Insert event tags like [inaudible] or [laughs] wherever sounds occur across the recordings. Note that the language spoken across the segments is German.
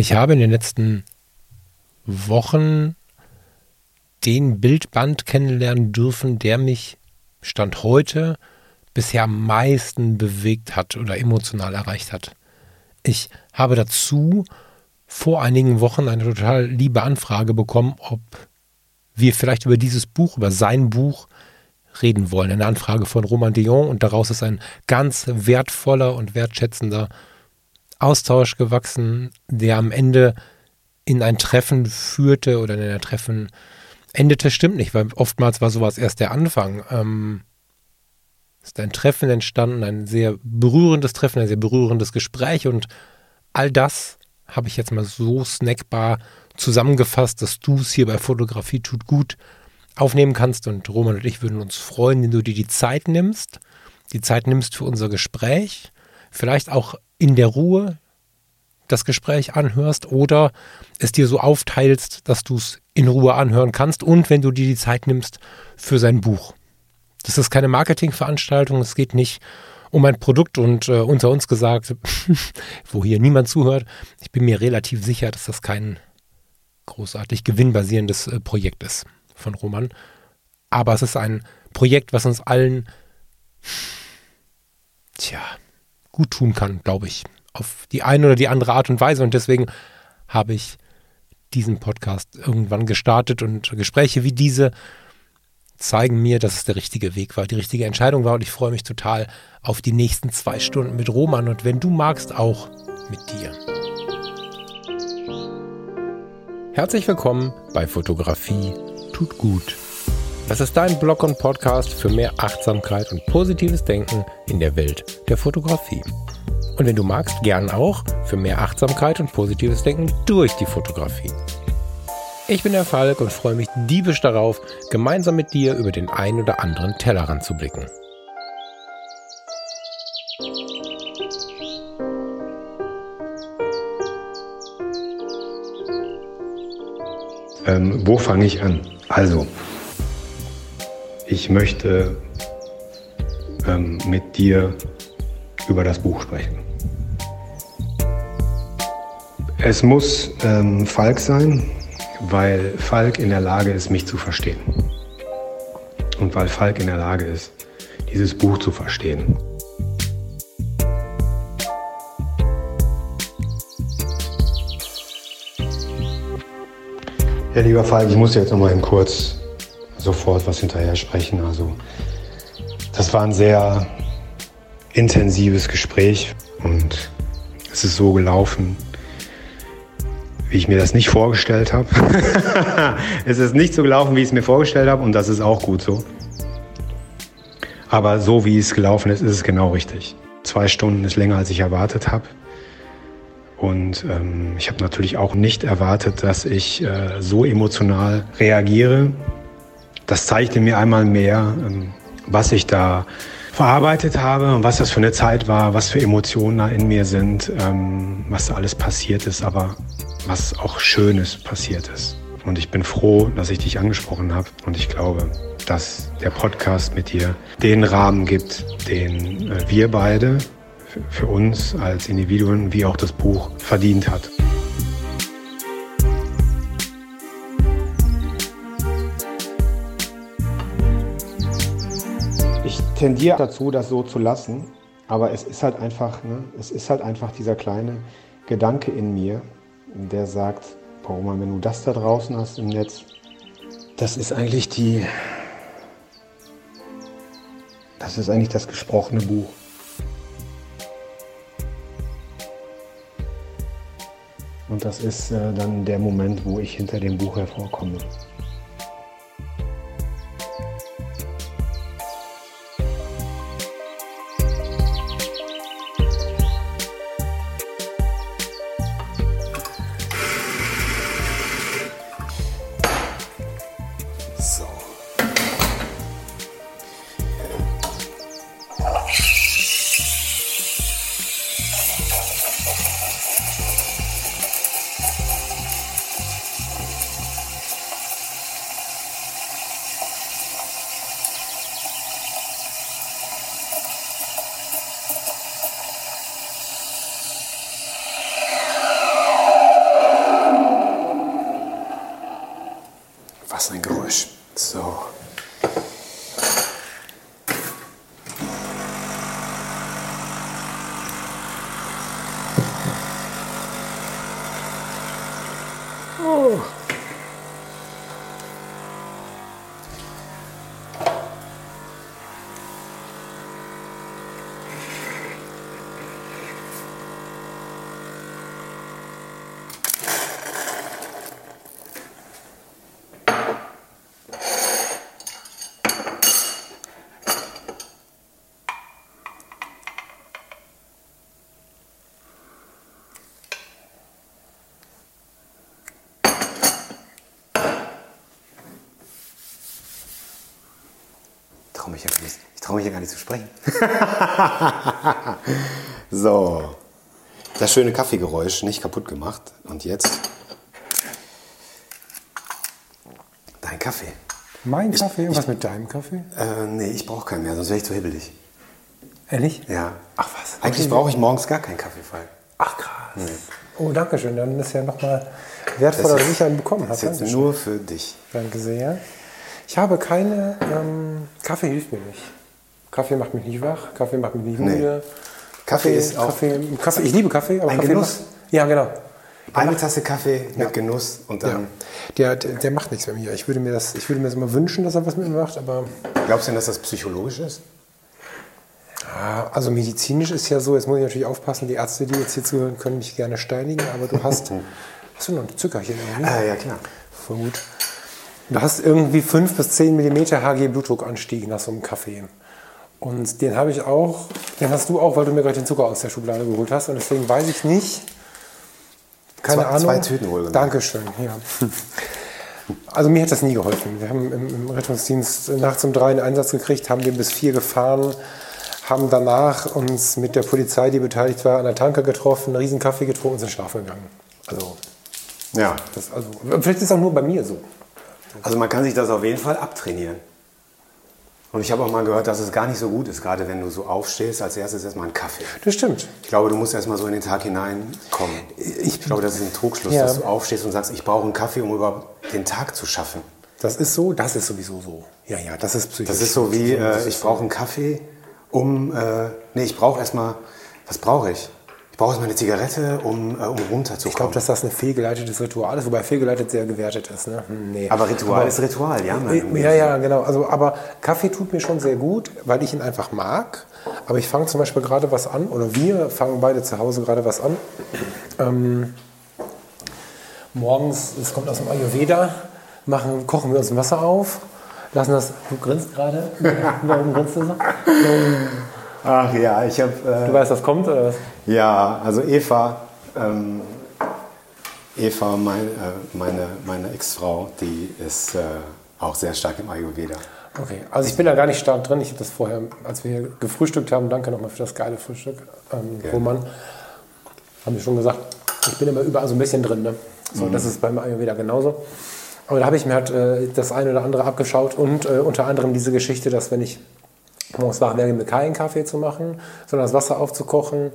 Ich habe in den letzten Wochen den Bildband kennenlernen dürfen, der mich Stand heute bisher am meisten bewegt hat oder emotional erreicht hat. Ich habe dazu vor einigen Wochen eine total liebe Anfrage bekommen, ob wir vielleicht über dieses Buch, über sein Buch reden wollen. Eine Anfrage von Roman Dion und daraus ist ein ganz wertvoller und wertschätzender Austausch gewachsen, der am Ende in ein Treffen führte oder in ein Treffen endete, stimmt nicht, weil oftmals war sowas erst der Anfang. Ähm, ist ein Treffen entstanden, ein sehr berührendes Treffen, ein sehr berührendes Gespräch und all das habe ich jetzt mal so snackbar zusammengefasst, dass du es hier bei Fotografie tut gut aufnehmen kannst und Roman und ich würden uns freuen, wenn du dir die Zeit nimmst, die Zeit nimmst für unser Gespräch, vielleicht auch in der Ruhe das Gespräch anhörst oder es dir so aufteilst, dass du es in Ruhe anhören kannst und wenn du dir die Zeit nimmst für sein Buch. Das ist keine Marketingveranstaltung, es geht nicht um ein Produkt und äh, unter uns gesagt, [laughs] wo hier niemand zuhört, ich bin mir relativ sicher, dass das kein großartig gewinnbasierendes äh, Projekt ist von Roman. Aber es ist ein Projekt, was uns allen, tja, gut tun kann, glaube ich. Auf die eine oder die andere Art und Weise. Und deswegen habe ich diesen Podcast irgendwann gestartet und Gespräche wie diese zeigen mir, dass es der richtige Weg war, die richtige Entscheidung war und ich freue mich total auf die nächsten zwei Stunden mit Roman und wenn du magst, auch mit dir. Herzlich willkommen bei Fotografie tut gut. Das ist dein Blog und Podcast für mehr Achtsamkeit und positives Denken in der Welt der Fotografie. Und wenn du magst, gern auch für mehr Achtsamkeit und positives Denken durch die Fotografie. Ich bin der Falk und freue mich diebisch darauf, gemeinsam mit dir über den einen oder anderen Tellerrand zu blicken. Ähm, wo fange ich an? Also, ich möchte ähm, mit dir über das Buch sprechen. Es muss ähm, Falk sein, weil Falk in der Lage ist, mich zu verstehen. Und weil Falk in der Lage ist, dieses Buch zu verstehen. Ja, lieber Falk, ich muss jetzt noch mal kurz sofort was hinterher sprechen. Also, das war ein sehr intensives Gespräch und es ist so gelaufen, wie ich mir das nicht vorgestellt habe. [laughs] es ist nicht so gelaufen, wie ich es mir vorgestellt habe und das ist auch gut so. Aber so wie es gelaufen ist, ist es genau richtig. Zwei Stunden ist länger, als ich erwartet habe. Und ähm, ich habe natürlich auch nicht erwartet, dass ich äh, so emotional reagiere. Das zeigte mir einmal mehr, ähm, was ich da verarbeitet habe und was das für eine Zeit war, was für Emotionen da in mir sind, ähm, was da alles passiert ist, aber was auch Schönes passiert ist. Und ich bin froh, dass ich dich angesprochen habe und ich glaube, dass der Podcast mit dir den Rahmen gibt, den äh, wir beide für uns als Individuen wie auch das Buch verdient hat. Tendiere dazu, das so zu lassen, aber es ist halt einfach, ne, es ist halt einfach dieser kleine Gedanke in mir, der sagt, warum wenn du das da draußen hast im Netz, das ist eigentlich die, das ist eigentlich das gesprochene Buch. Und das ist äh, dann der Moment, wo ich hinter dem Buch hervorkomme. [laughs] so, das schöne Kaffeegeräusch nicht kaputt gemacht. Und jetzt dein Kaffee. Mein Kaffee? Und was mit deinem Kaffee? Äh, nee, ich brauche keinen mehr, sonst wäre ich zu hibbelig. Ehrlich? Ja. Ach was. Eigentlich Okay. brauche ich morgens gar keinen Kaffee, Falk. Ach krass. Oh, danke schön. Dann ist ja nochmal wertvoller, dass ich einen bekommen Das habe. ist jetzt nur für dich. Danke sehr. Ich habe keine. Ähm, Kaffee hilft mir nicht. Kaffee macht mich nicht wach. Kaffee macht mich nicht Nee. müde. Kaffee ist auch Kaffee, Kaffee, ich liebe Kaffee, aber Ein Kaffee Genuss. macht- Ja, genau. eine Tasse Kaffee mit Ja. Genuss und Ja. dann. Der, der, der macht nichts mit mir. Ich würde mir das, ich würde mir das immer wünschen, dass er was mit mir macht, aber Glaubst du denn, dass das psychologisch ist? ja, also medizinisch ist ja so, jetzt muss ich natürlich aufpassen, die Ärzte, die jetzt hier zuhören, können mich gerne steinigen, aber du hast, [laughs] hast du noch ein Zuckerchen irgendwie? Ah, ja, klar. Voll gut. Du hast irgendwie 5 bis 10 mm Hg Blutdruckanstieg nach so einem Kaffee. Und den habe ich auch, den hast du auch, weil du mir gerade den Zucker aus der Schublade geholt hast. Und deswegen weiß ich nicht. Keine Zwei- Ahnung. zwei Tüten wohl. Dankeschön, ja. [laughs] Also mir hat das nie geholfen. Wir haben im, im Rettungsdienst nachts um drei einen Einsatz gekriegt, haben den bis vier gefahren, haben danach uns mit der Polizei, die beteiligt war, an der Tanke getroffen, einen riesen Kaffee getrunken und sind schlafen gegangen. Also, Ja. das, also vielleicht ist es auch nur bei mir so. Also man kann sich das auf jeden Fall abtrainieren. Und ich habe auch mal gehört, dass es gar nicht so gut ist, gerade wenn du so aufstehst, als erstes erstmal einen Kaffee. Das stimmt. Ich glaube, du musst erstmal so in den Tag hineinkommen. Ich glaube, das ist ein Trugschluss, Ja. dass du aufstehst und sagst, ich brauche einen Kaffee, um überhaupt den Tag zu schaffen. Das ist so, das ist sowieso so. Ja, ja, das ist psychisch. Das ist so wie, äh, ich brauche einen Kaffee, um, äh, nee, ich brauche erstmal, was brauche ich? Brauche erstmal eine Zigarette, um, äh, um runterzukommen. Ich glaube, dass das ein fehlgeleitetes Ritual ist, wobei fehlgeleitet sehr gewertet ist. Ne? Hm, Nee. aber Ritual ist Ritual, ja. Mann. Ja, ja, genau. Also, aber Kaffee tut mir schon sehr gut, weil ich ihn einfach mag. Aber ich fange zum Beispiel gerade was an, oder wir fangen beide zu Hause gerade was an. Ähm, morgens, das kommt aus dem Ayurveda, machen, kochen wir uns ein Wasser auf, lassen das. Du grinst gerade. [laughs] Warum grinst du so? Ach ja, ich habe, Du weißt, was kommt, oder was? ja, also Eva, ähm, Eva, mein, äh, meine, meine Ex-Frau, die ist äh, auch sehr stark im Ayurveda. Okay, also ich bin da gar nicht stark drin. Ich habe das vorher, als wir hier gefrühstückt haben, danke nochmal für das geile Frühstück, ähm, Roman, haben wir schon gesagt, ich bin immer überall so ein bisschen drin. Ne? So, Das ist beim Ayurveda genauso. Aber da habe ich mir halt äh, das eine oder andere abgeschaut und äh, unter anderem diese Geschichte, dass wenn ich morgens wach werde, mir keinen Kaffee zu machen, sondern das Wasser aufzukochen,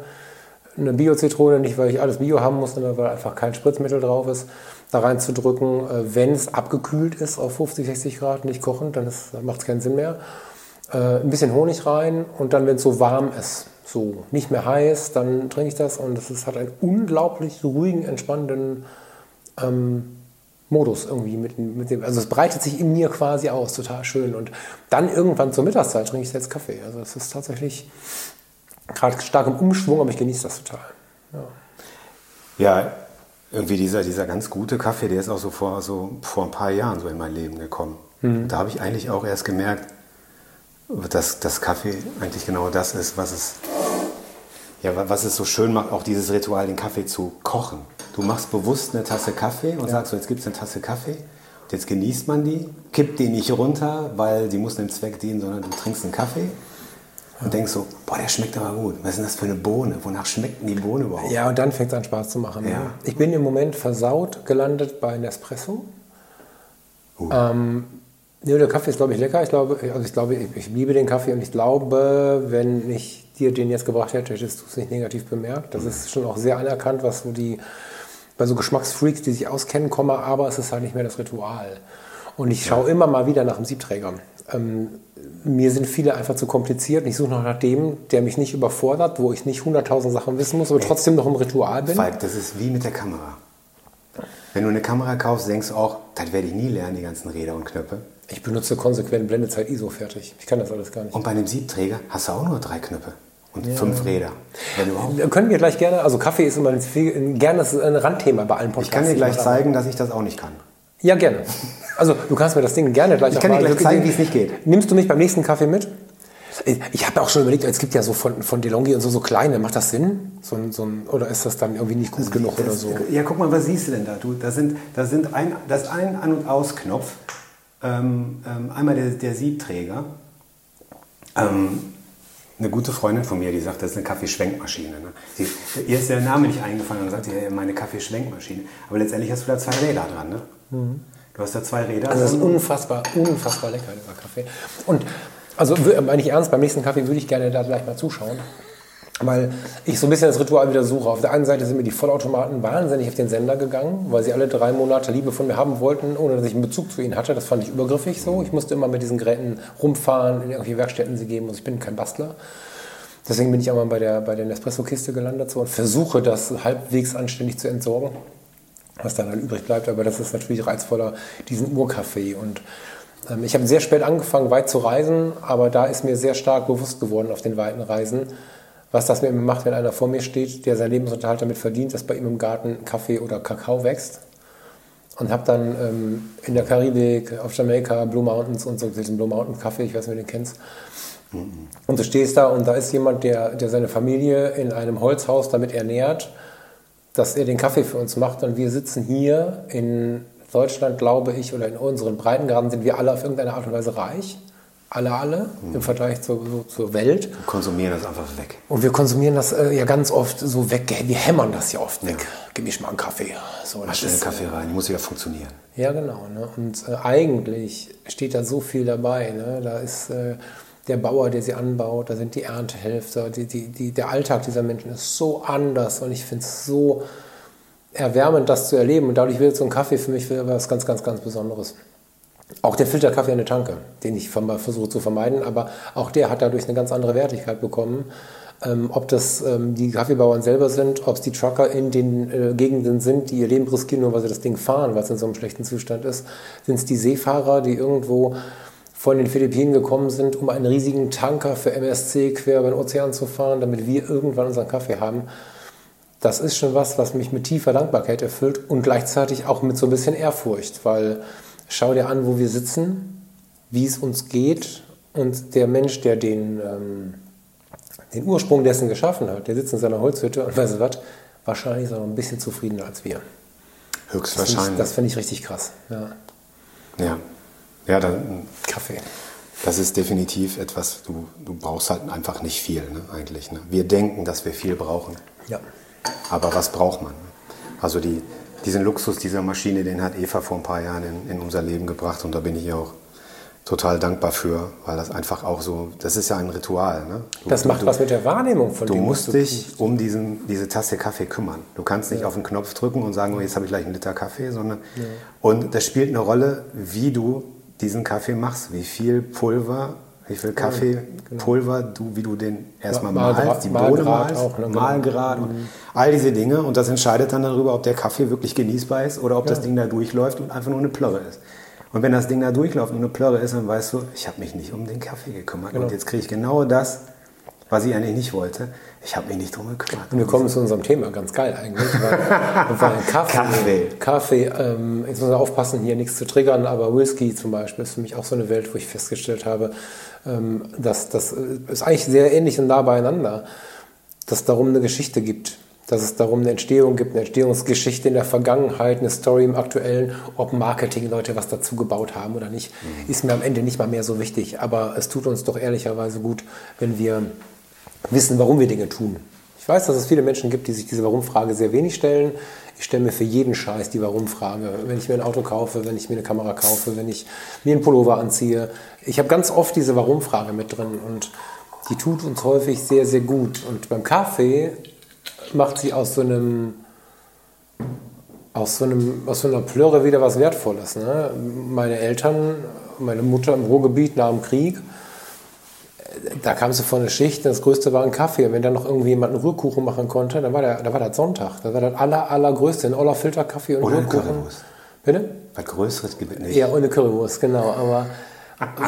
eine Bio-Zitrone, nicht weil ich alles Bio haben muss, sondern weil einfach kein Spritzmittel drauf ist, da reinzudrücken, äh, wenn es abgekühlt ist auf 50, 60 Grad, nicht kochend, dann macht es keinen Sinn mehr. Äh, ein bisschen Honig rein und dann, wenn es so warm ist, so nicht mehr heiß, dann trinke ich das und es hat einen unglaublich ruhigen, entspannenden ähm, Modus irgendwie mit, mit dem, also es breitet sich in mir quasi aus, total schön. Und dann irgendwann zur Mittagszeit trinke ich jetzt Kaffee. Also es ist tatsächlich gerade stark im Umschwung, aber ich genieße das total. Ja, irgendwie dieser, dieser ganz gute Kaffee, der ist auch so vor, so vor ein paar Jahren so in mein Leben gekommen. Da habe ich eigentlich auch erst gemerkt, dass das Kaffee eigentlich genau das ist, was es, ja, wa- was es so schön macht, auch dieses Ritual, den Kaffee zu kochen. Du machst bewusst eine Tasse Kaffee und sagst so, jetzt gibt es eine Tasse Kaffee. Jetzt genießt man die, kippt die nicht runter, weil die muss einem Zweck dienen, sondern du trinkst einen Kaffee und denkst so, boah, der schmeckt aber gut. Was ist denn das für eine Bohne? Wonach schmeckt denn die Bohne überhaupt? Ja, und dann fängt es an Spaß zu machen. ne? Ja. Ich bin im Moment versaut gelandet bei Nespresso. Ähm, ja, der Kaffee ist, glaube ich, lecker. Ich glaube, also ich, glaube ich, ich liebe den Kaffee und ich glaube, wenn ich dir den jetzt gebracht hätte, hättest du es nicht negativ bemerkt. Das ist schon auch sehr anerkannt, was so die, bei so Geschmacksfreaks, die sich auskennen, kommen, aber es ist halt nicht mehr das Ritual. Und ich schaue immer mal wieder nach dem Siebträger. Ähm, mir sind viele einfach zu kompliziert. und Ich suche noch nach dem, der mich nicht überfordert, wo ich nicht 100.000 Sachen wissen muss, aber trotzdem noch im Ritual bin. Falk, das ist wie mit der Kamera. Wenn du eine Kamera kaufst, denkst du auch, das werde ich nie lernen, die ganzen Räder und Knöpfe. Ich benutze konsequent Blendezeit ISO fertig. Ich kann das alles gar nicht. Und bei einem Siebträger hast du auch nur drei Knöpfe und fünf Räder. Können wir gleich gerne, also Kaffee ist immer ein, gerne das ein Randthema bei allen Podcasts. Ich kann dir gleich zeigen, dass ich das auch nicht kann. Ja, gerne. Also du kannst mir das Ding gerne gleich Ich kann dir gleich zeigen, wie es nicht geht. Nimmst du mich beim nächsten Kaffee mit? Ich habe auch schon überlegt, es gibt ja so von, von DeLonghi und so, so kleine. Macht das Sinn? So ein, so ein, oder ist das dann irgendwie nicht gut genug oder Das- so? Ja, guck mal, was siehst du denn da? Du, da sind, da sind ein, das ist ein An- und Ausknopf. Ähm, ähm, einmal der, der Siebträger. Ähm, eine gute Freundin von mir, die sagt, das ist eine Kaffeeschwenkmaschine. Ne? Sie, ihr ist der Name nicht eingefallen und sagt, ja, meine Kaffeeschwenkmaschine. Aber letztendlich hast du da zwei Räder dran. Ne? Du hast da zwei Räder. Also das ist unfassbar, unfassbar lecker, dieser Kaffee. Und also meine ich ernst, beim nächsten Kaffee würde ich gerne da gleich mal zuschauen. Weil ich so ein bisschen das Ritual wieder suche. Auf der einen Seite sind mir die Vollautomaten wahnsinnig auf den Sender gegangen, weil sie alle drei Monate Liebe von mir haben wollten, ohne dass ich einen Bezug zu ihnen hatte. Das fand ich übergriffig so. Ich musste immer mit diesen Geräten rumfahren, in irgendwelche Werkstätten sie geben. Also ich bin kein Bastler. Deswegen bin ich auch mal bei der, bei der Nespresso-Kiste gelandet so, und versuche das halbwegs anständig zu entsorgen was dann halt übrig bleibt. Aber das ist natürlich reizvoller, diesen Urkaffee. Und ähm, ich habe sehr spät angefangen, weit zu reisen, aber da ist mir sehr stark bewusst geworden auf den weiten Reisen, was das mit mir macht, wenn einer vor mir steht, der seinen Lebensunterhalt damit verdient, dass bei ihm im Garten Kaffee oder Kakao wächst. Und habe dann ähm, in der Karibik, auf Jamaika, Blue Mountains und so diesen Blue Mountain Kaffee, ich weiß nicht, ob du den kennst. Und du stehst da und da ist jemand, der, der seine Familie in einem Holzhaus damit ernährt, dass er den Kaffee für uns macht und wir sitzen hier in Deutschland, glaube ich, oder in unseren Breitengraden sind wir alle auf irgendeine Art und Weise reich. Alle, alle im Vergleich zur, so, zur Welt. Wir konsumieren das einfach weg. Und wir konsumieren das äh, ja ganz oft so weg. Wir hämmern das ja oft weg. Gib mir mal einen Kaffee. So, Mach schnell ist, Kaffee rein, die muss wieder funktionieren. ja, genau. Ne? Und äh, eigentlich steht da so viel dabei. Ne? Da ist äh, der Bauer, der sie anbaut, da sind die Erntehelfer. Die, die, die, der Alltag dieser Menschen ist so anders und ich finde es so erwärmend, das zu erleben. Und dadurch wird so ein Kaffee für mich was ganz, ganz, ganz Besonderes. Auch der Filterkaffee an der Tanke, den ich versuche zu vermeiden, aber auch der hat dadurch eine ganz andere Wertigkeit bekommen. Ähm, ob das ähm, die Kaffeebauern selber sind, ob es die Trucker in den äh, Gegenden sind, die ihr Leben riskieren, nur weil sie das Ding fahren, weil es in so einem schlechten Zustand ist, sind es die Seefahrer, die irgendwo von den Philippinen gekommen sind, um einen riesigen Tanker für MSC quer über den Ozean zu fahren, damit wir irgendwann unseren Kaffee haben. Das ist schon was, was mich mit tiefer Dankbarkeit erfüllt und gleichzeitig auch mit so ein bisschen Ehrfurcht, weil schau dir an, wo wir sitzen, wie es uns geht und der Mensch, der den, ähm, den Ursprung dessen geschaffen hat, der sitzt in seiner Holzhütte und weißt du was, wahrscheinlich ist er noch ein bisschen zufriedener als wir. Das finde ich, Höchstwahrscheinlich. das finde ich richtig krass. Ja. ja, ja dann, Kaffee. das ist definitiv etwas, du, du brauchst halt einfach nicht viel, ne, eigentlich. Ne? Wir denken, dass wir viel brauchen. Ja. Aber was braucht man? Also die, diesen Luxus dieser Maschine, den hat Eva vor ein paar Jahren in, in unser Leben gebracht und da bin ich ihr auch total dankbar für, weil das einfach auch so, das ist ja ein Ritual. Ne? Du, Das macht du, was mit der Wahrnehmung von Du dem, was musst du dich um diesen, diese Tasse Kaffee kümmern. Du kannst nicht auf den Knopf drücken und sagen, oh, jetzt habe ich gleich einen Liter Kaffee, sondern und das spielt eine Rolle, wie du diesen Kaffee machst, wie viel Pulver, wie viel Kaffeepulver du, wie du den erstmal Mal- malst, die Bohne malst, auch, ne? Genau. Malgrad und all diese Dinge und das entscheidet dann darüber, ob der Kaffee wirklich genießbar ist oder ob das Ding da durchläuft und einfach nur eine Plörre ist. Und wenn das Ding da durchläuft und eine Plörre ist, dann weißt du, ich habe mich nicht um den Kaffee gekümmert Genau. und jetzt kriege ich genau das, was ich eigentlich nicht wollte. Ich habe mich nicht drum gekümmert. Und wir kommen zu unserem Thema, ganz geil eigentlich. Weil, [laughs] weil Kaffee, Kaffee. Kaffee ähm, jetzt muss man aufpassen, hier nichts zu triggern, aber Whisky zum Beispiel ist für mich auch so eine Welt, wo ich festgestellt habe, ähm, dass das äh, ist eigentlich sehr ähnlich und nah beieinander, dass es darum eine Geschichte gibt. Dass es darum eine Entstehung gibt, eine Entstehungsgeschichte in der Vergangenheit, eine Story im Aktuellen, ob Marketing-Leute was dazu gebaut haben oder nicht, ist mir am Ende nicht mal mehr so wichtig. Aber es tut uns doch ehrlicherweise gut, wenn wir wissen, warum wir Dinge tun. Ich weiß, dass es viele Menschen gibt, die sich diese Warum-Frage sehr wenig stellen. Ich stelle mir für jeden Scheiß die Warum-Frage. Wenn ich mir ein Auto kaufe, wenn ich mir eine Kamera kaufe, wenn ich mir einen Pullover anziehe. Ich habe ganz oft diese Warum-Frage mit drin und die tut uns häufig sehr, sehr gut. Und beim Kaffee macht sie aus so einem aus so, einem, aus so einer Plörre wieder was Wertvolles. Ne? Meine Eltern, meine Mutter im Ruhrgebiet nach dem Krieg, da kamst du von der Schicht, das Größte war ein Kaffee. Und wenn dann noch irgendwie jemand einen Rührkuchen machen konnte, dann war, der, dann war das Sonntag. Das war das aller, allergrößte. Ein Oller Filterkaffee und Oder Rührkuchen. Currywurst. Bitte? Was Größeres gibt es nicht. Ja, ohne Currywurst, genau. Aber,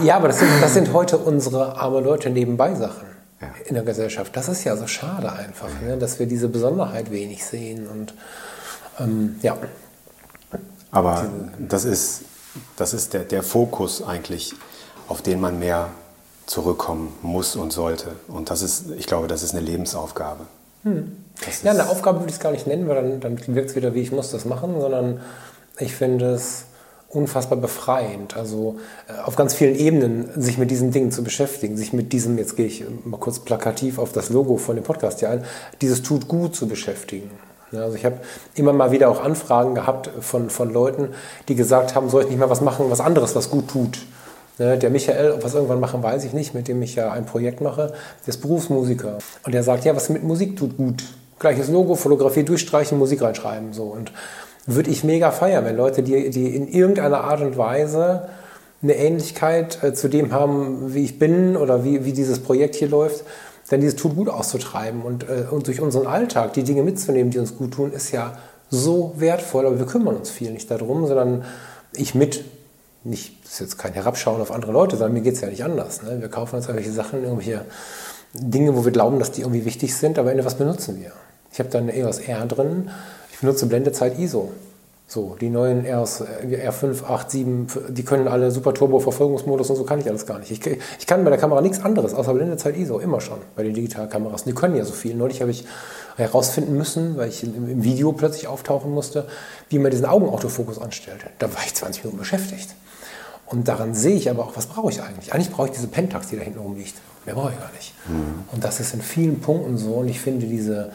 ja, aber das sind, das sind heute unsere arme Leute nebenbei Sachen Ja. in der Gesellschaft. Das ist ja so schade einfach, ne? dass wir diese Besonderheit wenig sehen. Und ähm, ja, Aber das ist, das ist der, der Fokus eigentlich, auf den man mehr zurückkommen muss und sollte. Und das ist, ich glaube, das ist eine Lebensaufgabe. Das Ja, eine Aufgabe würde ich es gar nicht nennen, weil dann, dann wirkt es wieder wie, ich muss das machen, sondern ich finde es unfassbar befreiend. Also äh, auf ganz vielen Ebenen sich mit diesen Dingen zu beschäftigen, sich mit diesem, jetzt gehe ich mal kurz plakativ auf das Logo von dem Podcast hier ein, dieses tut gut zu beschäftigen. Ja, also ich habe immer mal wieder auch Anfragen gehabt von, von Leuten, die gesagt haben, soll ich nicht mal was machen, was anderes, was gut tut. Ne, der Michael, ob wir es irgendwann machen, weiß ich nicht, mit dem ich ja ein Projekt mache, der ist Berufsmusiker. Und der sagt, ja, was mit Musik tut gut. Gleiches Logo, Fotografie durchstreichen, Musik reinschreiben. So. Und würde ich mega feiern, wenn Leute, die, die in irgendeiner Art und Weise eine Ähnlichkeit äh, zu dem haben, wie ich bin oder wie, wie dieses Projekt hier läuft, dann dieses Tut gut auszutreiben und, äh, und durch unseren Alltag die Dinge mitzunehmen, die uns gut tun, ist ja so wertvoll. Aber wir kümmern uns viel nicht darum, sondern ich mit nicht, das ist jetzt kein Herabschauen auf andere Leute, sondern mir geht es ja nicht anders. Ne? Wir kaufen uns irgendwelche Sachen, irgendwelche Dinge, wo wir glauben, dass die irgendwie wichtig sind, aber am Ende was benutzen wir? Ich habe da eine EOS R drin, ich benutze Blendezeit ISO. So, die neuen äh, R5, 8, 7, die können alle Super Turbo Verfolgungsmodus und so kann ich alles gar nicht. Ich, ich kann bei der Kamera nichts anderes außer Blendezeit ISO, immer schon, bei den Digitalkameras. Die können ja so viel. Neulich habe ich herausfinden müssen, weil ich im Video plötzlich auftauchen musste, wie man diesen Augenautofokus anstellt. Da war ich 20 Minuten beschäftigt. Und daran sehe ich aber auch, was brauche ich eigentlich? Eigentlich brauche ich diese Pentax, die da hinten rumliegt. Mehr brauche ich gar nicht. Und das ist in vielen Punkten so. Und ich finde diese,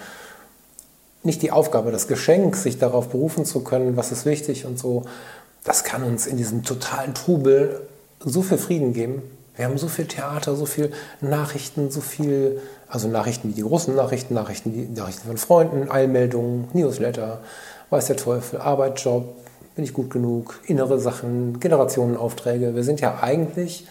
nicht die Aufgabe, das Geschenk, sich darauf berufen zu können, was ist wichtig und so, das kann uns in diesem totalen Trubel so viel Frieden geben. Wir haben so viel Theater, so viel Nachrichten, so viel, also Nachrichten wie die großen Nachrichten, Nachrichten, die Nachrichten von Freunden, Eilmeldungen, Newsletter, weiß der Teufel, Arbeit, Job, bin ich gut genug, innere Sachen, Generationenaufträge. Wir sind ja eigentlich,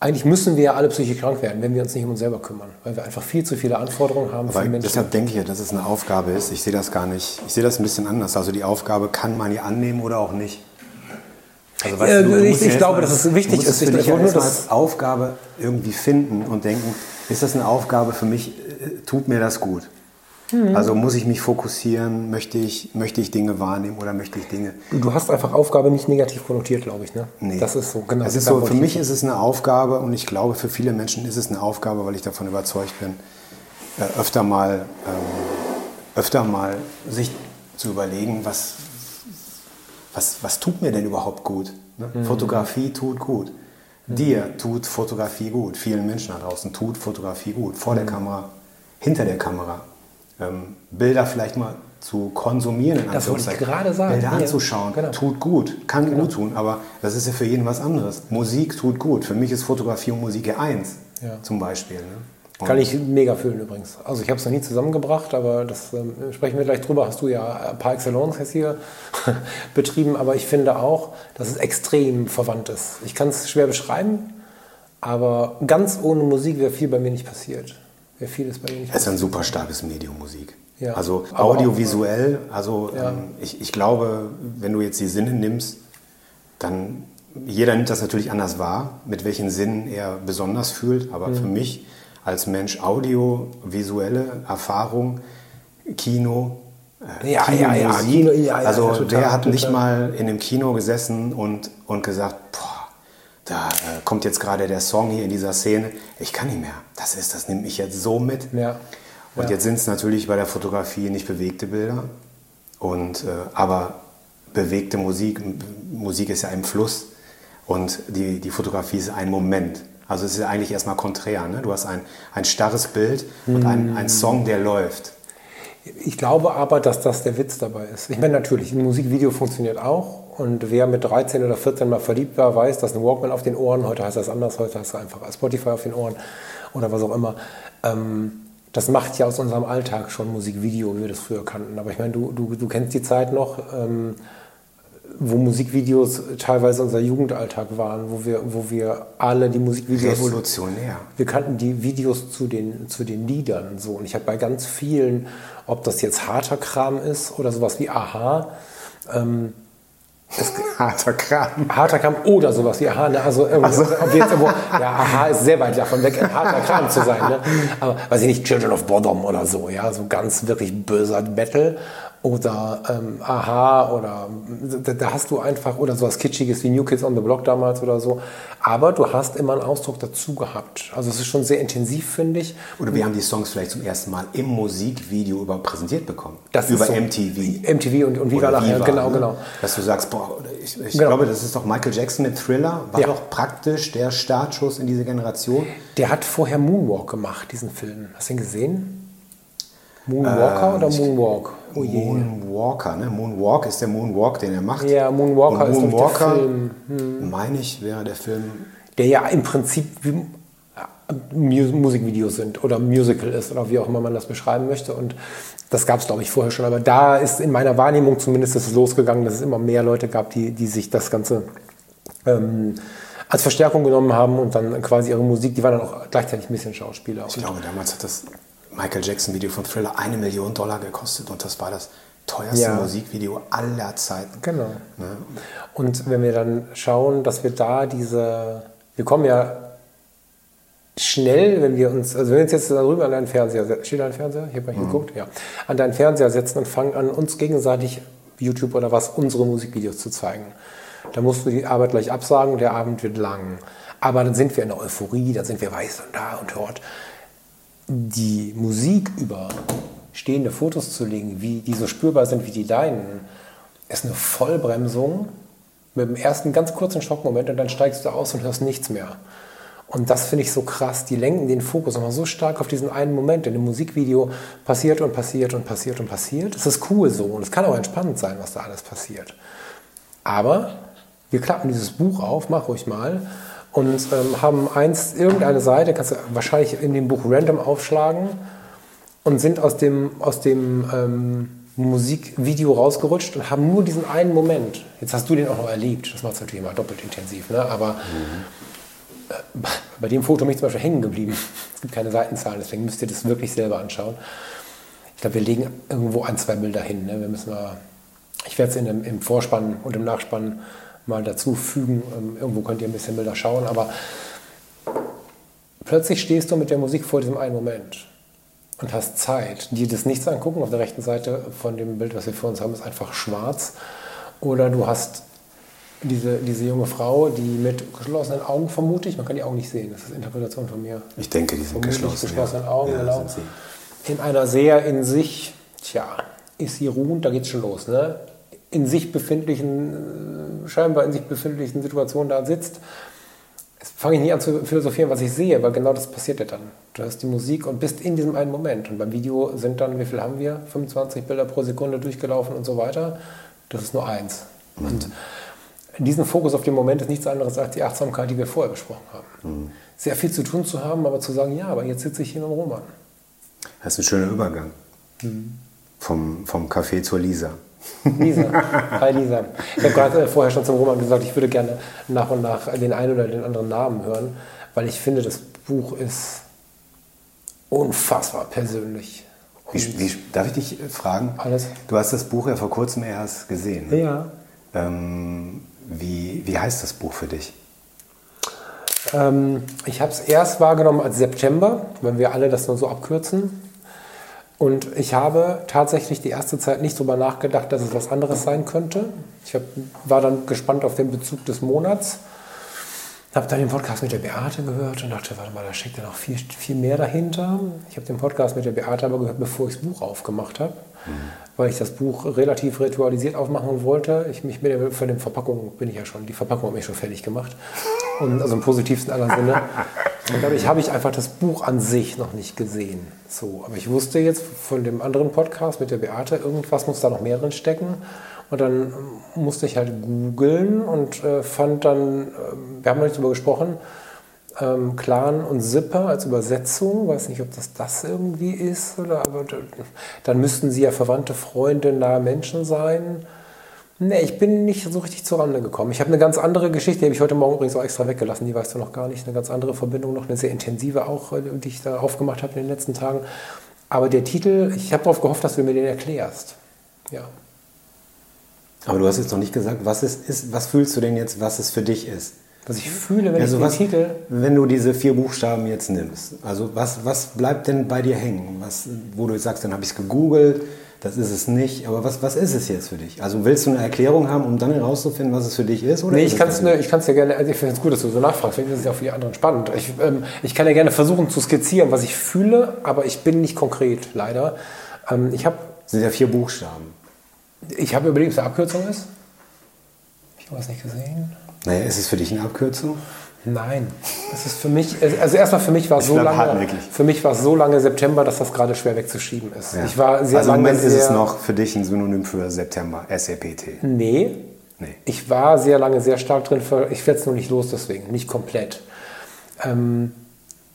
eigentlich müssen wir ja alle psychisch krank werden, wenn wir uns nicht um uns selber kümmern, weil wir einfach viel zu viele Anforderungen haben Aber für Menschen. deshalb denke ich ja, dass es eine Aufgabe ist. Ich sehe das gar nicht. Ich sehe das ein bisschen anders. Also die Aufgabe kann man ja annehmen oder auch nicht. Also, Ja, ich- musst ich ja glaube, dass es wichtig du ist. Ich- ich wollte nur erstmal das- als Aufgabe irgendwie finden und denken, ist das eine Aufgabe für mich, äh, tut mir das gut? Mhm. Also muss ich mich fokussieren, möchte ich, möchte ich Dinge wahrnehmen oder möchte ich Dinge Du, hast einfach Aufgabe nicht negativ konnotiert, glaube ich. Ne? Nee. Das ist so, genau. Es ist so, für ich- mich ist es eine Aufgabe und ich glaube, für viele Menschen ist es eine Aufgabe, weil ich davon überzeugt bin, äh, öfter mal, ähm, öfter mal sich zu überlegen, was, was, was tut mir denn überhaupt gut? Ne? Mhm. Fotografie tut gut. Dir tut Fotografie gut. Vielen Menschen da draußen tut Fotografie gut. Vor Mhm. der Kamera, hinter der Kamera. Ähm, Bilder vielleicht mal zu konsumieren. In Das wollte ich gerade sagen. Bilder Ja, anzuschauen, genau. tut gut, kann gut tun, aber das ist ja für jeden was anderes. Musik tut gut. Für mich ist Fotografie und Musik ja eins, Ja. zum Beispiel. Ne? Kann ich mega fühlen übrigens. Also ich habe es noch nie zusammengebracht, aber das ähm, sprechen wir gleich drüber. Hast du ja par excellence jetzt hier [laughs] betrieben, aber ich finde auch, dass es extrem verwandt ist. Ich kann es schwer beschreiben, aber ganz ohne Musik wäre viel bei mir nicht passiert. Wäre vieles bei mir nicht Es ist ein super starkes Medium, Musik. Ja. Also audiovisuell, also Ja. ähm, ich, ich glaube, wenn du jetzt die Sinne nimmst, dann jeder nimmt das natürlich anders wahr, mit welchen Sinnen er besonders fühlt. Aber Mhm. für mich als Mensch audiovisuelle Erfahrung, Kino, äh, Ja, Kino, ja, ja. Kino, ja, ja, also wer hat nicht mal in einem Kino gesessen und, und gesagt, boah, da äh, kommt jetzt gerade der Song hier in dieser Szene, ich kann nicht mehr. Das ist, das nimmt mich jetzt so mit. Ja. Und Ja. jetzt sind es natürlich bei der Fotografie nicht bewegte Bilder, und, äh, aber bewegte Musik, Musik ist ja ein Fluss und die, die Fotografie ist ein Moment. Also es ist ja eigentlich erstmal konträr. Ne? Du hast ein, ein starres Bild und ein, ein Song, der läuft. Ich glaube aber, dass das der Witz dabei ist. Ich meine, natürlich, ein Musikvideo funktioniert auch. Und wer mit 13 oder 14 mal verliebt war, weiß, dass ein Walkman auf den Ohren, heute heißt das anders, heute heißt es einfach Spotify auf den Ohren oder was auch immer. Ähm, das macht ja aus unserem Alltag schon Musikvideo, wie wir das früher kannten. Aber ich meine, du, du, du kennst die Zeit noch. Ähm, wo Musikvideos teilweise unser Jugendalltag waren, wo wir, wo wir alle die Musikvideos. Revolutionär. Wir kannten die Videos zu den, zu den Liedern so. Und ich habe bei ganz vielen, ob das jetzt harter Kram ist oder sowas wie Aha, ähm, harter Kram. Harter Kram oder sowas wie Aha. Ne? Also, irgendwo, so. ob jetzt irgendwo, ja, Aha ist sehr weit davon weg, ein harter Kram zu sein. Ne? Aber weiß ich nicht, Children of Bodom oder so, ja, so ganz wirklich böser Metal oder ähm, Aha oder da, da, hast du einfach oder sowas Kitschiges wie New Kids on the Block damals oder so. Aber du hast immer einen Ausdruck dazu gehabt. Also es ist schon sehr intensiv, finde ich. Oder wir haben die Songs vielleicht zum ersten Mal im Musikvideo über präsentiert bekommen. Das über so MTV. MTV und, und Viva nachher, genau, ne? genau. Dass du sagst, boah, ich, ich genau. glaube, das ist doch Michael Jackson mit Thriller, war ja. doch praktisch der Startschuss in diese Generation. Der hat vorher Moonwalk gemacht, diesen Film. Hast du ihn gesehen? Moonwalker äh, oder Moonwalk? Oh Moonwalker, ne? Moonwalk ist der Moonwalk, den er macht. Ja, Moonwalker Und Moonwalker, ist der Film. Hm. Meine ich, wäre der Film. Der ja im Prinzip wie Musikvideos sind oder Musical ist oder wie auch immer man das beschreiben möchte. Und das gab es, glaube ich, vorher schon. Aber da ist in meiner Wahrnehmung zumindest ist es losgegangen, dass es immer mehr Leute gab, die, die sich das Ganze ähm, als Verstärkung genommen haben und dann quasi ihre Musik, die waren dann auch gleichzeitig ein bisschen Schauspieler. Ich glaube, damals hat das Michael Jackson-Video von Thriller eine Million Dollar gekostet und das war das teuerste ja. Musikvideo aller Zeiten. Genau. Ne? Und wenn wir dann schauen, dass wir da diese, wir kommen ja schnell, wenn wir uns, also wenn wir uns jetzt darüber an deinen Fernseher setzen, steht da ein Fernseher? Hier habe ich mhm. geguckt, ja. An deinen Fernseher setzen und fangen an, uns gegenseitig YouTube oder was, unsere Musikvideos zu zeigen. Da musst du die Arbeit gleich absagen und der Abend wird lang. Aber dann sind wir in der Euphorie, dann sind wir weiß und da und dort die Musik über stehende Fotos zu legen, wie die so spürbar sind wie die deinen, ist eine Vollbremsung mit dem ersten ganz kurzen Schockmoment und dann steigst du aus und hörst nichts mehr. Und das finde ich so krass. Die lenken den Fokus immer so stark auf diesen einen Moment. In dem Musikvideo passiert und passiert und passiert und passiert. Es ist cool so und es kann auch entspannend sein, was da alles passiert. Aber wir klappen dieses Buch auf, mach ruhig mal, und ähm, haben eins, irgendeine Seite, kannst du wahrscheinlich in dem Buch random aufschlagen und sind aus dem, aus dem ähm, Musikvideo rausgerutscht und haben nur diesen einen Moment. Jetzt hast du den auch noch erlebt, das macht es natürlich immer doppelt intensiv, ne? aber mhm. äh, bei dem Foto bin ich zum Beispiel hängen geblieben. Es gibt keine Seitenzahlen, deswegen müsst ihr das wirklich selber anschauen. Ich glaube, wir legen irgendwo ein, zwei Bilder hin. Ne? Wir müssen mal, ich werde es im Vorspann und im Nachspann mal dazu fügen. Ähm, irgendwo könnt ihr ein bisschen Bilder schauen, aber plötzlich stehst du mit der Musik vor diesem einen Moment und hast Zeit, dir das nichts angucken. Auf der rechten Seite von dem Bild, was wir vor uns haben, ist einfach schwarz. Oder du hast diese, diese junge Frau, die mit geschlossenen Augen, vermute ich, man kann die Augen nicht sehen, das ist Interpretation von mir. Ich denke, die sind geschlossen. geschlossenen ja. Augen, ja, genau. In einer sehr in sich, tja, ist sie ruhend, da geht's schon los, ne? In sich befindlichen, äh, scheinbar in sich befindlichen Situationen da sitzt, fange ich nicht an zu philosophieren, was ich sehe, weil genau das passiert ja dann. Du hörst die Musik und bist in diesem einen Moment. Und beim Video sind dann, wie viel haben wir? 25 Bilder pro Sekunde durchgelaufen und so weiter. Das ist nur eins. Mhm. Und diesen Fokus auf den Moment ist nichts anderes als die Achtsamkeit, die wir vorher besprochen haben. Mhm. Sehr viel zu tun zu haben, aber zu sagen, ja, aber jetzt sitze ich hier mit Roman. Das ist ein schöner Übergang. Mhm. Vom, vom Café zur Lisa. Lisa. Hi Lisa. Ich habe gerade äh, vorher schon zum Roman gesagt, ich würde gerne nach und nach den einen oder den anderen Namen hören, weil ich finde, das Buch ist unfassbar persönlich. Wie, wie, darf ich dich fragen? Alles. Du hast das Buch ja vor kurzem erst gesehen. Ja. Ähm, wie, wie heißt das Buch für dich? Ähm, ich habe es erst wahrgenommen als September, wenn wir alle das nur so abkürzen. Und ich habe tatsächlich die erste Zeit nicht darüber nachgedacht, dass es was anderes sein könnte. Ich hab, war dann gespannt auf den Bezug des Monats. Habe dann den Podcast mit der Beate gehört und dachte, warte mal, da steckt ja noch viel, viel mehr dahinter. Ich habe den Podcast mit der Beate aber gehört, bevor ich das Buch aufgemacht habe. Weil ich das Buch relativ ritualisiert aufmachen wollte. Ich mich mit der, für den Verpackung bin ich ja schon, die Verpackung habe ich schon fertig gemacht. Und, also im positivsten aller Sinne. Und dadurch habe ich einfach das Buch an sich noch nicht gesehen. So, aber ich wusste jetzt von dem anderen Podcast mit der Beate, irgendwas muss da noch mehr drin stecken. Und dann musste ich halt googeln und äh, fand dann, äh, wir haben noch nicht darüber gesprochen, ähm, Clan und Zipper als Übersetzung. Weiß nicht, ob das das irgendwie ist, oder, aber dann müssten sie ja verwandte Freunde, nahe Menschen sein. Nee, ich bin nicht so richtig zur Rande gekommen. Ich habe eine ganz andere Geschichte, die habe ich heute Morgen übrigens auch extra weggelassen, die weißt du noch gar nicht. Eine ganz andere Verbindung, noch eine sehr intensive auch, äh, die ich da aufgemacht habe in den letzten Tagen. Aber der Titel, ich habe darauf gehofft, dass du mir den erklärst. Ja. Aber du hast jetzt noch nicht gesagt, was, ist, ist, was fühlst du denn jetzt, was es für dich ist? Was ich fühle, wenn also ich den was, Titel. Wenn du diese vier Buchstaben jetzt nimmst, also was, was bleibt denn bei dir hängen? Was, wo du sagst, dann habe ich es gegoogelt, das ist es nicht. Aber was, was ist es jetzt für dich? Also willst du eine Erklärung haben, um dann herauszufinden, was es für dich ist? Oder Nee, ich es kann es nicht? ich ja gerne, also ich finde es gut, dass du so nachfragst, vielleicht ist es ja auch für die anderen spannend. Ich, ähm, ich kann ja gerne versuchen zu skizzieren, was ich fühle, aber ich bin nicht konkret, leider. Ähm, ich habe sind ja vier Buchstaben. ich hab überlegt, ob es eine Abkürzung ist. Ich habe was nicht gesehen. Naja, ist es für dich eine Abkürzung? Nein, es ist für mich, also erstmal für mich war so lange, hartnäckig. für mich war es so lange September, dass das gerade schwer wegzuschieben ist. Ja. Ich war sehr also im Moment ist es sehr- noch für dich ein Synonym für September, SEPT. Nee. Nee. Ich war sehr lange sehr stark drin. ver- Ich werde es nur nicht los deswegen, nicht komplett. Ähm,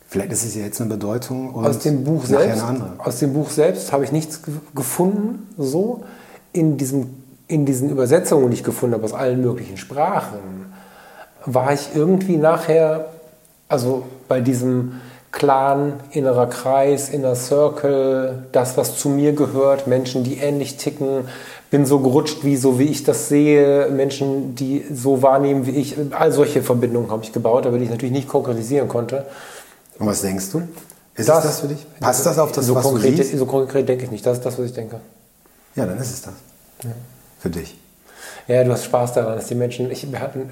Vielleicht ist es ja jetzt eine Bedeutung und aus dem Buch selbst, aus dem Buch selbst habe ich nichts ge- gefunden. So in diesem in diesen Übersetzungen, die ich gefunden habe aus allen möglichen Sprachen, war ich irgendwie nachher, also bei diesem Clan, innerer Kreis, inner Circle, das, was zu mir gehört, Menschen, die ähnlich ticken, bin so gerutscht, wie so wie ich das sehe, Menschen, die so wahrnehmen wie ich, all solche Verbindungen habe ich gebaut, aber die ich natürlich nicht konkretisieren konnte. Und was denkst du? Ist es das für dich? Passt das auf das, so was konkret, du liest? So konkret denke ich nicht. Das ist das, was ich denke. Ja, dann ist es das. Für dich. Ja, du hast Spaß daran, dass die Menschen, ich, wir hatten,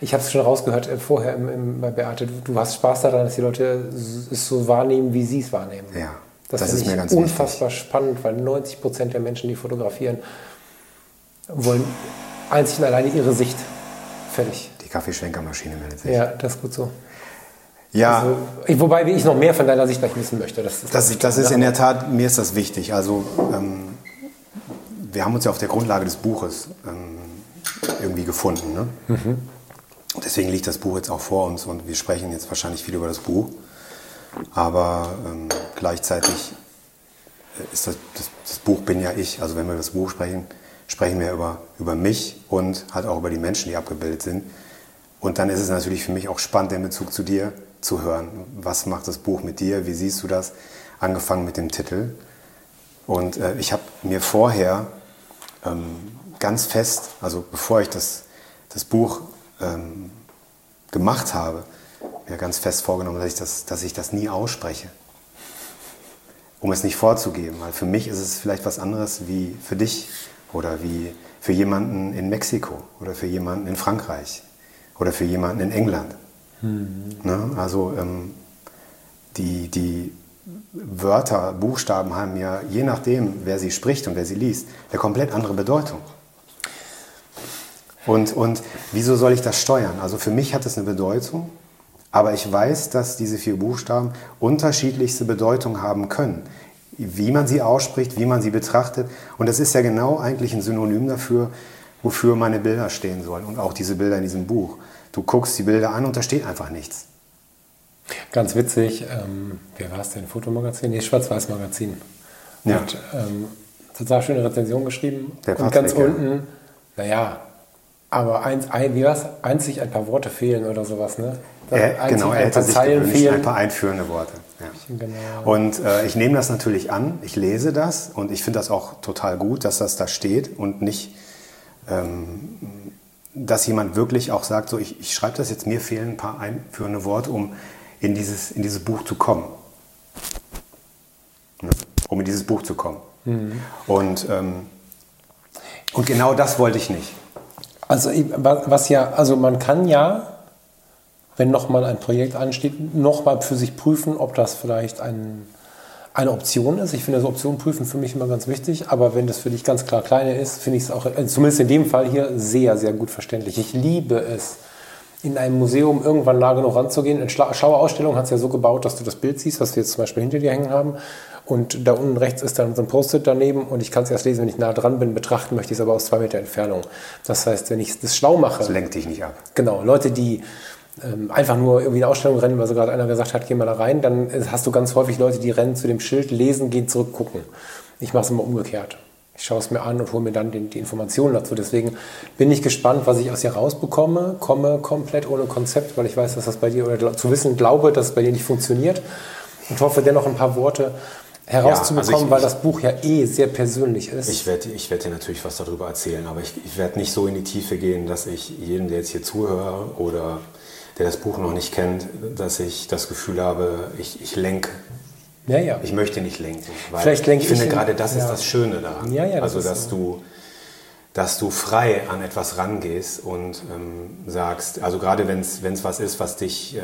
ich habe es schon rausgehört äh, vorher im, im, bei Beate, du, du hast Spaß daran, dass die Leute es so wahrnehmen, wie sie es wahrnehmen. Ja, das, das ist mir ganz unfassbar spannend, weil 90 Prozent der Menschen, die fotografieren, wollen einzig und alleine ihre Sicht. Fertig. Die Kaffeeschwenkermaschine meldet sich. Ja, das ist gut so. Ja, Also, ich, wobei ich noch mehr von deiner Sicht gleich wissen möchte. Das ist, das, das ist in der Tat, mir ist das wichtig. Also ähm, wir haben uns ja auf der Grundlage des Buches ähm, irgendwie gefunden. Ne? Mhm. Deswegen liegt das Buch jetzt auch vor uns und wir sprechen jetzt wahrscheinlich viel über das Buch. Aber ähm, gleichzeitig ist das, das, das Buch bin ja ich. Also wenn wir über das Buch sprechen, sprechen wir über, über mich und halt auch über die Menschen, die abgebildet sind. Und dann ist es natürlich für mich auch spannend, den Bezug zu dir zu hören. Was macht das Buch mit dir? Wie siehst du das? Angefangen mit dem Titel. Und äh, ich habe mir vorher ganz fest, also bevor ich das, das Buch ähm, gemacht habe, mir ganz fest vorgenommen, dass ich, das, dass ich das nie ausspreche. Um es nicht vorzugeben. Weil für mich ist es vielleicht was anderes wie für dich oder wie für jemanden in Mexiko oder für jemanden in Frankreich oder für jemanden in England. Ne? Also ähm, die, die Wörter, Buchstaben haben ja, je nachdem, wer sie spricht und wer sie liest, eine komplett andere Bedeutung. Und, und wieso soll ich das steuern? Also für mich hat es eine Bedeutung, aber ich weiß, dass diese vier Buchstaben unterschiedlichste Bedeutung haben können. Wie man sie ausspricht, wie man sie betrachtet. Und das ist ja genau eigentlich ein Synonym dafür, wofür meine Bilder stehen sollen. Und auch diese Bilder in diesem Buch. Du guckst die Bilder an und da steht einfach nichts. Ganz witzig, ähm, wer war es denn? Fotomagazin? Nee, Schwarz-Weiß-Magazin. Ja. Hat ähm, total schöne Rezension geschrieben. Der und ganz ja. unten, naja, aber eins, ein, wie war's? einzig ein paar Worte fehlen oder sowas, ne? Er, Einzig genau, er ein hätte paar sich Zeilen gewünscht, fehlen. ein paar einführende Worte. Ja. Genau. Und äh, ich nehme das natürlich an, ich lese das und ich finde das auch total gut, dass das da steht und nicht, ähm, dass jemand wirklich auch sagt, so ich, ich schreibe das jetzt, mir fehlen ein paar einführende Worte, um in dieses, in dieses Buch zu kommen. Ne? Um in dieses Buch zu kommen. Und, ähm, und genau das wollte ich nicht. Also was ja, also man kann ja, wenn nochmal ein Projekt ansteht, nochmal für sich prüfen, ob das vielleicht ein, eine Option ist. Ich finde das Option prüfen für mich immer ganz wichtig, aber wenn das für dich ganz klar kleine ist, finde ich es auch, äh, zumindest in dem Fall hier, sehr, sehr gut verständlich. Ich liebe es, in einem Museum irgendwann nah genug ranzugehen. Eine Schla- schlaue Ausstellung hat es ja so gebaut, dass du das Bild siehst, was wir jetzt zum Beispiel hinter dir hängen haben. Und da unten rechts ist dann so ein Post-it daneben und ich kann es erst lesen, wenn ich nah dran bin. Betrachten möchte ich es aber aus zwei Meter Entfernung. Das heißt, wenn ich das schlau mache, Das lenkt dich nicht ab. Genau, Leute, die ähm, einfach nur irgendwie eine Ausstellung rennen, weil so gerade einer gesagt hat, geh mal da rein, dann äh, hast du ganz häufig Leute, die rennen zu dem Schild, lesen, gehen zurück, gucken. Ich mache es immer umgekehrt. Ich schaue es mir an und hole mir dann die, die Informationen dazu. Deswegen bin ich gespannt, was ich aus dir rausbekomme. Komme komplett ohne Konzept, weil ich weiß, dass das bei dir, oder zu wissen glaube, dass es bei dir nicht funktioniert. Und hoffe dennoch ein paar Worte herauszubekommen, ja, also ich, weil das Buch ja eh sehr persönlich ist. Ich werde ich werd dir natürlich was darüber erzählen, aber ich, ich werde nicht so in die Tiefe gehen, dass ich jedem, der jetzt hier zuhört oder der das Buch noch nicht kennt, dass ich das Gefühl habe, ich, ich lenke. Ja, ja. Ich möchte nicht lenken. Weil Vielleicht lenke ich finde, gerade das ja. ist das Schöne daran. Ja, ja, also, das dass, du, dass du frei an etwas rangehst und ähm, sagst, also gerade wenn es was ist, was dich, ähm,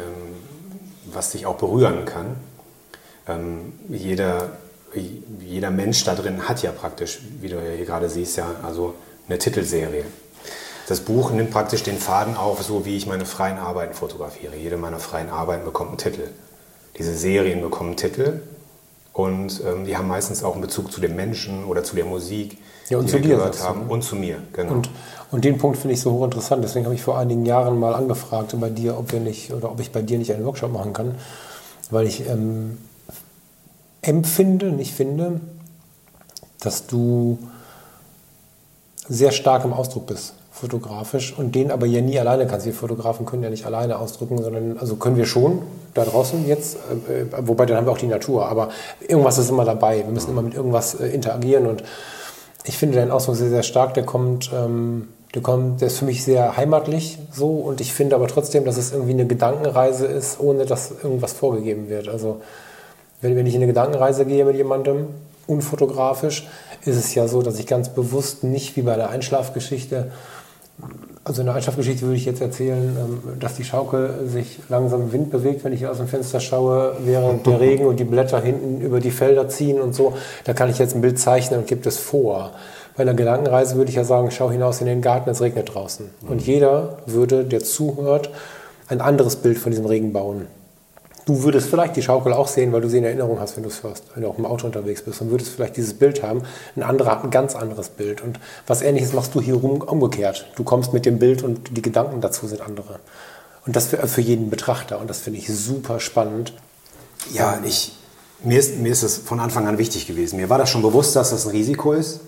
was dich auch berühren kann. Ähm, jeder, jeder Mensch da drin hat ja praktisch, wie du hier gerade siehst, ja, also eine Titelserie. Das Buch nimmt praktisch den Faden auf, so wie ich meine freien Arbeiten fotografiere. Jede meiner freien Arbeiten bekommt einen Titel. Diese Serien bekommen Titel und ähm, die haben meistens auch einen Bezug zu dem Menschen oder zu der Musik, ja, die zu wir dir, gehört haben. Und zu mir, genau. Und, und den Punkt finde ich so hochinteressant. Deswegen habe ich vor einigen Jahren mal angefragt bei dir, ob wir nicht oder ob ich bei dir nicht einen Workshop machen kann, weil ich ähm, empfinde, nicht finde, dass du sehr stark im Ausdruck bist fotografisch und den aber ja nie alleine kannst. Wir Fotografen können ja nicht alleine ausdrücken, sondern also können wir schon da draußen jetzt, äh, wobei dann haben wir auch die Natur, aber irgendwas ist immer dabei. Wir müssen immer mit irgendwas äh, interagieren und ich finde deinen Ausdruck sehr, sehr stark. Der kommt, ähm, der kommt, der ist für mich sehr heimatlich so und ich finde aber trotzdem, dass es irgendwie eine Gedankenreise ist, ohne dass irgendwas vorgegeben wird. Also wenn, wenn ich in eine Gedankenreise gehe mit jemandem, unfotografisch, ist es ja so, dass ich ganz bewusst nicht wie bei der Einschlafgeschichte also in der Einschlafgeschichte würde ich jetzt erzählen, ähm, dass die Schaukel sich langsam im Wind bewegt, wenn ich aus dem Fenster schaue, während der Regen und die Blätter hinten über die Felder ziehen und so. Da kann ich jetzt ein Bild zeichnen und gebe das vor. Bei einer Gedankenreise würde ich ja sagen, schau hinaus in den Garten, es regnet draußen. Und jeder würde, der zuhört, ein anderes Bild von diesem Regen bauen. Du würdest vielleicht die Schaukel auch sehen, weil du sie in Erinnerung hast, wenn du es hörst, wenn du auch im Auto unterwegs bist und würdest vielleicht dieses Bild haben. Ein anderer hat ein ganz anderes Bild. Und was ähnliches machst du hier rum umgekehrt. Du kommst mit dem Bild und die Gedanken dazu sind andere. Und das für, für jeden Betrachter. Und das finde ich super spannend. Ja, ich, mir, ist, mir ist es von Anfang an wichtig gewesen. Mir war das schon bewusst, dass das ein Risiko ist.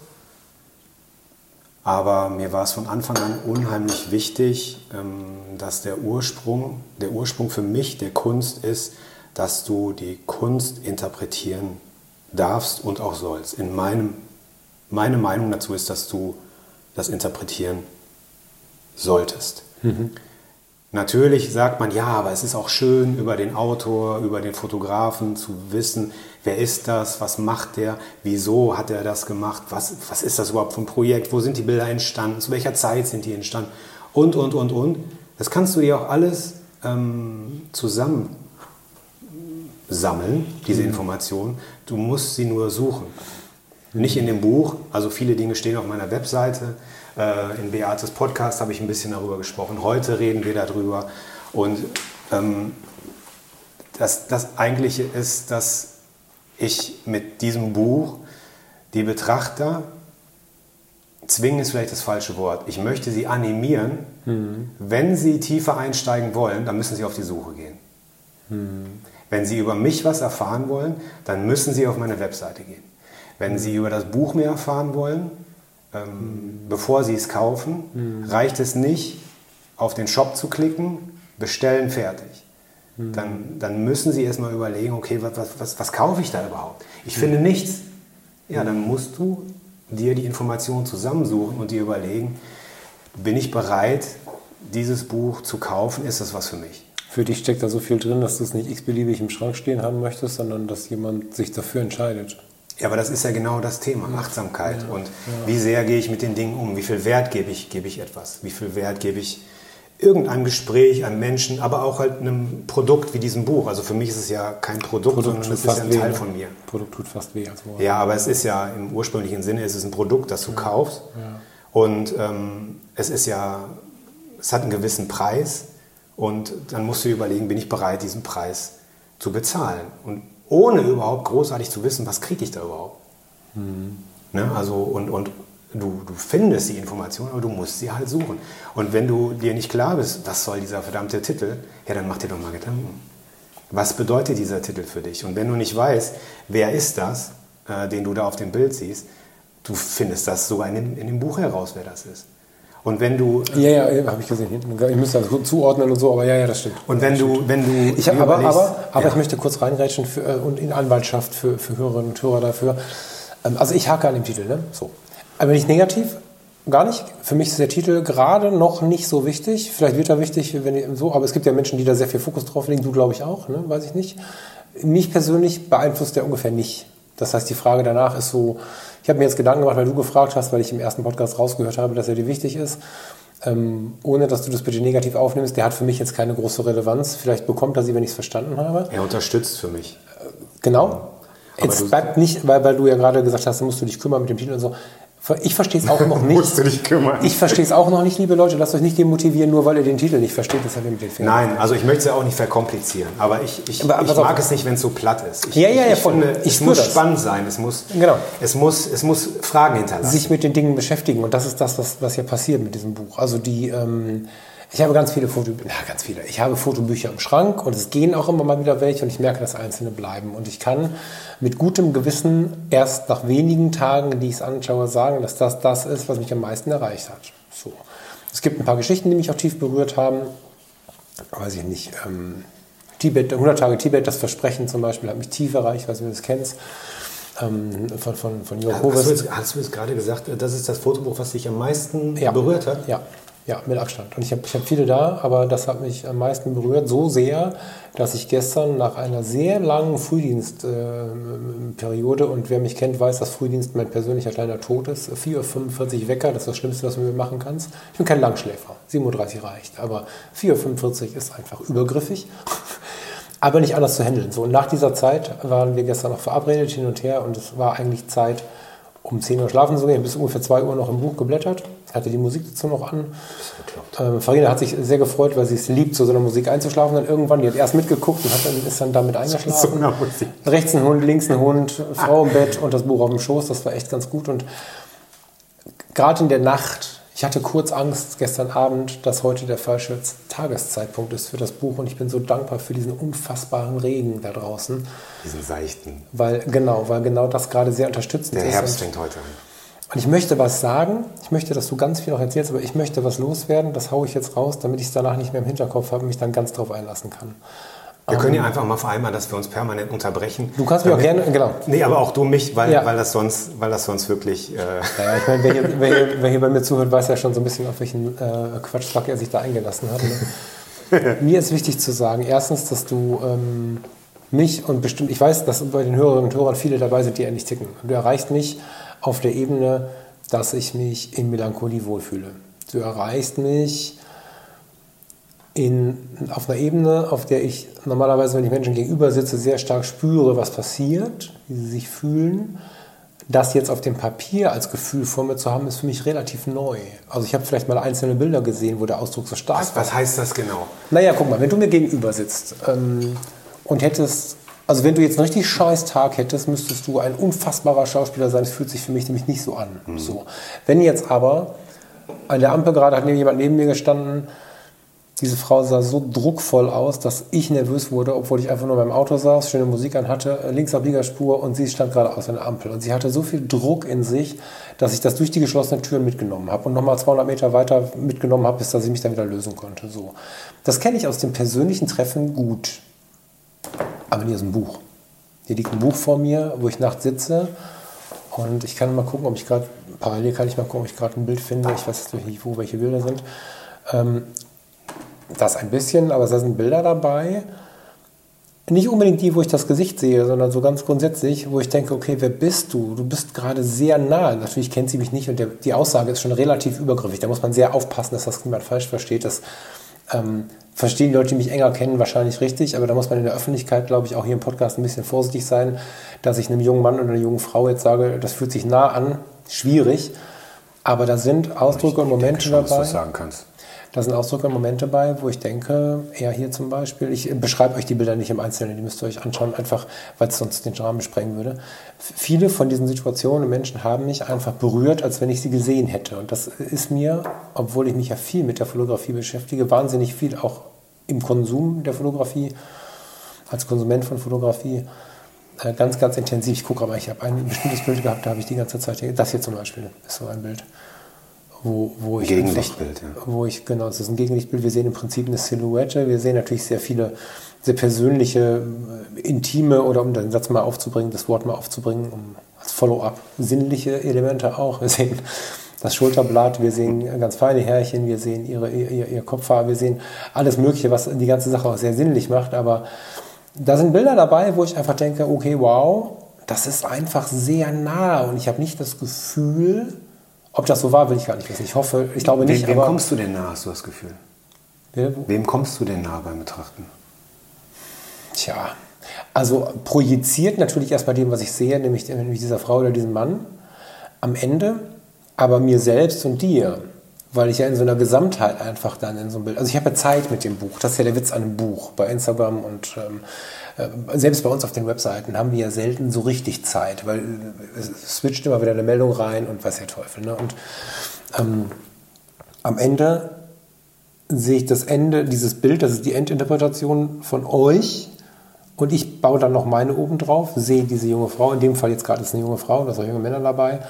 Aber mir war es von Anfang an unheimlich wichtig, ähm, dass der Ursprung, der Ursprung für mich der Kunst ist, dass du die Kunst interpretieren darfst und auch sollst. In meinem, meine Meinung dazu ist, dass du das interpretieren solltest. Mhm. Natürlich sagt man, ja, aber es ist auch schön, über den Autor, über den Fotografen zu wissen, wer ist das, was macht der, wieso hat er das gemacht, was, was ist das überhaupt für ein Projekt, wo sind die Bilder entstanden, zu welcher Zeit sind die entstanden und, und, und, und. Das kannst du dir auch alles ähm, zusammen sammeln, diese mhm. Informationen. Du musst sie nur suchen. Nicht in dem Buch, also viele Dinge stehen auf meiner Webseite, äh, in Beates Podcast habe ich ein bisschen darüber gesprochen. Heute reden wir darüber. Und ähm, das, das Eigentliche ist, dass ich mit diesem Buch die Betrachter zwingen ist vielleicht das falsche Wort. Ich möchte sie animieren, mhm. wenn sie tiefer einsteigen wollen, dann müssen sie auf die Suche gehen. Mhm. Wenn sie über mich was erfahren wollen, dann müssen sie auf meine Webseite gehen. Wenn sie über das Buch mehr erfahren wollen, ähm, bevor sie es kaufen, mhm. reicht es nicht, auf den Shop zu klicken, bestellen, fertig. Mhm. Dann, dann müssen sie erstmal überlegen, okay, was, was, was, was kaufe ich da überhaupt? Ich finde mhm. nichts. Ja, dann musst du dir die Informationen zusammensuchen und dir überlegen, bin ich bereit, dieses Buch zu kaufen? Ist das was für mich? Für dich steckt da so viel drin, dass du es nicht x-beliebig im Schrank stehen haben möchtest, sondern dass jemand sich dafür entscheidet. Ja, aber das ist ja genau das Thema, Achtsamkeit. Ja, und ja. wie sehr gehe ich mit den Dingen um? Wie viel Wert gebe ich, gebe ich etwas? Wie viel Wert gebe ich irgendeinem Gespräch, einem Menschen, aber auch halt einem Produkt wie diesem Buch? Also für mich ist es ja kein Produkt, Produkt sondern es ist ja ein Teil weh, von mir. Produkt tut fast weh als Wort. Ja, aber es ist ja im ursprünglichen Sinne, es ist ein Produkt, das du ja, kaufst. Und ähm, es ist ja, es hat einen gewissen Preis. Und dann musst du überlegen, bin ich bereit, diesen Preis zu bezahlen? Und ohne überhaupt großartig zu wissen, was kriege ich da überhaupt. Mhm. Ne? Also, und, und du, du findest die Information, aber du musst sie halt suchen. Und wenn du dir nicht klar bist, was soll dieser verdammte Titel, ja, dann mach dir doch mal Gedanken. Was bedeutet dieser Titel für dich? Und wenn du nicht weißt, wer ist das, äh, den du da auf dem Bild siehst, du findest das sogar in dem, in dem Buch heraus, wer das ist. Und wenn du. Ja, ja, habe ich gesehen. Ich müsste das gut zuordnen und so, aber ja, ja, das stimmt. Und wenn du, wenn du. Ich hab, aber, aber, aber ja. ich möchte kurz reinrätschen für, äh, und in Anwaltschaft für, für Hörerinnen und Hörer dafür. Ähm, also ich hake an dem Titel, ne? So. Aber nicht negativ, gar nicht. Für mich ist der Titel gerade noch nicht so wichtig. Vielleicht wird er wichtig, wenn ich, so, aber es gibt ja Menschen, die da sehr viel Fokus drauf legen. Du glaube ich auch, ne? weiß ich nicht. Mich persönlich beeinflusst der ungefähr nicht. Das heißt, die Frage danach ist so, ich habe mir jetzt Gedanken gemacht, weil du gefragt hast, weil ich im ersten Podcast rausgehört habe, dass er dir wichtig ist. Ähm, ohne dass du das bitte negativ aufnimmst, der hat für mich jetzt keine große Relevanz. Vielleicht bekommt er sie, wenn ich es verstanden habe. Er unterstützt für mich. Genau. Aber jetzt bleibt nicht, weil, weil du ja gerade gesagt hast, musst du dich kümmern mit dem Titel und so. Ich verstehe es auch noch [laughs] nicht. Musst du dich kümmern. Ich verstehe es auch noch nicht, liebe Leute. Lasst euch nicht demotivieren, nur weil ihr den Titel nicht versteht. Das hat mit den Fingern. Nein, also ich möchte es ja auch nicht verkomplizieren. Aber ich, ich, aber, aber ich mag es nicht, wenn es so platt ist. Ich, ja, ja, ja. Ich, finde, es muss das. spannend sein. Es muss, genau. es, muss, es muss Fragen hinterlassen. Sich mit den Dingen beschäftigen. Und das ist das, was, was hier passiert mit diesem Buch. Also die... Ähm, ich habe ganz viele Fotobücher, ja, ganz viele. Ich habe Fotobücher im Schrank und es gehen auch immer mal wieder welche und ich merke, dass einzelne bleiben. Und ich kann mit gutem Gewissen erst nach wenigen Tagen, die ich es anschaue, sagen, dass das das ist, was mich am meisten erreicht hat. So. Es gibt ein paar Geschichten, die mich auch tief berührt haben. Weiß ich nicht. Ähm, Tibet, 100 Tage Tibet, das Versprechen zum Beispiel, hat mich tief erreicht, weiß nicht, ob du das kennst. Ähm, von, von, von Jörg Hast du, jetzt, hast du jetzt gerade gesagt, das ist das Fotobuch, was dich am meisten ja. berührt hat? Ja, ja, mit Abstand. Und ich habe ich hab viele da, aber das hat mich am meisten berührt. So sehr, dass ich gestern nach einer sehr langen Frühdienstperiode, äh, und wer mich kennt, weiß, dass Frühdienst mein persönlicher kleiner Tod ist. 4.45 Uhr Wecker, das ist das Schlimmste, was du mir machen kannst. Ich bin kein Langschläfer. 7.30 Uhr reicht. Aber 4.45 Uhr ist einfach übergriffig. [laughs] aber nicht anders zu handeln. So, und nach dieser Zeit waren wir gestern noch verabredet hin und her und es war eigentlich Zeit, um 10 Uhr schlafen zu gehen. Bis ungefähr 2 Uhr noch im Buch geblättert, hatte die Musik dazu noch an. Ähm, Farina hat sich sehr gefreut, weil sie es liebt, zu so einer Musik einzuschlafen. Dann irgendwann, die hat erst mitgeguckt und hat dann, ist dann damit eingeschlafen. So Rechts ein Hund, links ein Hund, Frau im Bett und das Buch auf dem Schoß. Das war echt ganz gut. Und gerade in der Nacht ich hatte kurz Angst gestern Abend, dass heute der falsche Tageszeitpunkt ist für das Buch und ich bin so dankbar für diesen unfassbaren Regen da draußen. Diesen seichten. Weil genau, weil genau das gerade sehr unterstützend der ist. Der Herbst fängt heute an. Und ich möchte was sagen. Ich möchte, dass du ganz viel noch erzählst, aber ich möchte was loswerden. Das haue ich jetzt raus, damit ich es danach nicht mehr im Hinterkopf habe und mich dann ganz drauf einlassen kann. Wir können ja einfach mal vereinbaren, dass wir uns permanent unterbrechen. Du kannst mich auch gerne, genau. Nee, aber auch du mich, weil, ja. weil, das, sonst, weil das sonst wirklich. Äh ja, ich meine, wer hier, wer, hier, wer hier, bei mir zuhört, weiß ja schon so ein bisschen, auf welchen äh, Quatschfuck er sich da eingelassen hat. Ne? [laughs] mir ist wichtig zu sagen, erstens, dass du ähm, mich und bestimmt, ich weiß, dass bei den Hörerinnen und Hörern viele dabei sind, die ähnlich ticken. Du erreichst mich auf der Ebene, dass ich mich in Melancholie wohlfühle. Du erreichst mich in, auf einer Ebene, auf der ich normalerweise, wenn ich Menschen gegenüber sitze, sehr stark spüre, was passiert, wie sie sich fühlen. Das jetzt auf dem Papier als Gefühl vor mir zu haben, ist für mich relativ neu. Also ich habe vielleicht mal einzelne Bilder gesehen, wo der Ausdruck so stark was, Was heißt das genau? Naja, guck mal, wenn du mir gegenüber sitzt ähm, und hättest, also wenn du jetzt einen richtig scheiß Tag hättest, müsstest du ein unfassbarer Schauspieler sein. Es fühlt sich für mich nämlich nicht so an. Mhm. So. Wenn jetzt aber an der Ampel gerade hat jemand neben mir gestanden, diese Frau sah so druckvoll aus, dass ich nervös wurde, obwohl ich einfach nur beim Auto saß, schöne Musik an hatte, links auf Liegerspur und sie stand gerade aus einer Ampel. Und sie hatte so viel Druck in sich, dass ich das durch die geschlossenen Türen mitgenommen habe und nochmal 200 Meter weiter mitgenommen habe, bis dass ich mich dann wieder lösen konnte. So. Das kenne ich aus dem persönlichen Treffen gut. Aber nie aus dem Buch. Hier liegt ein Buch vor mir, wo ich nachts sitze und ich kann mal gucken, ob ich gerade, parallel kann ich mal gucken, ob ich gerade ein Bild finde. Ich weiß nicht, wo welche Bilder sind. Ähm, das ein bisschen, aber da sind Bilder dabei. Nicht unbedingt die, wo ich das Gesicht sehe, sondern so ganz grundsätzlich, wo ich denke, okay, wer bist du? Du bist gerade sehr nah. Natürlich kennt sie mich nicht und der, die Aussage ist schon relativ übergriffig. Da muss man sehr aufpassen, dass das niemand falsch versteht. Das ähm, verstehen die Leute, die mich enger kennen, wahrscheinlich richtig, aber da muss man in der Öffentlichkeit, glaube ich, auch hier im Podcast ein bisschen vorsichtig sein, dass ich einem jungen Mann oder einer jungen Frau jetzt sage, das fühlt sich nah an. Schwierig. Aber da sind Ausdrücke und Momente dabei. Was du sagen kannst. Da sind Ausdrücke und Momente bei, wo ich denke, er hier zum Beispiel, ich beschreibe euch die Bilder nicht im Einzelnen, die müsst ihr euch anschauen, einfach weil es sonst den Rahmen sprengen würde. Viele von diesen Situationen und Menschen haben mich einfach berührt, als wenn ich sie gesehen hätte. Und das ist mir, obwohl ich mich ja viel mit der Fotografie beschäftige, wahnsinnig viel auch im Konsum der Fotografie, als Konsument von Fotografie, Äh, ganz, ganz intensiv. Ich gucke aber, ich habe ein bestimmtes Bild gehabt, da habe ich die ganze Zeit, das hier zum Beispiel ist so ein Bild. Wo, wo ich Gegenlichtbild, einfach, ja. Wo ich, genau, es ist ein Gegenlichtbild. Wir sehen im Prinzip eine Silhouette. Wir sehen natürlich sehr viele, sehr persönliche, äh, intime oder um den Satz mal aufzubringen, das Wort mal aufzubringen, um als Follow-up sinnliche Elemente auch. Wir sehen das Schulterblatt, wir sehen ganz feine Härchen, wir sehen ihre, ihr, ihr Kopfhaar, wir sehen alles Mögliche, was die ganze Sache auch sehr sinnlich macht. Aber da sind Bilder dabei, wo ich einfach denke, okay, wow, das ist einfach sehr nah und ich habe nicht das Gefühl, ob das so war, will ich gar nicht wissen. Ich hoffe, ich glaube nicht. Wem, wem kommst du denn nah, hast du das Gefühl? Wer, wem kommst du denn nah beim Betrachten? Tja, also projiziert natürlich erst bei dem, was ich sehe, nämlich, nämlich dieser Frau oder diesem Mann am Ende, aber mir selbst und dir weil ich ja in so einer Gesamtheit einfach dann in so einem Bild. Also ich habe ja Zeit mit dem Buch. Das ist ja der Witz an einem Buch. Bei Instagram und ähm, äh, selbst bei uns auf den Webseiten haben wir ja selten so richtig Zeit, weil es switcht immer wieder eine Meldung rein und weiß der Teufel. Ne? Und ähm, am Ende sehe ich das Ende, dieses Bild, das ist die Endinterpretation von euch. Und ich baue dann noch meine oben drauf, sehe diese junge Frau, in dem Fall jetzt gerade ist eine junge Frau, da sind junge Männer dabei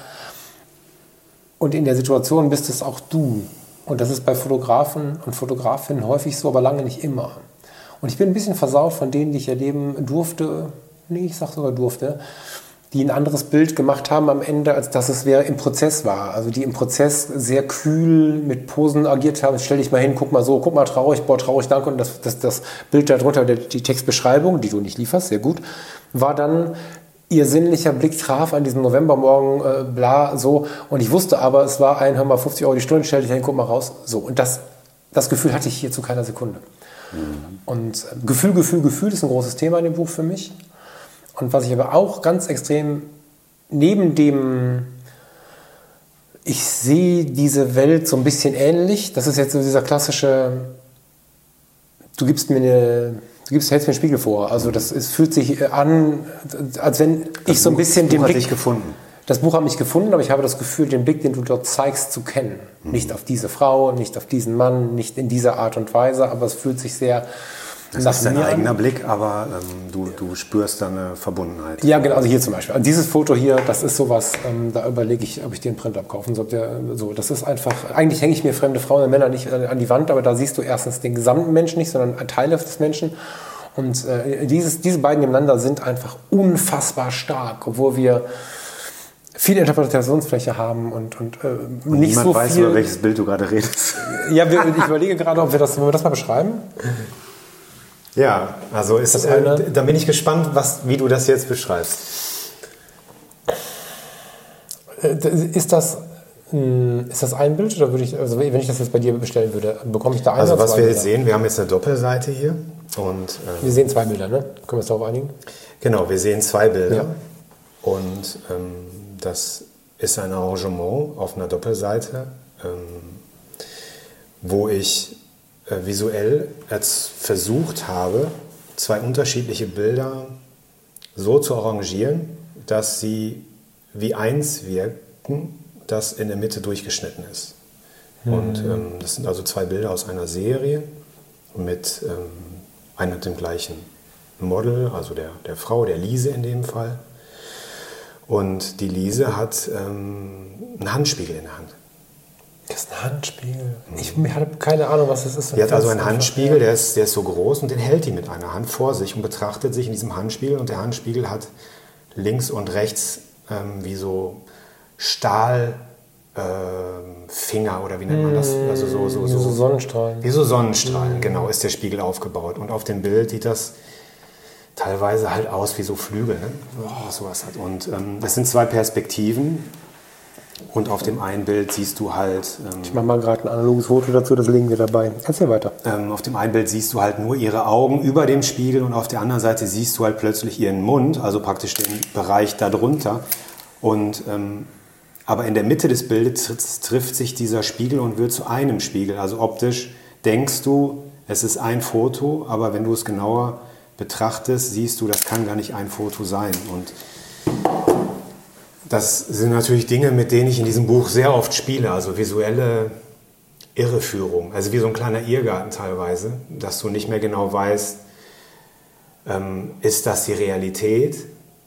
und in der Situation bist es auch du. Und das ist bei Fotografen und Fotografinnen häufig so, aber lange nicht immer. Und ich bin ein bisschen versaut von denen, die ich erleben durfte, nee, ich sag sogar durfte, die ein anderes Bild gemacht haben am Ende, als dass es wer im Prozess war. Also die im Prozess sehr kühl mit Posen agiert haben. Stell dich mal hin, guck mal so, guck mal traurig, boah, traurig, danke. Und das, das, das Bild darunter, die Textbeschreibung, die du nicht lieferst, sehr gut, war dann ihr sinnlicher Blick traf an diesem Novembermorgen, äh, bla, so. Und ich wusste aber, es war ein, hör mal, 50 Euro die Stunde, stell dich hin, guck mal raus. So. Und das, das Gefühl hatte ich hier zu keiner Sekunde. Mhm. Und äh, Gefühl, Gefühl, Gefühl ist ein großes Thema in dem Buch für mich. Und was ich aber auch ganz extrem neben dem, ich sehe diese Welt so ein bisschen ähnlich, das ist jetzt so dieser klassische, du gibst mir eine du gibst, hältst mir den Spiegel vor. Also das es fühlt sich an, als wenn das ich so ein bisschen Buch den Blick... Gefunden. Das Buch hat mich gefunden, aber ich habe das Gefühl, den Blick, den du dort zeigst, zu kennen. Mhm. Nicht auf diese Frau, nicht auf diesen Mann, nicht in dieser Art und Weise, aber es fühlt sich sehr das ist dein eigener Blick, aber ähm, du, du spürst da eine Verbundenheit. Ja, genau. Also hier zum Beispiel. Also dieses Foto hier, das ist sowas, ähm, da überlege ich, ob ich den Print abkaufen soll. Der, so, das ist einfach, eigentlich hänge ich mir fremde Frauen und Männer nicht an die Wand, aber da siehst du erstens den gesamten Menschen nicht, sondern Teile des Menschen. Und äh, dieses, diese beiden nebeneinander sind einfach unfassbar stark, obwohl wir viel Interpretationsfläche haben und, und, äh, und nicht so weiß, viel. über welches Bild du gerade redest. [laughs] Ja, wir, ich überlege gerade, ob wir das, wollen wir das mal beschreiben. Ja, also ist das eine, äh, da bin ich gespannt, was, wie du das jetzt beschreibst. Äh, ist das, ist das ein Bild oder würde ich, also wenn ich das jetzt bei dir bestellen würde, bekomme ich da ein Also was wir jetzt sehen, wir haben jetzt eine Doppelseite hier und ähm, wir sehen zwei Bilder, ne? Können wir uns darauf einigen? Genau, wir sehen zwei Bilder ja. und ähm, das ist ein Arrangement auf einer Doppelseite, ähm, wo ich äh, visuell als versucht habe, zwei unterschiedliche Bilder so zu arrangieren, dass sie wie eins wirken, das in der Mitte durchgeschnitten ist. Mhm. Und ähm, das sind also zwei Bilder aus einer Serie mit ähm, einem und dem gleichen Model, also der, der Frau, der Lise in dem Fall. Und die Lise hat ähm, einen Handspiegel in der Hand. Das ist ein Handspiegel. Ich habe keine Ahnung, was das ist. Sie hat also einen Handspiegel, der ist, der ist so groß und den hält die mit einer Hand vor sich und betrachtet sich in diesem Handspiegel. Und der Handspiegel hat links und rechts ähm, wie so Stahlfinger ähm, oder wie nennt man das? Mm, also so, so, so, wie so Sonnenstrahlen. Wie so Sonnenstrahlen, mm. genau, ist der Spiegel aufgebaut. Und auf dem Bild sieht das teilweise halt aus wie so Flügel, ne? Oh, sowas hat. Und ähm, das sind zwei Perspektiven und auf dem einen Bild siehst du halt. Ähm, ich mache mal gerade ein analoges Foto dazu, das legen wir dabei. Erzähl weiter. Ähm, auf dem einen Bild siehst du halt nur ihre Augen über dem Spiegel und auf der anderen Seite siehst du halt plötzlich ihren Mund, also praktisch den Bereich darunter. Und ähm, aber in der Mitte des Bildes trifft sich dieser Spiegel und wird zu einem Spiegel. Also optisch denkst du, es ist ein Foto, aber wenn du es genauer betrachtest, siehst du, das kann gar nicht ein Foto sein. Und das sind natürlich Dinge, mit denen ich in diesem Buch sehr oft spiele, also visuelle Irreführung, also wie so ein kleiner Irrgarten teilweise, dass du nicht mehr genau weißt, ähm, ist das die Realität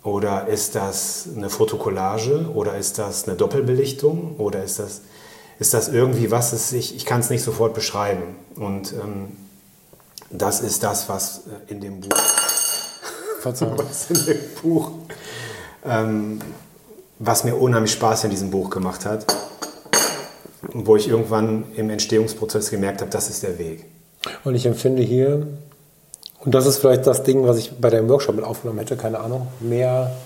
Oder ist das eine Fotokollage? Oder ist das eine Doppelbelichtung? Oder ist das, ist das irgendwie was, es ich, ich kann es nicht sofort beschreiben. Und ähm, das ist das, was äh, in dem Buch, [laughs] was in dem Buch ähm, was mir unheimlich Spaß in diesem Buch gemacht hat. Wo ich irgendwann im Entstehungsprozess gemerkt habe, das ist der Weg. Und ich empfinde hier, und das ist vielleicht das Ding, was ich bei deinem Workshop mit aufgenommen hätte, keine Ahnung, mehr.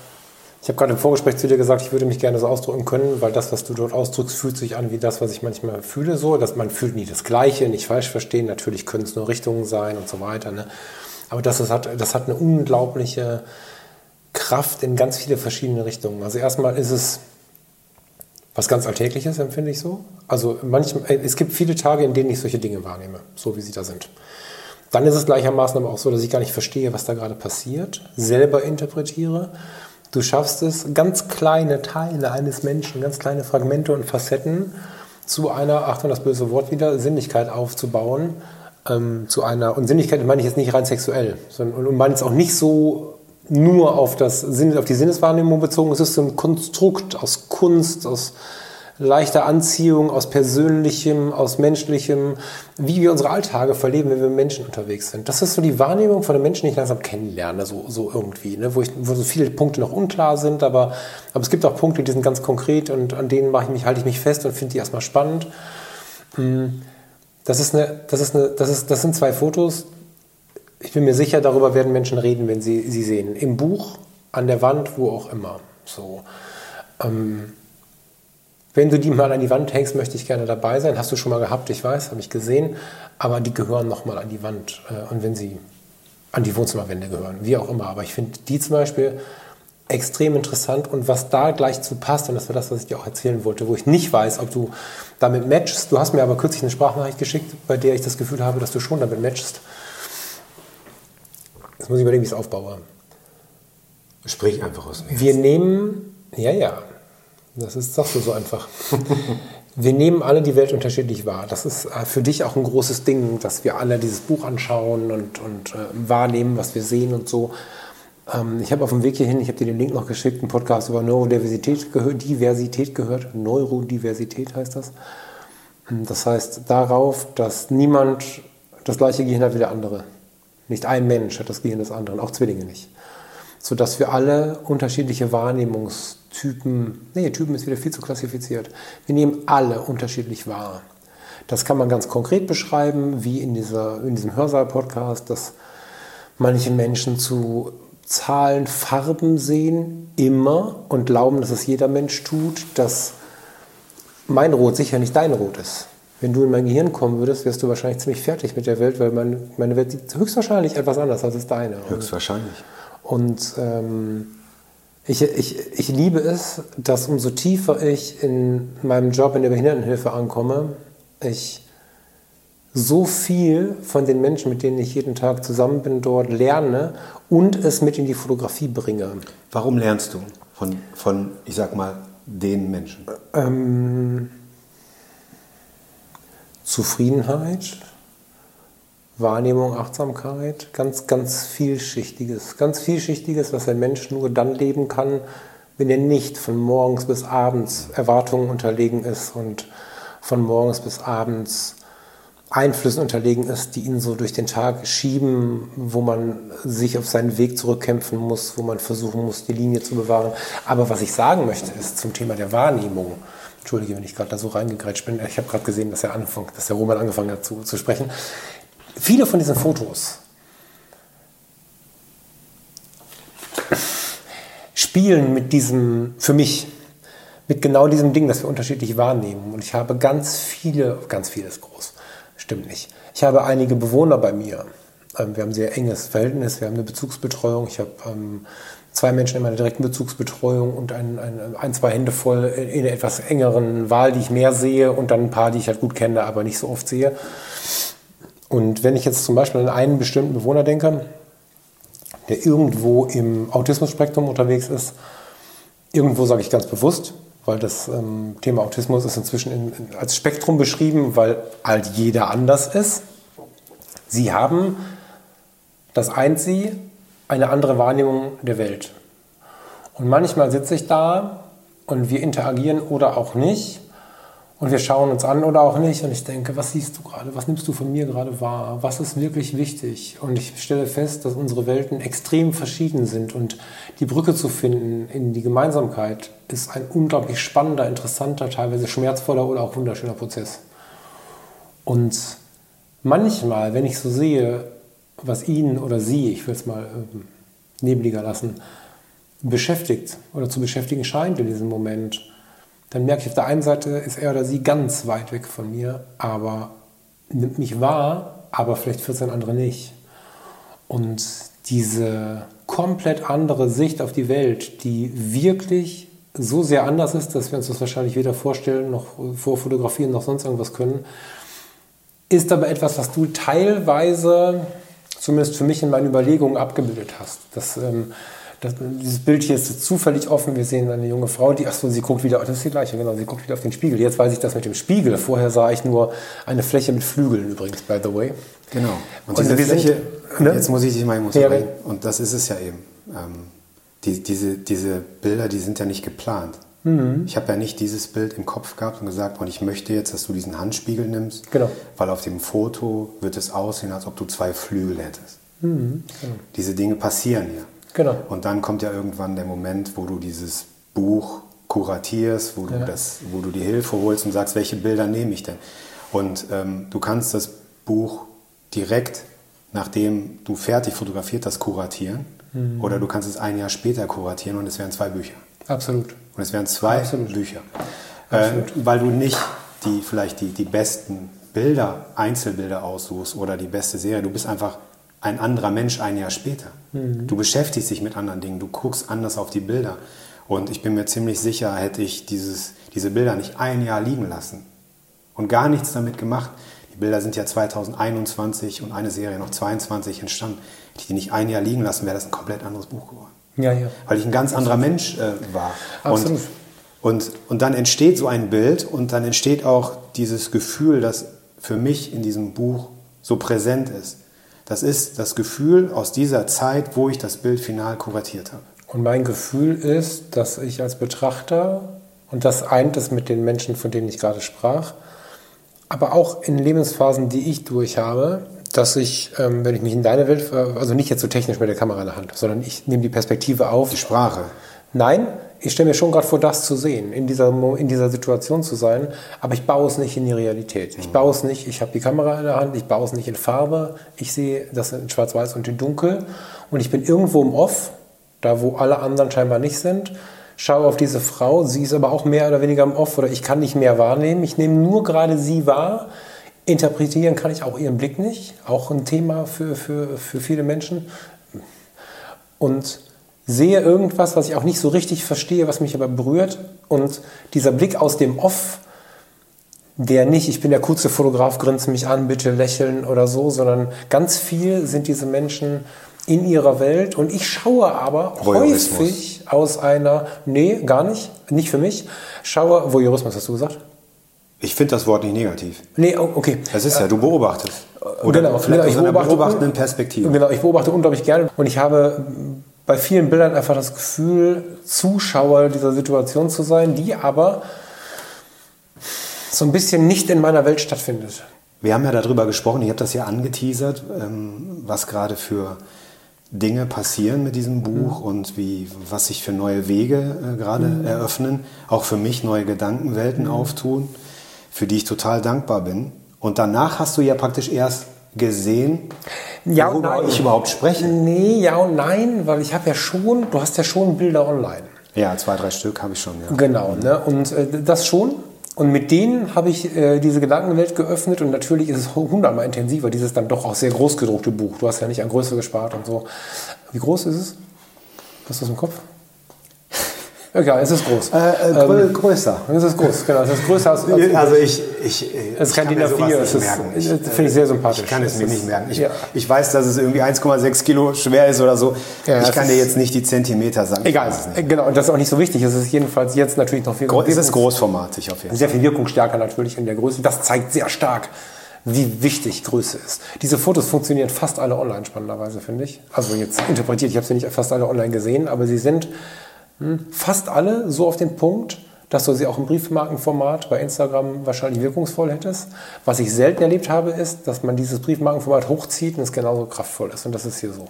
Ich habe gerade im Vorgespräch zu dir gesagt, ich würde mich gerne so ausdrücken können, weil das, was du dort ausdrückst, fühlt sich an wie das, was ich manchmal fühle, so, dass man fühlt nie das Gleiche, nicht falsch verstehen. Natürlich können es nur Richtungen sein und so weiter. Ne? Aber das, das, hat, das hat eine unglaubliche Kraft in ganz viele verschiedene Richtungen. Also erstmal ist es was ganz Alltägliches, empfinde ich so. Also manchmal, es gibt viele Tage, in denen ich solche Dinge wahrnehme, so wie sie da sind. Dann ist es gleichermaßen aber auch so, dass ich gar nicht verstehe, was da gerade passiert, selber interpretiere. Du schaffst es, ganz kleine Teile eines Menschen, ganz kleine Fragmente und Facetten zu einer, Achtung, das böse Wort wieder, Sinnlichkeit aufzubauen. Ähm, zu einer, und Sinnlichkeit meine ich jetzt nicht rein sexuell, sondern, und meine es auch nicht so nur auf, das, auf die Sinneswahrnehmung bezogen. Es ist so ein Konstrukt aus Kunst, aus leichter Anziehung, aus Persönlichem, aus Menschlichem, wie wir unsere Alltage verleben, wenn wir mit Menschen unterwegs sind. Das ist so die Wahrnehmung von den Menschen, die ich langsam kennenlerne, so, so irgendwie, ne? wo, ich, wo so viele Punkte noch unklar sind, aber, aber es gibt auch Punkte, die sind ganz konkret und an denen mache ich mich, halte ich mich fest und finde die erstmal spannend. Hm. Das, ist eine, das, ist eine, das, ist, das sind zwei Fotos, ich bin mir sicher, darüber werden Menschen reden, wenn sie sie sehen. Im Buch, an der Wand, wo auch immer. So. Ähm, wenn du die mal an die Wand hängst, möchte ich gerne dabei sein. Hast du schon mal gehabt, ich weiß, habe ich gesehen. Aber die gehören nochmal an die Wand. Äh, und wenn sie an die Wohnzimmerwände gehören, wie auch immer. Aber ich finde die zum Beispiel extrem interessant. Und was da gleich zu passt, und das war das, was ich dir auch erzählen wollte, wo ich nicht weiß, ob du damit matchst. Du hast mir aber kürzlich eine Sprachnachricht geschickt, bei der ich das Gefühl habe, dass du schon damit matchst. Jetzt muss ich überlegen, wie ich es aufbaue. Sprich einfach aus mir. Wir nehmen, ja, ja, das ist, sagst du so einfach. [laughs] wir nehmen alle die Welt unterschiedlich wahr. Das ist äh, für dich auch ein großes Ding, dass wir alle dieses Buch anschauen und, und äh, wahrnehmen, was wir sehen und so. Ähm, ich habe auf dem Weg hierhin, ich habe dir den Link noch geschickt, einen Podcast über Neurodiversität gehört, Diversität gehört. Neurodiversität heißt das. Das heißt darauf, dass niemand das gleiche Gehirn hat wie der andere. Nicht ein Mensch hat das Gehirn des anderen, auch Zwillinge nicht. Sodass wir alle unterschiedliche Wahrnehmungstypen, nee, Typen ist wieder viel zu klassifiziert. Wir nehmen alle unterschiedlich wahr. Das kann man ganz konkret beschreiben, wie in, dieser, in diesem Hörsaal-Podcast, dass manche Menschen zu Zahlen, Farben sehen, immer und glauben, dass es jeder Mensch tut, dass mein Rot sicher nicht dein Rot ist. Wenn du in mein Gehirn kommen würdest, wärst du wahrscheinlich ziemlich fertig mit der Welt, weil meine, meine Welt sieht höchstwahrscheinlich etwas anders als deine. Höchstwahrscheinlich. Und ähm, ich, ich, ich liebe es, dass umso tiefer ich in meinem Job in der Behindertenhilfe ankomme, ich so viel von den Menschen, mit denen ich jeden Tag zusammen bin, dort lerne und es mit in die Fotografie bringe. Warum lernst du von, von ich sag mal, den Menschen? Ähm, Zufriedenheit, Wahrnehmung, Achtsamkeit, ganz, ganz vielschichtiges, ganz vielschichtiges, was ein Mensch nur dann leben kann, wenn er nicht von morgens bis abends Erwartungen unterlegen ist und von morgens bis abends Einflüssen unterlegen ist, die ihn so durch den Tag schieben, wo man sich auf seinen Weg zurückkämpfen muss, wo man versuchen muss, die Linie zu bewahren. Aber was ich sagen möchte, ist zum Thema der Wahrnehmung. Entschuldige, wenn ich gerade da so reingegrätscht bin. Ich habe gerade gesehen, dass, er anfängt, dass der Roman angefangen hat zu, zu sprechen. Viele von diesen Fotos spielen mit diesem, für mich, mit genau diesem Ding, das wir unterschiedlich wahrnehmen. Und ich habe ganz viele, ganz vieles groß, stimmt nicht. Ich habe einige Bewohner bei mir. Ähm, wir haben ein sehr enges Verhältnis, wir haben eine Bezugsbetreuung. Ich habe ähm, zwei Menschen in meiner direkten Bezugsbetreuung und ein, ein, ein, zwei Hände voll in einer etwas engeren Wahl, die ich mehr sehe und dann ein paar, die ich halt gut kenne, aber nicht so oft sehe. Und wenn ich jetzt zum Beispiel an einen bestimmten Bewohner denke, der irgendwo im Autismus-Spektrum unterwegs ist, irgendwo sage ich ganz bewusst, weil das ähm, Thema Autismus ist inzwischen in, in, als Spektrum beschrieben, weil halt jeder anders ist. Sie haben das eint sie eine andere Wahrnehmung der Welt. Und manchmal sitze ich da und wir interagieren oder auch nicht. Und wir schauen uns an oder auch nicht. Und ich denke, was siehst du gerade? Was nimmst du von mir gerade wahr? Was ist wirklich wichtig? Und ich stelle fest, dass unsere Welten extrem verschieden sind. Und die Brücke zu finden in die Gemeinsamkeit ist ein unglaublich spannender, interessanter, teilweise schmerzvoller oder auch wunderschöner Prozess. Und manchmal, wenn ich so sehe, was ihn oder sie, ich will es mal äh, nebliger lassen, beschäftigt oder zu beschäftigen scheint in diesem Moment, dann merke ich, auf der einen Seite ist er oder sie ganz weit weg von mir, aber nimmt mich wahr, aber vielleicht 14 andere nicht. Und diese komplett andere Sicht auf die Welt, die wirklich so sehr anders ist, dass wir uns das wahrscheinlich weder vorstellen, noch vorfotografieren, noch sonst irgendwas können, ist aber etwas, was du teilweise, zumindest für mich in meinen Überlegungen, abgebildet hast. Das ähm, das, dieses Bild hier ist zufällig offen. Wir sehen eine junge Frau, die, achso, sie guckt wieder, das ist die gleiche, genau, sie guckt wieder auf den Spiegel. Jetzt weiß ich das mit dem Spiegel. Vorher sah ich nur eine Fläche mit Flügeln übrigens, by the way. Genau. Und, und diese Fläche, sind, ne? jetzt muss ich dich mal muss ja, und das ist es ja eben. Ähm, die, diese, diese Bilder, die sind ja nicht geplant. Mhm. Ich habe ja nicht dieses Bild im Kopf gehabt und gesagt, und ich möchte jetzt, dass du diesen Handspiegel nimmst, genau. weil auf dem Foto wird es aussehen, als ob du zwei Flügel hättest. Mhm. Genau. Diese Dinge passieren ja. Genau. Und dann kommt ja irgendwann der Moment, wo du dieses Buch kuratierst, wo, ja. du, das, wo du die Hilfe holst und sagst, welche Bilder nehme ich denn? Und ähm, du kannst das Buch direkt, nachdem du fertig fotografiert hast, kuratieren. Mhm. Oder du kannst es ein Jahr später kuratieren und es wären zwei Bücher. Absolut. Und es wären zwei Absolut. Bücher. Äh, weil du nicht die, vielleicht die, die besten Bilder, Einzelbilder aussuchst oder die beste Serie. Du bist einfach ein anderer Mensch ein Jahr später. Mhm. Du beschäftigst dich mit anderen Dingen, du guckst anders auf die Bilder. Und ich bin mir ziemlich sicher, hätte ich dieses, diese Bilder nicht ein Jahr liegen lassen und gar nichts damit gemacht. Die Bilder sind ja 2021 und eine Serie noch 22 entstanden. Hätte ich die nicht ein Jahr liegen lassen, wäre das ein komplett anderes Buch geworden. Ja, ja. Weil ich ein ganz anderer Mensch äh, war. Absolut. Und, und, und dann entsteht so ein Bild und dann entsteht auch dieses Gefühl, das für mich in diesem Buch so präsent ist. Das ist das Gefühl aus dieser Zeit, wo ich das Bild final kuratiert habe. Und mein Gefühl ist, dass ich als Betrachter, und das eint es mit den Menschen, von denen ich gerade sprach, aber auch in Lebensphasen, die ich durch habe, dass ich, ähm, wenn ich mich in deine Welt, also nicht jetzt so technisch mit der Kamera in der Hand, sondern ich nehme die Perspektive auf. Die Sprache. Nein, ich stelle mir schon gerade vor, das zu sehen, in dieser, in dieser Situation zu sein, aber ich baue es nicht in die Realität. Ich baue es nicht, ich habe die Kamera in der Hand, ich baue es nicht in Farbe, ich sehe das in Schwarz-Weiß und in Dunkel. Und ich bin irgendwo im Off, da wo alle anderen scheinbar nicht sind, schaue auf diese Frau, sie ist aber auch mehr oder weniger im Off oder ich kann nicht mehr wahrnehmen, ich nehme nur gerade sie wahr, interpretieren kann ich auch ihren Blick nicht, auch ein Thema für, für, für viele Menschen. Und sehe irgendwas, was ich auch nicht so richtig verstehe, was mich aber berührt. Und dieser Blick aus dem Off, der nicht, ich bin der coolste Fotograf, grinse mich an, bitte lächeln oder so, sondern ganz viel sind diese Menschen in ihrer Welt und ich schaue aber häufig aus einer, nee, gar nicht, nicht für mich, schaue, Voyeurismus hast du gesagt? Ich finde das Wort nicht negativ. Nee, oh, okay. Das ist ja, du beobachtest. Oder genau, vielleicht genau, ich beobachte, beobachtenden Perspektive. Genau, ich beobachte unglaublich gerne und ich habe bei vielen Bildern einfach das Gefühl, Zuschauer dieser Situation zu sein, die aber so ein bisschen nicht in meiner Welt stattfindet. Wir haben ja darüber gesprochen, ich habe das ja angeteasert, ähm, was gerade für Dinge passieren mit diesem Buch mhm. und wie, was sich für neue Wege äh, gerade mhm. eröffnen, auch für mich neue Gedankenwelten mhm. auftun, für die ich total dankbar bin. Und danach hast du ja praktisch erst gesehen, ja worüber nein. ich überhaupt spreche? Nee, ja und nein, weil ich habe ja schon, du hast ja schon Bilder online. Ja, zwei, drei Stück habe ich schon, ja. Genau, ne? und äh, das schon. Und mit denen habe ich äh, diese Gedankenwelt geöffnet und natürlich ist es hundertmal intensiver, dieses dann doch auch sehr groß gedruckte Buch. Du hast ja nicht an Größe gespart und so. Wie groß ist es? Hast du das im Kopf? Ja, es ist groß. Äh, äh, ähm, größer. Es ist groß, genau. Es ist größer als. als also ich. ich es ist kein DIN A4. Es ist, finde ich sehr sympathisch. Ich kann es mir nicht merken. Ich, ja. ich weiß, dass es irgendwie 1,6 Kilo schwer ist oder so. Ja, ich kann dir jetzt nicht die Zentimeter sagen. Egal. Genau, und das ist auch nicht so wichtig. Es ist jedenfalls jetzt natürlich noch viel. Es ist großformatig auf jeden Fall. Sehr viel wirkungsstärker natürlich in der Größe. Das zeigt sehr stark, wie wichtig Größe ist. Diese Fotos funktionieren fast alle online spannenderweise, finde ich. Also jetzt interpretiert, ich habe sie nicht fast alle online gesehen, aber sie sind. Fast alle so auf den Punkt, dass du sie auch im Briefmarkenformat bei Instagram wahrscheinlich wirkungsvoll hättest. Was ich selten erlebt habe, ist, dass man dieses Briefmarkenformat hochzieht und es genauso kraftvoll ist. Und das ist hier so.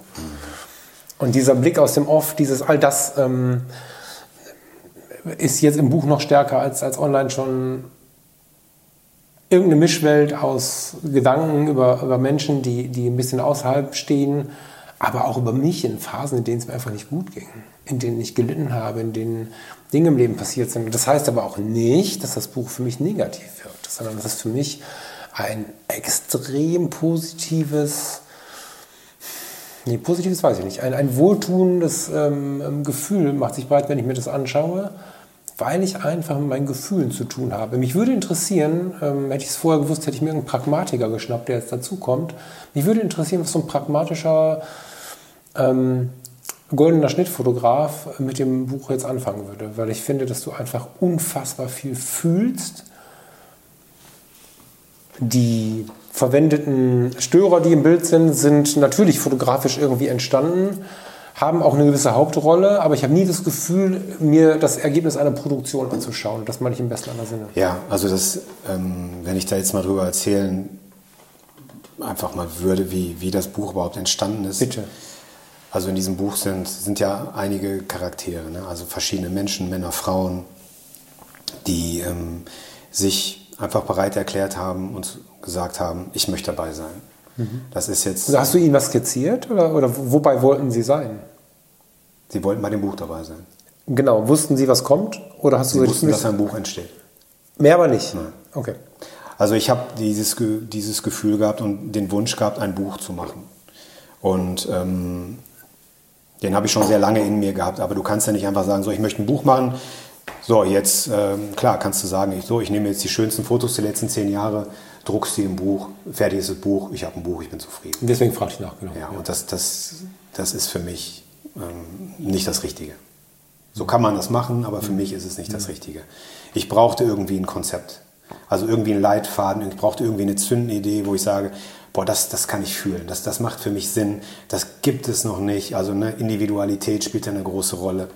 Und dieser Blick aus dem Off, dieses all das ähm, ist jetzt im Buch noch stärker als, als online schon irgendeine Mischwelt aus Gedanken über, über Menschen, die, die ein bisschen außerhalb stehen, aber auch über mich in Phasen, in denen es mir einfach nicht gut ging, in denen ich gelitten habe, in denen Dinge im Leben passiert sind. Das heißt aber auch nicht, dass das Buch für mich negativ wirkt, sondern das ist für mich ein extrem positives, nee, positives weiß ich nicht, ein, ein wohltuendes ähm, Gefühl macht sich breit, wenn ich mir das anschaue, weil ich einfach mit meinen Gefühlen zu tun habe. Mich würde interessieren, ähm, hätte ich es vorher gewusst, hätte ich mir einen Pragmatiker geschnappt, der jetzt dazukommt. Mich würde interessieren, was so ein pragmatischer ähm, goldener Schnittfotograf mit dem Buch jetzt anfangen würde, weil ich finde, dass du einfach unfassbar viel fühlst. Die verwendeten Störer, die im Bild sind, sind natürlich fotografisch irgendwie entstanden, haben auch eine gewisse Hauptrolle, aber ich habe nie das Gefühl, mir das Ergebnis einer Produktion anzuschauen. Das meine ich im besten aller Sinne. Ja, also das, ähm, wenn ich da jetzt mal drüber erzählen, einfach mal würde, wie, wie das Buch überhaupt entstanden ist. Bitte. Also in diesem Buch sind, sind ja einige Charaktere, ne? also verschiedene Menschen, Männer, Frauen, die ähm, sich einfach bereit erklärt haben und gesagt haben, ich möchte dabei sein. Mhm. Das ist jetzt. Also hast du ihnen was skizziert oder, oder wobei wollten sie sein? Sie wollten bei dem Buch dabei sein. Genau. Wussten sie, was kommt? Oder hast sie du wussten, dass ein Buch entsteht? Mehr aber nicht. Nein. Okay. Also ich habe dieses, dieses Gefühl gehabt und den Wunsch gehabt, ein Buch zu machen. Und ähm, den habe ich schon sehr lange in mir gehabt, aber du kannst ja nicht einfach sagen, so, ich möchte ein Buch machen. So, jetzt, ähm, klar, kannst du sagen, ich, so, ich nehme jetzt die schönsten Fotos der letzten zehn Jahre, druckst sie im Buch, fertig ist das Buch, ich habe ein Buch, ich bin zufrieden. Deswegen frage ich nach, genau. Ja, und das, das, das ist für mich ähm, nicht das Richtige. So kann man das machen, aber für mhm. mich ist es nicht das mhm. Richtige. Ich brauchte irgendwie ein Konzept. Also irgendwie einen Leitfaden, ich brauchte irgendwie eine Zündidee, wo ich sage, boah, das, das kann ich fühlen, das, das macht für mich Sinn, das gibt es noch nicht. Also ne, Individualität spielt ja eine große Rolle.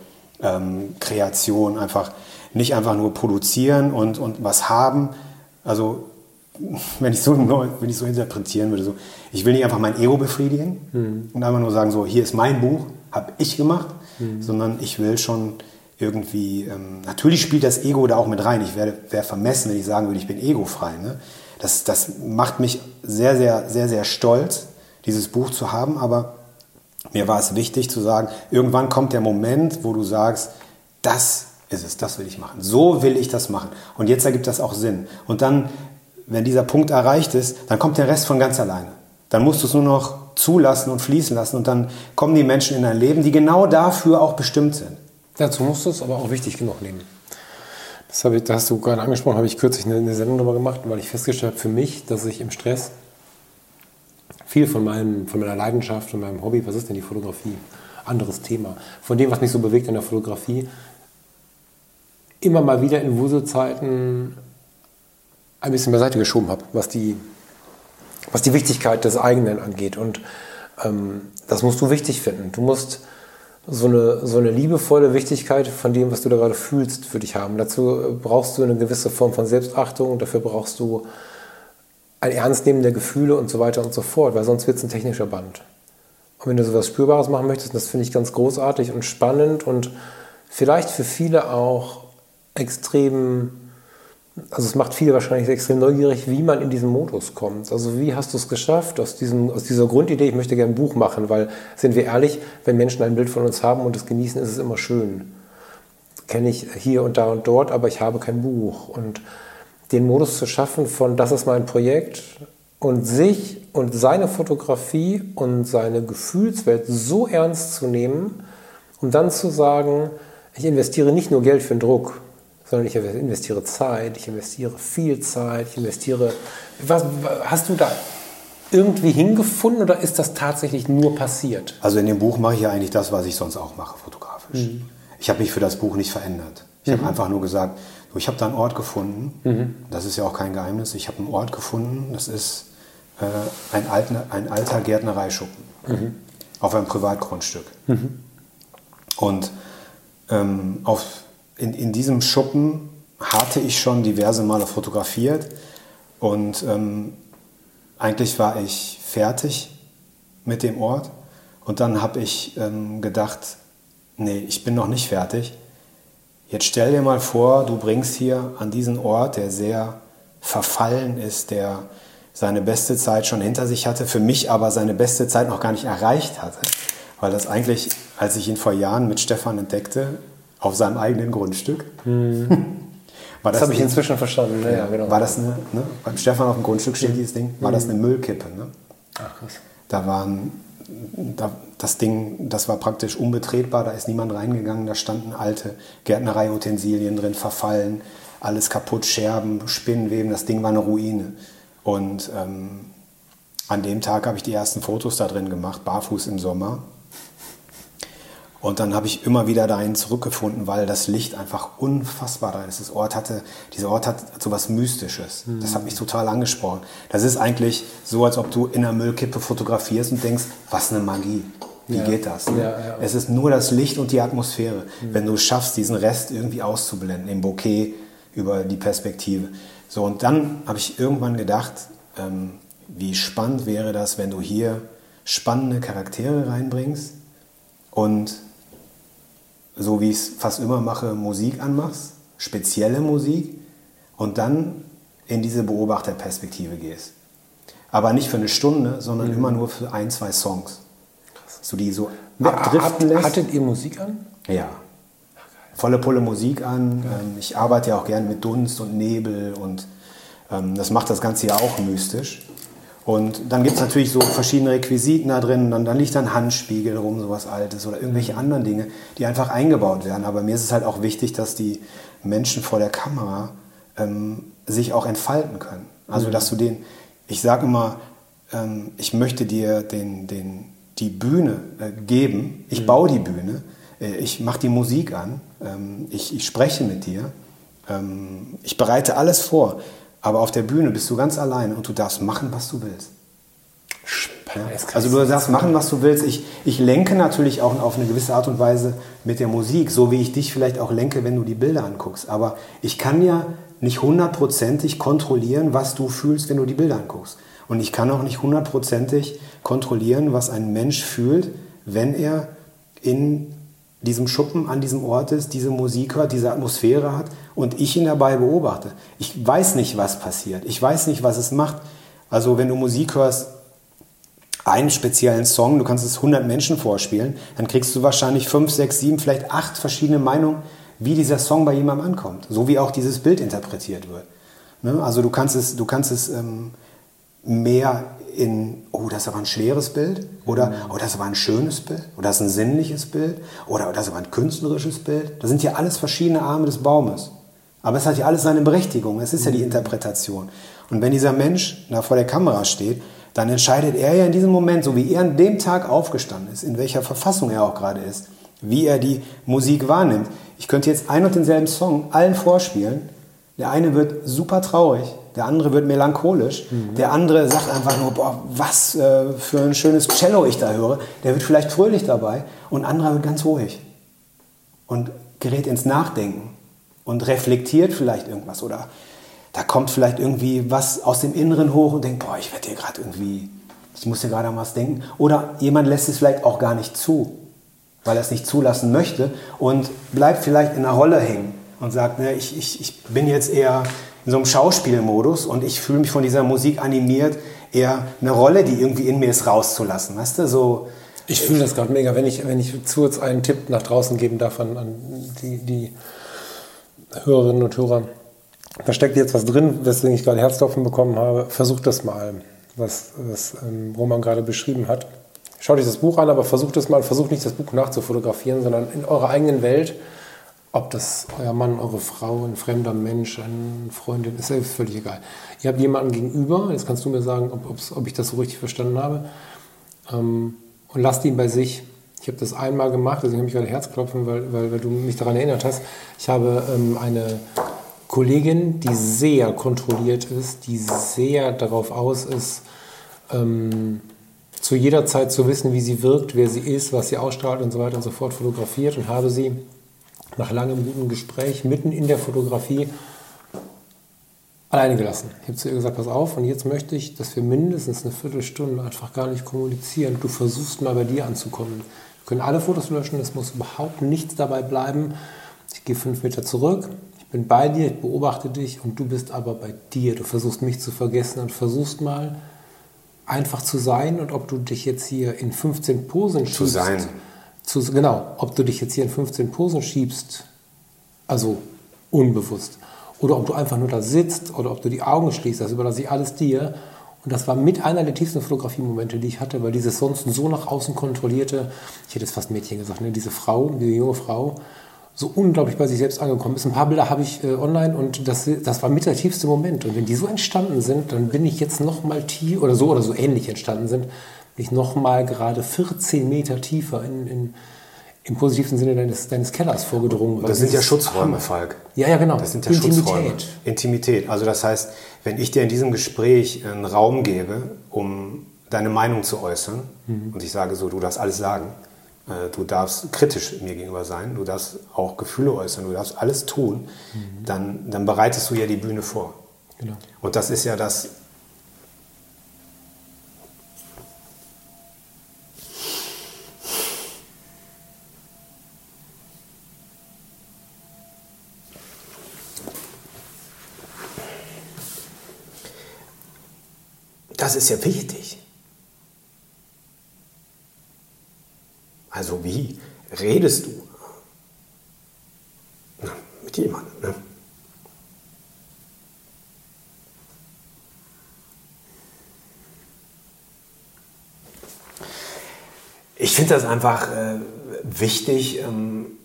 Ähm, Kreation, einfach nicht einfach nur produzieren und, und was haben. Also [laughs] wenn ich so, wenn ich so interpretieren würde, so, ich will nicht einfach mein Ego befriedigen mhm. und einfach nur sagen, so, hier ist mein Buch, habe ich gemacht, mhm. sondern ich will schon irgendwie, ähm, natürlich spielt das Ego da auch mit rein. Ich wäre wär vermessen, wenn ich sagen würde, ich bin egofrei. Ne? Das, das macht mich sehr, sehr, sehr, sehr stolz, dieses Buch zu haben, aber mir war es wichtig zu sagen, irgendwann kommt der Moment, wo du sagst, das ist es, das will ich machen. So will ich das machen. Und jetzt ergibt das auch Sinn. Und dann, wenn dieser Punkt erreicht ist, dann kommt der Rest von ganz alleine. Dann musst du es nur noch zulassen und fließen lassen und dann kommen die Menschen in dein Leben, die genau dafür auch bestimmt sind. Dazu musst du es aber auch wichtig genug nehmen. Das, ich, das hast du gerade angesprochen, habe ich kürzlich eine, eine Sendung darüber gemacht, weil ich festgestellt habe für mich, dass ich im Stress viel von, meinem, von meiner Leidenschaft, von meinem Hobby, was ist denn die Fotografie? Anderes Thema. Von dem, was mich so bewegt in der Fotografie, immer mal wieder in Wuselzeiten ein bisschen beiseite geschoben habe, was die, was die Wichtigkeit des eigenen angeht. Und ähm, das musst du wichtig finden. Du musst so eine, so eine liebevolle Wichtigkeit von dem, was du da gerade fühlst, für dich haben. Dazu brauchst du eine gewisse Form von Selbstachtung dafür brauchst du ein Ernstnehmen der Gefühle und so weiter und so fort, weil sonst wird es ein technischer Band. Und wenn du sowas Spürbares machen möchtest, das finde ich ganz großartig und spannend und vielleicht für viele auch extrem also es macht viele wahrscheinlich extrem neugierig, wie man in diesen Modus kommt. Also wie hast du es geschafft, aus, diesem, aus dieser Grundidee, ich möchte gerne ein Buch machen, weil, sind wir ehrlich, wenn Menschen ein Bild von uns haben und es genießen, ist es immer schön. Kenne ich hier und da und dort, aber ich habe kein Buch. Und den Modus zu schaffen von, das ist mein Projekt und sich und seine Fotografie und seine Gefühlswelt so ernst zu nehmen, um dann zu sagen, ich investiere nicht nur Geld für den Druck, sondern ich investiere Zeit, ich investiere viel Zeit, ich investiere. Was, hast du da irgendwie hingefunden oder ist das tatsächlich nur passiert? Also in dem Buch mache ich ja eigentlich das, was ich sonst auch mache, fotografisch. Mhm. Ich habe mich für das Buch nicht verändert. Ich mhm. habe einfach nur gesagt, ich habe da einen Ort gefunden, mhm. das ist ja auch kein Geheimnis, ich habe einen Ort gefunden, das ist äh, ein, alter, ein alter Gärtnereischuppen mhm. auf einem Privatgrundstück. Mhm. Und ähm, auf, in, in diesem Schuppen hatte ich schon diverse Male fotografiert und ähm, eigentlich war ich fertig mit dem Ort und dann habe ich ähm, gedacht, nee, ich bin noch nicht fertig. Jetzt stell dir mal vor, du bringst hier an diesen Ort, der sehr verfallen ist, der seine beste Zeit schon hinter sich hatte, für mich aber seine beste Zeit noch gar nicht erreicht hatte, weil das eigentlich, als ich ihn vor Jahren mit Stefan entdeckte, auf seinem eigenen Grundstück. Mhm. [laughs] das, das habe ich inzwischen verstanden. Ja, genau. War das eine, ne, beim Stefan auf dem Grundstück steht mhm. dieses Ding, war das eine Müllkippe. Ne? Ach krass. Da waren, da, das Ding, das war praktisch unbetretbar, da ist niemand reingegangen, da standen alte Gärtnereiutensilien drin, verfallen, alles kaputt, Scherben, Spinnenweben, das Ding war eine Ruine. Und ähm, an dem Tag habe ich die ersten Fotos da drin gemacht, barfuß im Sommer. Und dann habe ich immer wieder dahin zurückgefunden, weil das Licht einfach unfassbar da ist. Das Ort hatte, dieser Ort hat so was Mystisches. Mhm. Das hat mich total angesprochen. Das ist eigentlich so, als ob du in einer Müllkippe fotografierst und denkst, was eine Magie. Wie ja. geht das? Ne? Ja, ja. Es ist nur das Licht und die Atmosphäre. Mhm. Wenn du schaffst, diesen Rest irgendwie auszublenden, im Bouquet über die Perspektive. So, und dann habe ich irgendwann gedacht, ähm, wie spannend wäre das, wenn du hier spannende Charaktere reinbringst und so wie ich es fast immer mache, Musik anmachst, spezielle Musik und dann in diese Beobachterperspektive gehst. Aber nicht für eine Stunde, sondern mhm. immer nur für ein, zwei Songs. So die so abdriften lässt. Hattet ihr Musik an? Ja. Volle Pulle Musik an. Ähm, ich arbeite ja auch gern mit Dunst und Nebel und ähm, das macht das Ganze ja auch mystisch. Und dann gibt es natürlich so verschiedene Requisiten da drin. Dann, dann liegt ein Handspiegel rum, sowas Altes oder irgendwelche anderen Dinge, die einfach eingebaut werden. Aber mir ist es halt auch wichtig, dass die Menschen vor der Kamera ähm, sich auch entfalten können. Also, dass du den, ich sage immer, ähm, ich möchte dir den, den, die Bühne äh, geben. Ich mhm. baue die Bühne. Äh, ich mache die Musik an. Ähm, ich, ich spreche mit dir. Ähm, ich bereite alles vor. Aber auf der Bühne bist du ganz allein und du darfst machen, was du willst. Ja? Also du darfst machen, was du willst. Ich, ich lenke natürlich auch auf eine gewisse Art und Weise mit der Musik, so wie ich dich vielleicht auch lenke, wenn du die Bilder anguckst. Aber ich kann ja nicht hundertprozentig kontrollieren, was du fühlst, wenn du die Bilder anguckst. Und ich kann auch nicht hundertprozentig kontrollieren, was ein Mensch fühlt, wenn er in diesem Schuppen an diesem Ort ist, diese Musik hört, diese Atmosphäre hat und ich ihn dabei beobachte. Ich weiß nicht, was passiert. Ich weiß nicht, was es macht. Also wenn du Musik hörst, einen speziellen Song, du kannst es 100 Menschen vorspielen, dann kriegst du wahrscheinlich 5, 6, 7, vielleicht 8 verschiedene Meinungen, wie dieser Song bei jemandem ankommt. So wie auch dieses Bild interpretiert wird. Ne? Also du kannst es, du kannst es ähm, mehr in, oh, das ist aber ein schweres Bild oder mhm. oh, das ist aber ein schönes Bild oder das ist ein sinnliches Bild oder oh, das ist aber ein künstlerisches Bild. Das sind ja alles verschiedene Arme des Baumes. Aber es hat ja alles seine Berechtigung. Es ist ja die mhm. Interpretation. Und wenn dieser Mensch da vor der Kamera steht, dann entscheidet er ja in diesem Moment, so wie er an dem Tag aufgestanden ist, in welcher Verfassung er auch gerade ist, wie er die Musik wahrnimmt. Ich könnte jetzt ein und denselben Song allen vorspielen. Der eine wird super traurig, der andere wird melancholisch, mhm. der andere sagt einfach nur, boah, was äh, für ein schönes Cello ich da höre. Der wird vielleicht fröhlich dabei und anderer wird ganz ruhig und gerät ins Nachdenken und reflektiert vielleicht irgendwas oder da kommt vielleicht irgendwie was aus dem Inneren hoch und denkt, boah, ich werde hier gerade irgendwie, ich muss hier gerade an was denken. Oder jemand lässt es vielleicht auch gar nicht zu, weil er es nicht zulassen möchte und bleibt vielleicht in einer Rolle hängen und sagt, ne, ich, ich, ich bin jetzt eher in so einem Schauspielmodus und ich fühle mich von dieser Musik animiert, eher eine Rolle, die irgendwie in mir ist, rauszulassen. Weißt du, so. Ich fühle das gerade mega, wenn ich, wenn ich zu jetzt einen Tipp nach draußen geben darf an, an die, die Hörerinnen und Hörer. Da steckt jetzt was drin, weswegen ich gerade Herzklopfen bekommen habe. Versucht das mal, was, was ähm, Roman gerade beschrieben hat. Schaut euch das Buch an, aber versucht es mal, versucht nicht das Buch nachzufotografieren, sondern in eurer eigenen Welt ob das euer Mann, eure Frau, ein fremder Mensch, eine Freundin, ist ja völlig egal. Ihr habt jemanden gegenüber, jetzt kannst du mir sagen, ob, ob ich das so richtig verstanden habe, ähm, und lasst ihn bei sich. Ich habe das einmal gemacht, deswegen habe ich gerade Herzklopfen, weil, weil, weil, du mich daran erinnert hast. Ich habe ähm, eine Kollegin, die sehr kontrolliert ist, die sehr darauf aus ist, ähm, zu jeder Zeit zu wissen, wie sie wirkt, wer sie ist, was sie ausstrahlt und so weiter und so fort, fotografiert und habe sie nach langem guten Gespräch mitten in der Fotografie alleine gelassen. Ich habe zu ihr gesagt, pass auf, und jetzt möchte ich, dass wir mindestens eine Viertelstunde einfach gar nicht kommunizieren. Du versuchst mal bei dir anzukommen. Wir können alle Fotos löschen, es muss überhaupt nichts dabei bleiben. Ich gehe fünf Meter zurück, ich bin bei dir, ich beobachte dich und du bist aber bei dir. Du versuchst mich zu vergessen und versuchst mal einfach zu sein und ob du dich jetzt hier in 15 Posen schiebst. Zu sein. Zu, genau, ob du dich jetzt hier in 15 Posen schiebst, also unbewusst oder ob du einfach nur da sitzt oder ob du die Augen schließt, das überlasse ich alles dir. Und das war mit einer der tiefsten Fotografiemomente, die ich hatte, weil dieses sonst so nach außen kontrollierte, ich hätte jetzt fast Mädchen gesagt, ne, diese Frau, diese junge Frau, so unglaublich bei sich selbst angekommen ist. Ein paar Bilder habe ich äh, online und das, das war mit der tiefste Moment. Und wenn die so entstanden sind, dann bin ich jetzt noch mal tief, oder so oder so ähnlich entstanden sind, bin ich noch mal gerade 14 Meter tiefer in, in im positiven Sinne deines, deines Kellers vorgedrungen. Das sind ja Schutzräume, Falk. Ja, ja, genau. Das sind ja Intimität. Schutzräume. Intimität. Also das heißt, wenn ich dir in diesem Gespräch einen Raum gebe, um deine Meinung zu äußern, mhm. und ich sage so, du darfst alles sagen, äh, du darfst kritisch mir gegenüber sein, du darfst auch Gefühle äußern, du darfst alles tun, mhm. dann, dann bereitest du ja die Bühne vor. Genau. Und das ist ja das Das ist ja wichtig. Also wie redest du? Na, mit jemandem, ne? Ich finde das einfach äh, wichtig. Ähm,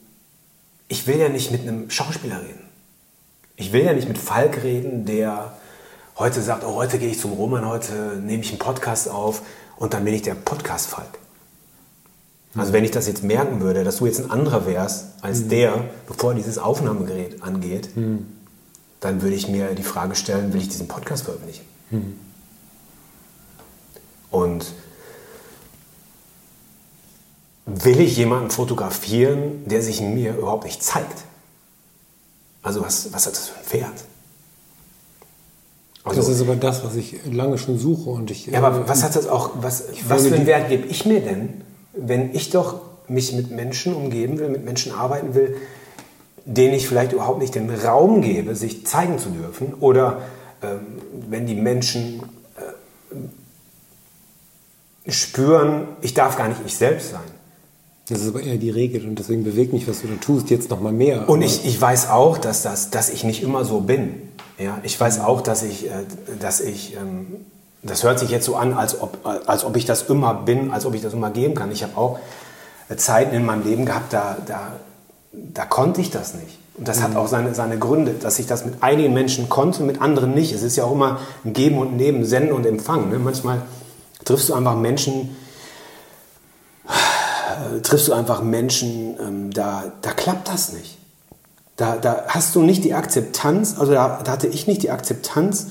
ich will ja nicht mit einem Schauspieler reden. Ich will ja nicht mit Falk reden, der heute sagt, oh, heute gehe ich zum Roman, heute nehme ich einen Podcast auf und dann bin ich der Podcast-Falk. Also wenn ich das jetzt merken würde, dass du jetzt ein anderer wärst als mhm. der, bevor dieses Aufnahmegerät angeht, mhm. dann würde ich mir die Frage stellen, will ich diesen Podcast veröffentlichen? Mhm. Und will ich jemanden fotografieren, der sich mir überhaupt nicht zeigt? Also was, was hat das für ein Pferd? Also, das ist aber das, was ich lange schon suche. Und ich, ja, aber äh, was hat das auch, was, was für einen Wert gebe ich mir denn, wenn ich doch mich mit Menschen umgeben will, mit Menschen arbeiten will, denen ich vielleicht überhaupt nicht den Raum gebe, sich zeigen zu dürfen? Oder ähm, wenn die Menschen äh, spüren, ich darf gar nicht ich selbst sein. Das ist aber eher die Regel und deswegen bewegt mich, was du da tust, jetzt noch mal mehr. Und ich, ich weiß auch, dass, das, dass ich nicht immer so bin. Ja, ich weiß auch, dass ich, äh, dass ich ähm, das hört sich jetzt so an, als ob, als ob ich das immer bin, als ob ich das immer geben kann. Ich habe auch äh, Zeiten in meinem Leben gehabt, da, da, da konnte ich das nicht. Und das mhm. hat auch seine, seine Gründe, dass ich das mit einigen Menschen konnte, mit anderen nicht. Es ist ja auch immer ein Geben und Nehmen, Senden und Empfangen. Ne? Manchmal triffst du einfach Menschen, äh, triffst du einfach Menschen, ähm, da, da klappt das nicht. Da, da hast du nicht die Akzeptanz, also da, da hatte ich nicht die Akzeptanz,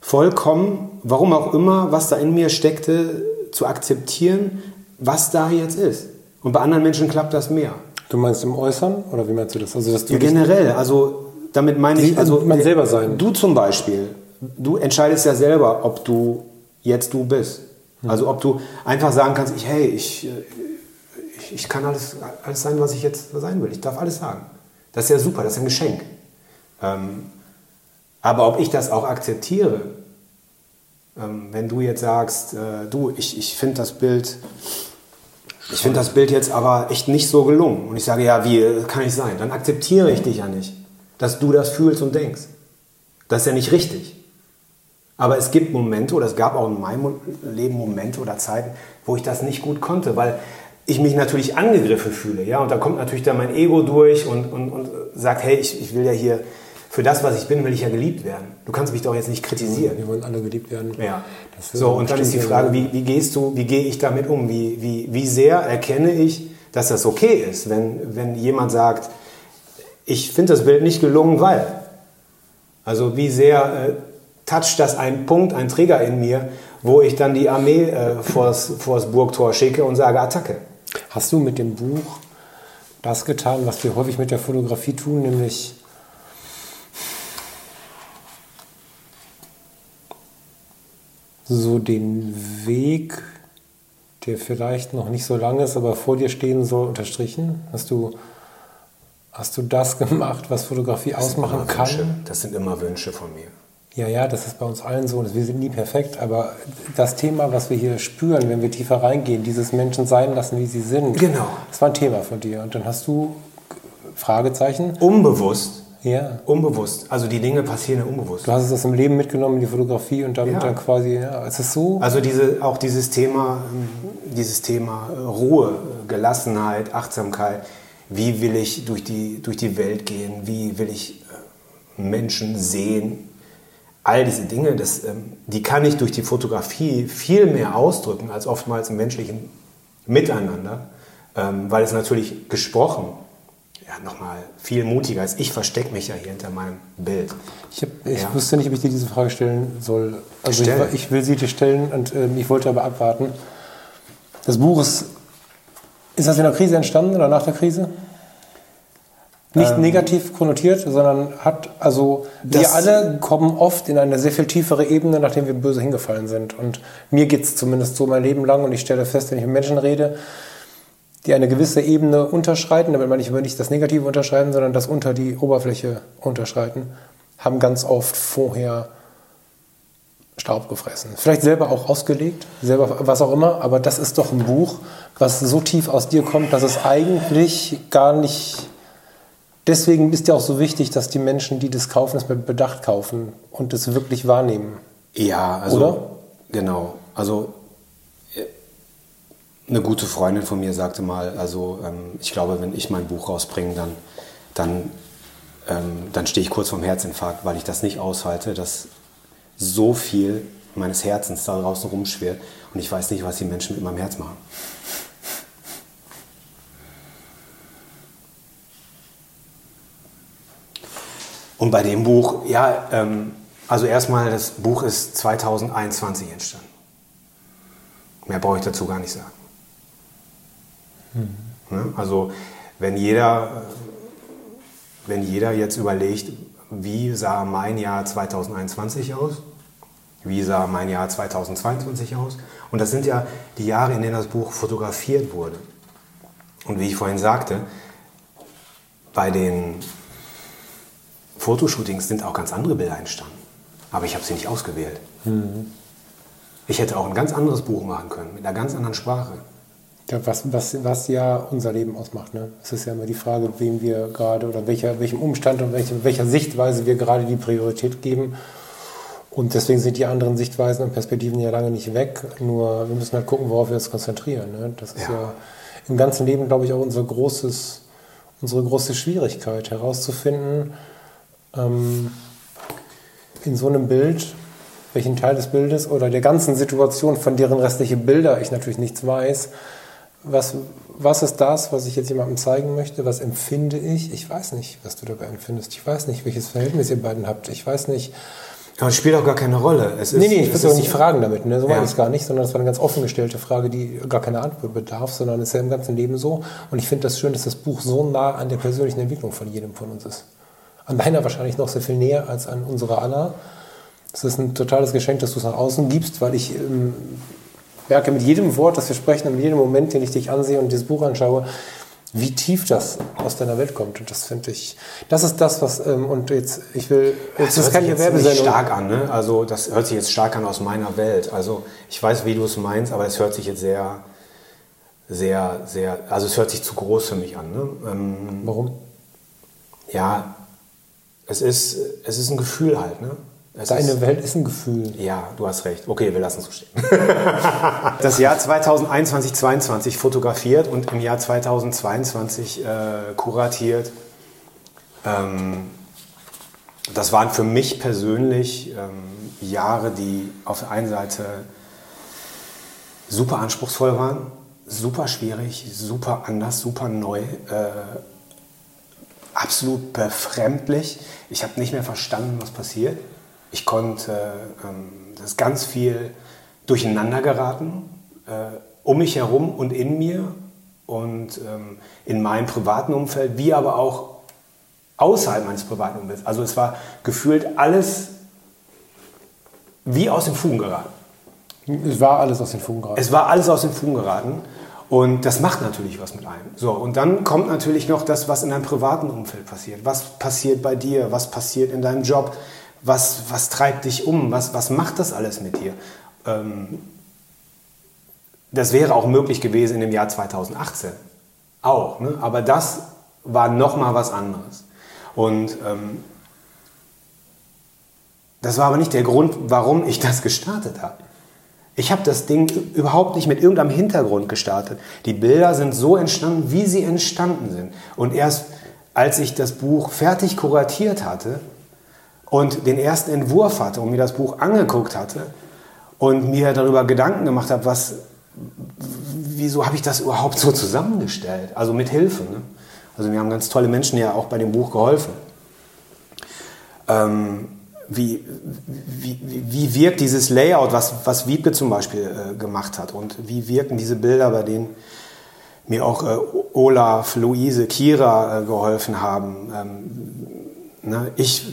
vollkommen, warum auch immer, was da in mir steckte, zu akzeptieren, was da jetzt ist. Und bei anderen Menschen klappt das mehr. Du meinst im Äußern oder wie meinst du das? Also, dass du ja, generell, also damit meine ich, also man selber sein. Du zum Beispiel, du entscheidest ja selber, ob du jetzt du bist. Hm. Also ob du einfach sagen kannst, ich, hey, ich, ich, ich kann alles, alles sein, was ich jetzt sein will. Ich darf alles sagen. Das ist ja super, das ist ein Geschenk. Ähm, aber ob ich das auch akzeptiere, ähm, wenn du jetzt sagst, äh, du, ich, ich finde das Bild, ich finde das Bild jetzt aber echt nicht so gelungen. Und ich sage, ja, wie kann ich sein? Dann akzeptiere ich dich ja nicht, dass du das fühlst und denkst. Das ist ja nicht richtig. Aber es gibt Momente, oder es gab auch in meinem Leben Momente oder Zeiten, wo ich das nicht gut konnte, weil ich mich natürlich angegriffen fühle. Ja? Und da kommt natürlich dann mein Ego durch und, und, und sagt, hey, ich, ich will ja hier, für das, was ich bin, will ich ja geliebt werden. Du kannst mich doch jetzt nicht kritisieren. Wir wollen alle geliebt werden. Ja. So, und dann ist die Frage, wie, wie gehst du, wie gehe ich damit um? Wie, wie, wie sehr erkenne ich, dass das okay ist, wenn, wenn jemand sagt, ich finde das Bild nicht gelungen, weil. Also wie sehr äh, toucht das ein Punkt, ein Trigger in mir, wo ich dann die Armee äh, vors, vors Burgtor schicke und sage Attacke. Hast du mit dem Buch das getan, was wir häufig mit der Fotografie tun, nämlich so den Weg, der vielleicht noch nicht so lang ist, aber vor dir stehen soll, unterstrichen? Hast du, hast du das gemacht, was Fotografie Das ausmachen kann? Wünsche. Das sind immer Wünsche von mir. Ja, ja, das ist bei uns allen so. Wir sind nie perfekt, aber das Thema, was wir hier spüren, wenn wir tiefer reingehen, dieses Menschen sein lassen, wie sie sind, Genau. das war ein Thema von dir. Und dann hast du Fragezeichen. Unbewusst. Ja. Unbewusst. Also die Dinge passieren ja unbewusst. Du hast es dem Leben mitgenommen, in die Fotografie und damit Ja. dann quasi, ja, es ist so. Also diese, auch dieses Thema, ähm, dieses Thema äh, Ruhe, Gelassenheit, Achtsamkeit. Wie will ich durch die, durch die Welt gehen? Wie will ich äh, Menschen sehen? All diese Dinge, das, ähm, die kann ich durch die Fotografie viel mehr ausdrücken als oftmals im menschlichen Miteinander, ähm, weil es natürlich gesprochen ja, nochmal viel mutiger ist. Ich verstecke mich ja hier hinter meinem Bild. Ich, hab, ich Ja. wusste nicht, ob ich dir diese Frage stellen soll. Also ich, ich will sie dir stellen und ähm, ich wollte aber abwarten. Das Buch ist, ist das in der Krise entstanden oder nach der Krise? Nicht Ähm. negativ konnotiert, sondern hat, also wir alle kommen oft in eine sehr viel tiefere Ebene, nachdem wir böse hingefallen sind. Und mir geht es zumindest so mein Leben lang und ich stelle fest, wenn ich mit Menschen rede, die eine gewisse Ebene unterschreiten, damit meine ich aber nicht das Negative unterschreiten, sondern das unter die Oberfläche unterschreiten, haben ganz oft vorher Staub gefressen. Vielleicht selber auch ausgelegt, selber was auch immer, aber das ist doch ein Buch, was so tief aus dir kommt, dass es eigentlich gar nicht. Deswegen ist ja auch so wichtig, dass die Menschen, die das kaufen, es mit Bedacht kaufen und es wirklich wahrnehmen. Ja, also Oder? genau. Also äh, eine gute Freundin von mir sagte mal, also ähm, ich glaube, wenn ich mein Buch rausbringe, dann, dann, ähm, dann stehe ich kurz vorm Herzinfarkt, weil ich das nicht aushalte, dass so viel meines Herzens da draußen rumschwirrt und ich weiß nicht, was die Menschen mit meinem Herz machen. Und bei dem Buch, ja, ähm, also erstmal, das Buch ist 2021 entstanden. Mehr brauche ich dazu gar nicht sagen. Ne? Also wenn jeder, wenn jeder jetzt überlegt, wie sah mein Jahr 2021 aus, wie sah mein Jahr 2022 aus, und das sind ja die Jahre, in denen das Buch fotografiert wurde. Und wie ich vorhin sagte, bei den Fotoshootings sind auch ganz andere Bilder entstanden. Aber ich habe sie nicht ausgewählt. Ich hätte auch ein ganz anderes Buch machen können, mit einer ganz anderen Sprache. Ja, was, was, was ja unser Leben ausmacht. Ne? Es ist ja immer die Frage, wem wir gerade oder welcher, welchem Umstand und welche, welcher Sichtweise wir gerade die Priorität geben. Und deswegen sind die anderen Sichtweisen und Perspektiven ja lange nicht weg. Nur wir müssen halt gucken, worauf wir uns konzentrieren. Ne? Das ist ja. Ja. im ganzen Leben, glaube ich, auch unser großes, unsere große Schwierigkeit herauszufinden, ähm, in so einem Bild, welchen Teil des Bildes oder der ganzen Situation, von deren restliche Bilder ich natürlich nichts weiß, was, was ist das, was ich jetzt jemandem zeigen möchte? Was empfinde ich? Ich weiß nicht, was du dabei empfindest. Ich weiß nicht, welches Verhältnis ihr beiden habt. Ich weiß nicht. Aber es spielt auch gar keine Rolle. Es ist, Nee, nee, ich will auch nicht fragen damit. Ne? So Ja. meine ich es gar nicht, sondern es war eine ganz offen gestellte Frage, die gar keine Antwort bedarf, sondern es ist ja im ganzen Leben so. Und ich finde das schön, dass das Buch so nah an der persönlichen Entwicklung von jedem von uns ist. An deiner wahrscheinlich noch sehr viel näher als an unserer aller. Es ist ein totales Geschenk, dass du es nach außen gibst, weil ich ähm, merke mit jedem Wort, das wir sprechen und mit jedem Moment, den ich dich ansehe und dieses Buch anschaue, wie tief das aus deiner Welt kommt. Und das finde ich, das ist das, was, ähm, und jetzt, ich will, jetzt Das jetzt nicht Werbesendung. stark an, ne? Also das hört sich jetzt stark an aus meiner Welt. Also ich weiß, wie du es meinst, aber es hört sich jetzt sehr, sehr, sehr, also es hört sich zu groß für mich an. Ne? Ähm, Warum? ja, es ist, es ist ein Gefühl halt. Ne? Es Deine ist, Welt ist ein Gefühl. ja, du hast recht. Okay, wir lassen es so stehen. [laughs] das Jahr 2021, 2022 fotografiert und im Jahr 2022 äh, kuratiert. Ähm, das waren für mich persönlich ähm, Jahre, die auf der einen Seite super anspruchsvoll waren, super schwierig, super anders, super neu, äh, absolut befremdlich. Ich habe nicht mehr verstanden, was passiert. Ich konnte, ähm, das ist ganz viel durcheinander geraten, äh, um mich herum und in mir. und ähm, in meinem privaten Umfeld, wie aber auch außerhalb meines privaten Umfelds. Also es war gefühlt alles wie aus den Fugen geraten. Es war alles aus den Fugen geraten. Es war alles aus den Fugen geraten. Und das macht natürlich was mit einem. So, und dann kommt natürlich noch das, was in deinem privaten Umfeld passiert. Was passiert bei dir? Was passiert in deinem Job? Was, was treibt dich um? Was, was macht das alles mit dir? Ähm, das wäre auch möglich gewesen in dem Jahr 2018. Auch. Ne? Aber das war nochmal was anderes. Und ähm, das war aber nicht der Grund, warum ich das gestartet habe. Ich habe das Ding überhaupt nicht mit irgendeinem Hintergrund gestartet. Die Bilder sind so entstanden, wie sie entstanden sind. Und erst als ich das Buch fertig kuratiert hatte und den ersten Entwurf hatte und mir das Buch angeguckt hatte und mir darüber Gedanken gemacht habe, was, wieso habe ich das überhaupt so zusammengestellt? Also mit Hilfe. Ne? Also mir haben ganz tolle Menschen ja auch bei dem Buch geholfen. Ähm, wie, wie, wie wirkt dieses Layout, was, was Wiebke zum Beispiel äh, gemacht hat und wie wirken diese Bilder, bei denen mir auch äh, Olaf, Luise, Kira äh, geholfen haben. Ähm, ne, ich,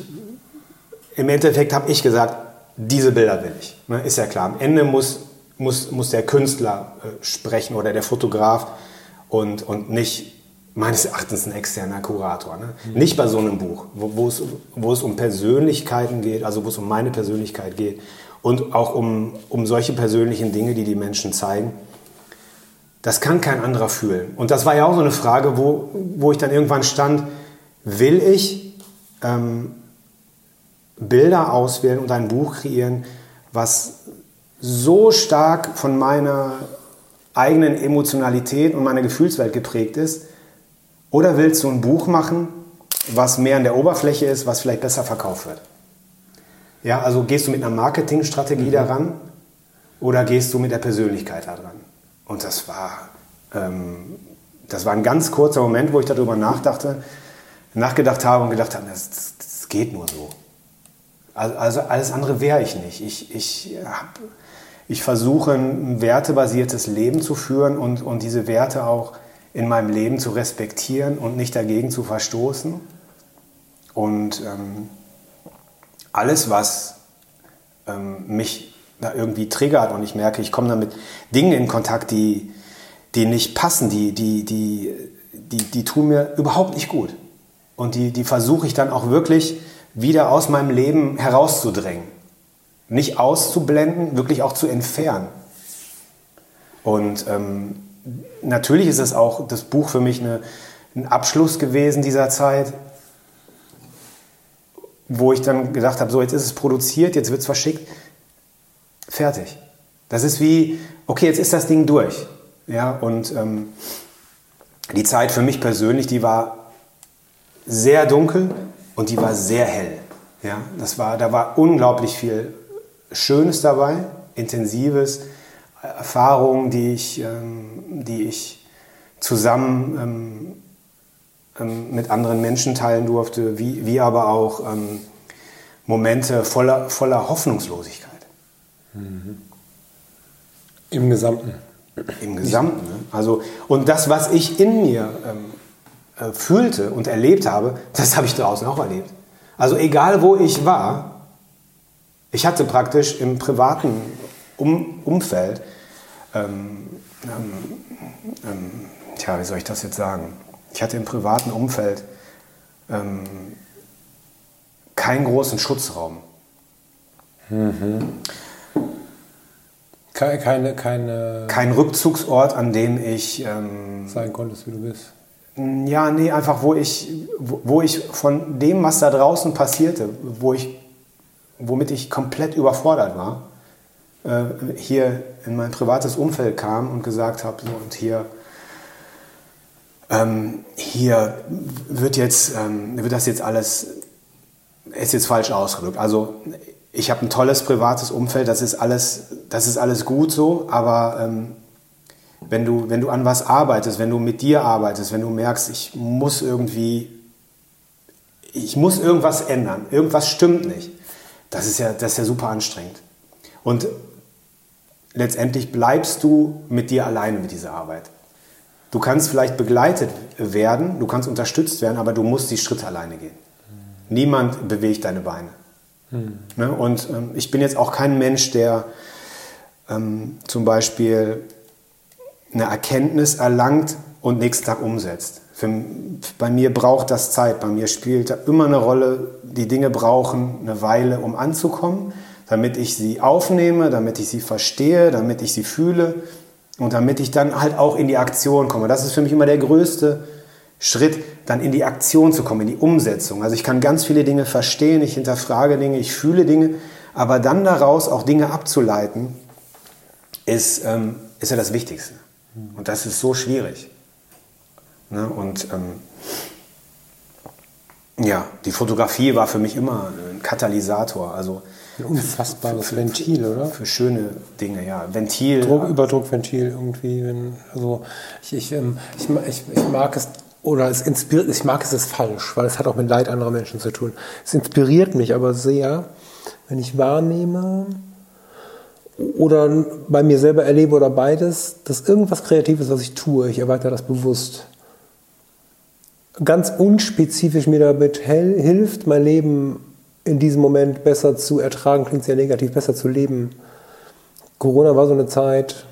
Im Endeffekt habe ich gesagt, diese Bilder will ich. Ne, ist ja klar. Am Ende muss, muss, muss der Künstler äh, sprechen oder der Fotograf und, und nicht meines Erachtens ein externer Kurator. Ne? Mhm. Nicht bei so einem Buch, wo, wo, es, wo es um Persönlichkeiten geht, also wo es um meine Persönlichkeit geht und auch um, um solche persönlichen Dinge, die die Menschen zeigen. Das kann kein anderer fühlen. Und das war ja auch so eine Frage, wo, wo ich dann irgendwann stand, will ich ähm, Bilder auswählen und ein Buch kreieren, was so stark von meiner eigenen Emotionalität und meiner Gefühlswelt geprägt ist, oder willst du ein Buch machen, was mehr an der Oberfläche ist, was vielleicht besser verkauft wird? Ja, also gehst du mit einer Marketingstrategie mhm. daran oder gehst du mit der Persönlichkeit daran? Und das war, ähm, das war ein ganz kurzer Moment, wo ich darüber nachdachte, nachgedacht habe und gedacht habe, das, das geht nur so. Also, also alles andere wäre ich nicht. Ich, ich, ich versuche ein wertebasiertes Leben zu führen und, und diese Werte auch in meinem Leben zu respektieren und nicht dagegen zu verstoßen. Und ähm, alles, was ähm, mich da irgendwie triggert und ich merke, ich komme damit Dingen in Kontakt, die, die nicht passen, die, die, die, die, die tun mir überhaupt nicht gut. Und die, die versuche ich dann auch wirklich wieder aus meinem Leben herauszudrängen. Nicht auszublenden, wirklich auch zu entfernen. Und ähm, natürlich ist es auch das Buch für mich eine, ein Abschluss gewesen dieser Zeit, wo ich dann gedacht habe, so jetzt ist es produziert, jetzt wird es verschickt, fertig. Das ist wie, okay, jetzt ist das Ding durch. Ja, und ähm, die Zeit für mich persönlich, die war sehr dunkel und die war sehr hell. Ja, das war, da war unglaublich viel Schönes dabei, Intensives, Erfahrungen, die ich, ähm, die ich zusammen ähm, ähm, mit anderen Menschen teilen durfte, wie, wie aber auch ähm, Momente voller, voller Hoffnungslosigkeit. Mhm. Im Gesamten. Im Gesamten. Ne? Also, und das, was ich in mir ähm, äh, fühlte und erlebt habe, das habe ich draußen auch erlebt. Also egal wo ich war, ich hatte praktisch im privaten um Umfeld ähm, ähm, ähm, tja, wie soll ich das jetzt sagen? Ich hatte im privaten Umfeld ähm, keinen großen Schutzraum. Mhm. Keine, keine, keine. Kein Rückzugsort, an dem ich. Ähm, sein konntest, wie du bist. Ja, nee, einfach wo ich, wo, ich von dem, was da draußen passierte, wo ich, womit ich komplett überfordert war, äh, hier in mein privates Umfeld kam und gesagt habe, so und hier, ähm, hier wird jetzt, ähm, wird das jetzt alles, ist jetzt falsch ausgedrückt. Also ich habe ein tolles privates Umfeld, das ist alles, das ist alles gut so, aber ähm, wenn, du, wenn du an was arbeitest, wenn du mit dir arbeitest, wenn du merkst, ich muss irgendwie, ich muss irgendwas ändern, irgendwas stimmt nicht, das ist ja, das ist ja super anstrengend. Und letztendlich bleibst du mit dir alleine mit dieser Arbeit. Du kannst vielleicht begleitet werden, du kannst unterstützt werden, aber du musst die Schritte alleine gehen. Niemand bewegt deine Beine. Hm. Ne? Und ähm, ich bin jetzt auch kein Mensch, der ähm, zum Beispiel eine Erkenntnis erlangt und nächsten Tag umsetzt. Für, bei mir braucht das Zeit, bei mir spielt immer eine Rolle, die Dinge brauchen eine Weile, um anzukommen, damit ich sie aufnehme, damit ich sie verstehe, damit ich sie fühle und damit ich dann halt auch in die Aktion komme. Das ist für mich immer der größte Schritt, dann in die Aktion zu kommen, in die Umsetzung. Also ich kann ganz viele Dinge verstehen, ich hinterfrage Dinge, ich fühle Dinge, aber dann daraus auch Dinge abzuleiten, ist, ähm, ist ja das Wichtigste. Und das ist so schwierig. Ne? Und ähm, ja, die Fotografie war für mich immer ein Katalysator. Also ein unfassbares für, Ventil, oder? Für schöne Dinge, ja. Ventil. Druck, Überdruckventil irgendwie. Wenn, also ich, ich, ähm, ich, ich, ich mag es oder es inspiriert, ich mag es ist falsch, weil es hat auch mit Leid anderer Menschen zu tun. Es inspiriert mich aber sehr, wenn ich wahrnehme oder bei mir selber erlebe oder beides, dass irgendwas Kreatives, was ich tue, ich erweitere das bewusst ganz unspezifisch mir damit hilft, mein Leben in diesem Moment besser zu ertragen, klingt sehr negativ, besser zu leben. Corona war so eine Zeit,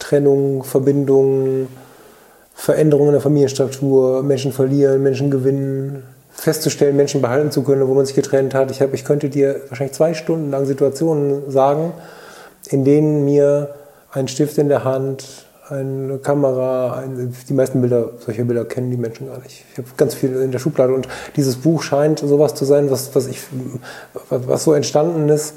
Trennung, Verbindung, Veränderungen in der Familienstruktur, Menschen verlieren, Menschen gewinnen, festzustellen, Menschen behalten zu können, wo man sich getrennt hat. Ich, hab, ich könnte dir wahrscheinlich zwei Stunden lang Situationen sagen, in denen mir ein Stift in der Hand, eine Kamera, ein, die meisten Bilder, solche Bilder kennen die Menschen gar nicht. Ich habe ganz viel in der Schublade und dieses Buch scheint sowas zu sein, was, was, ich, was so entstanden ist,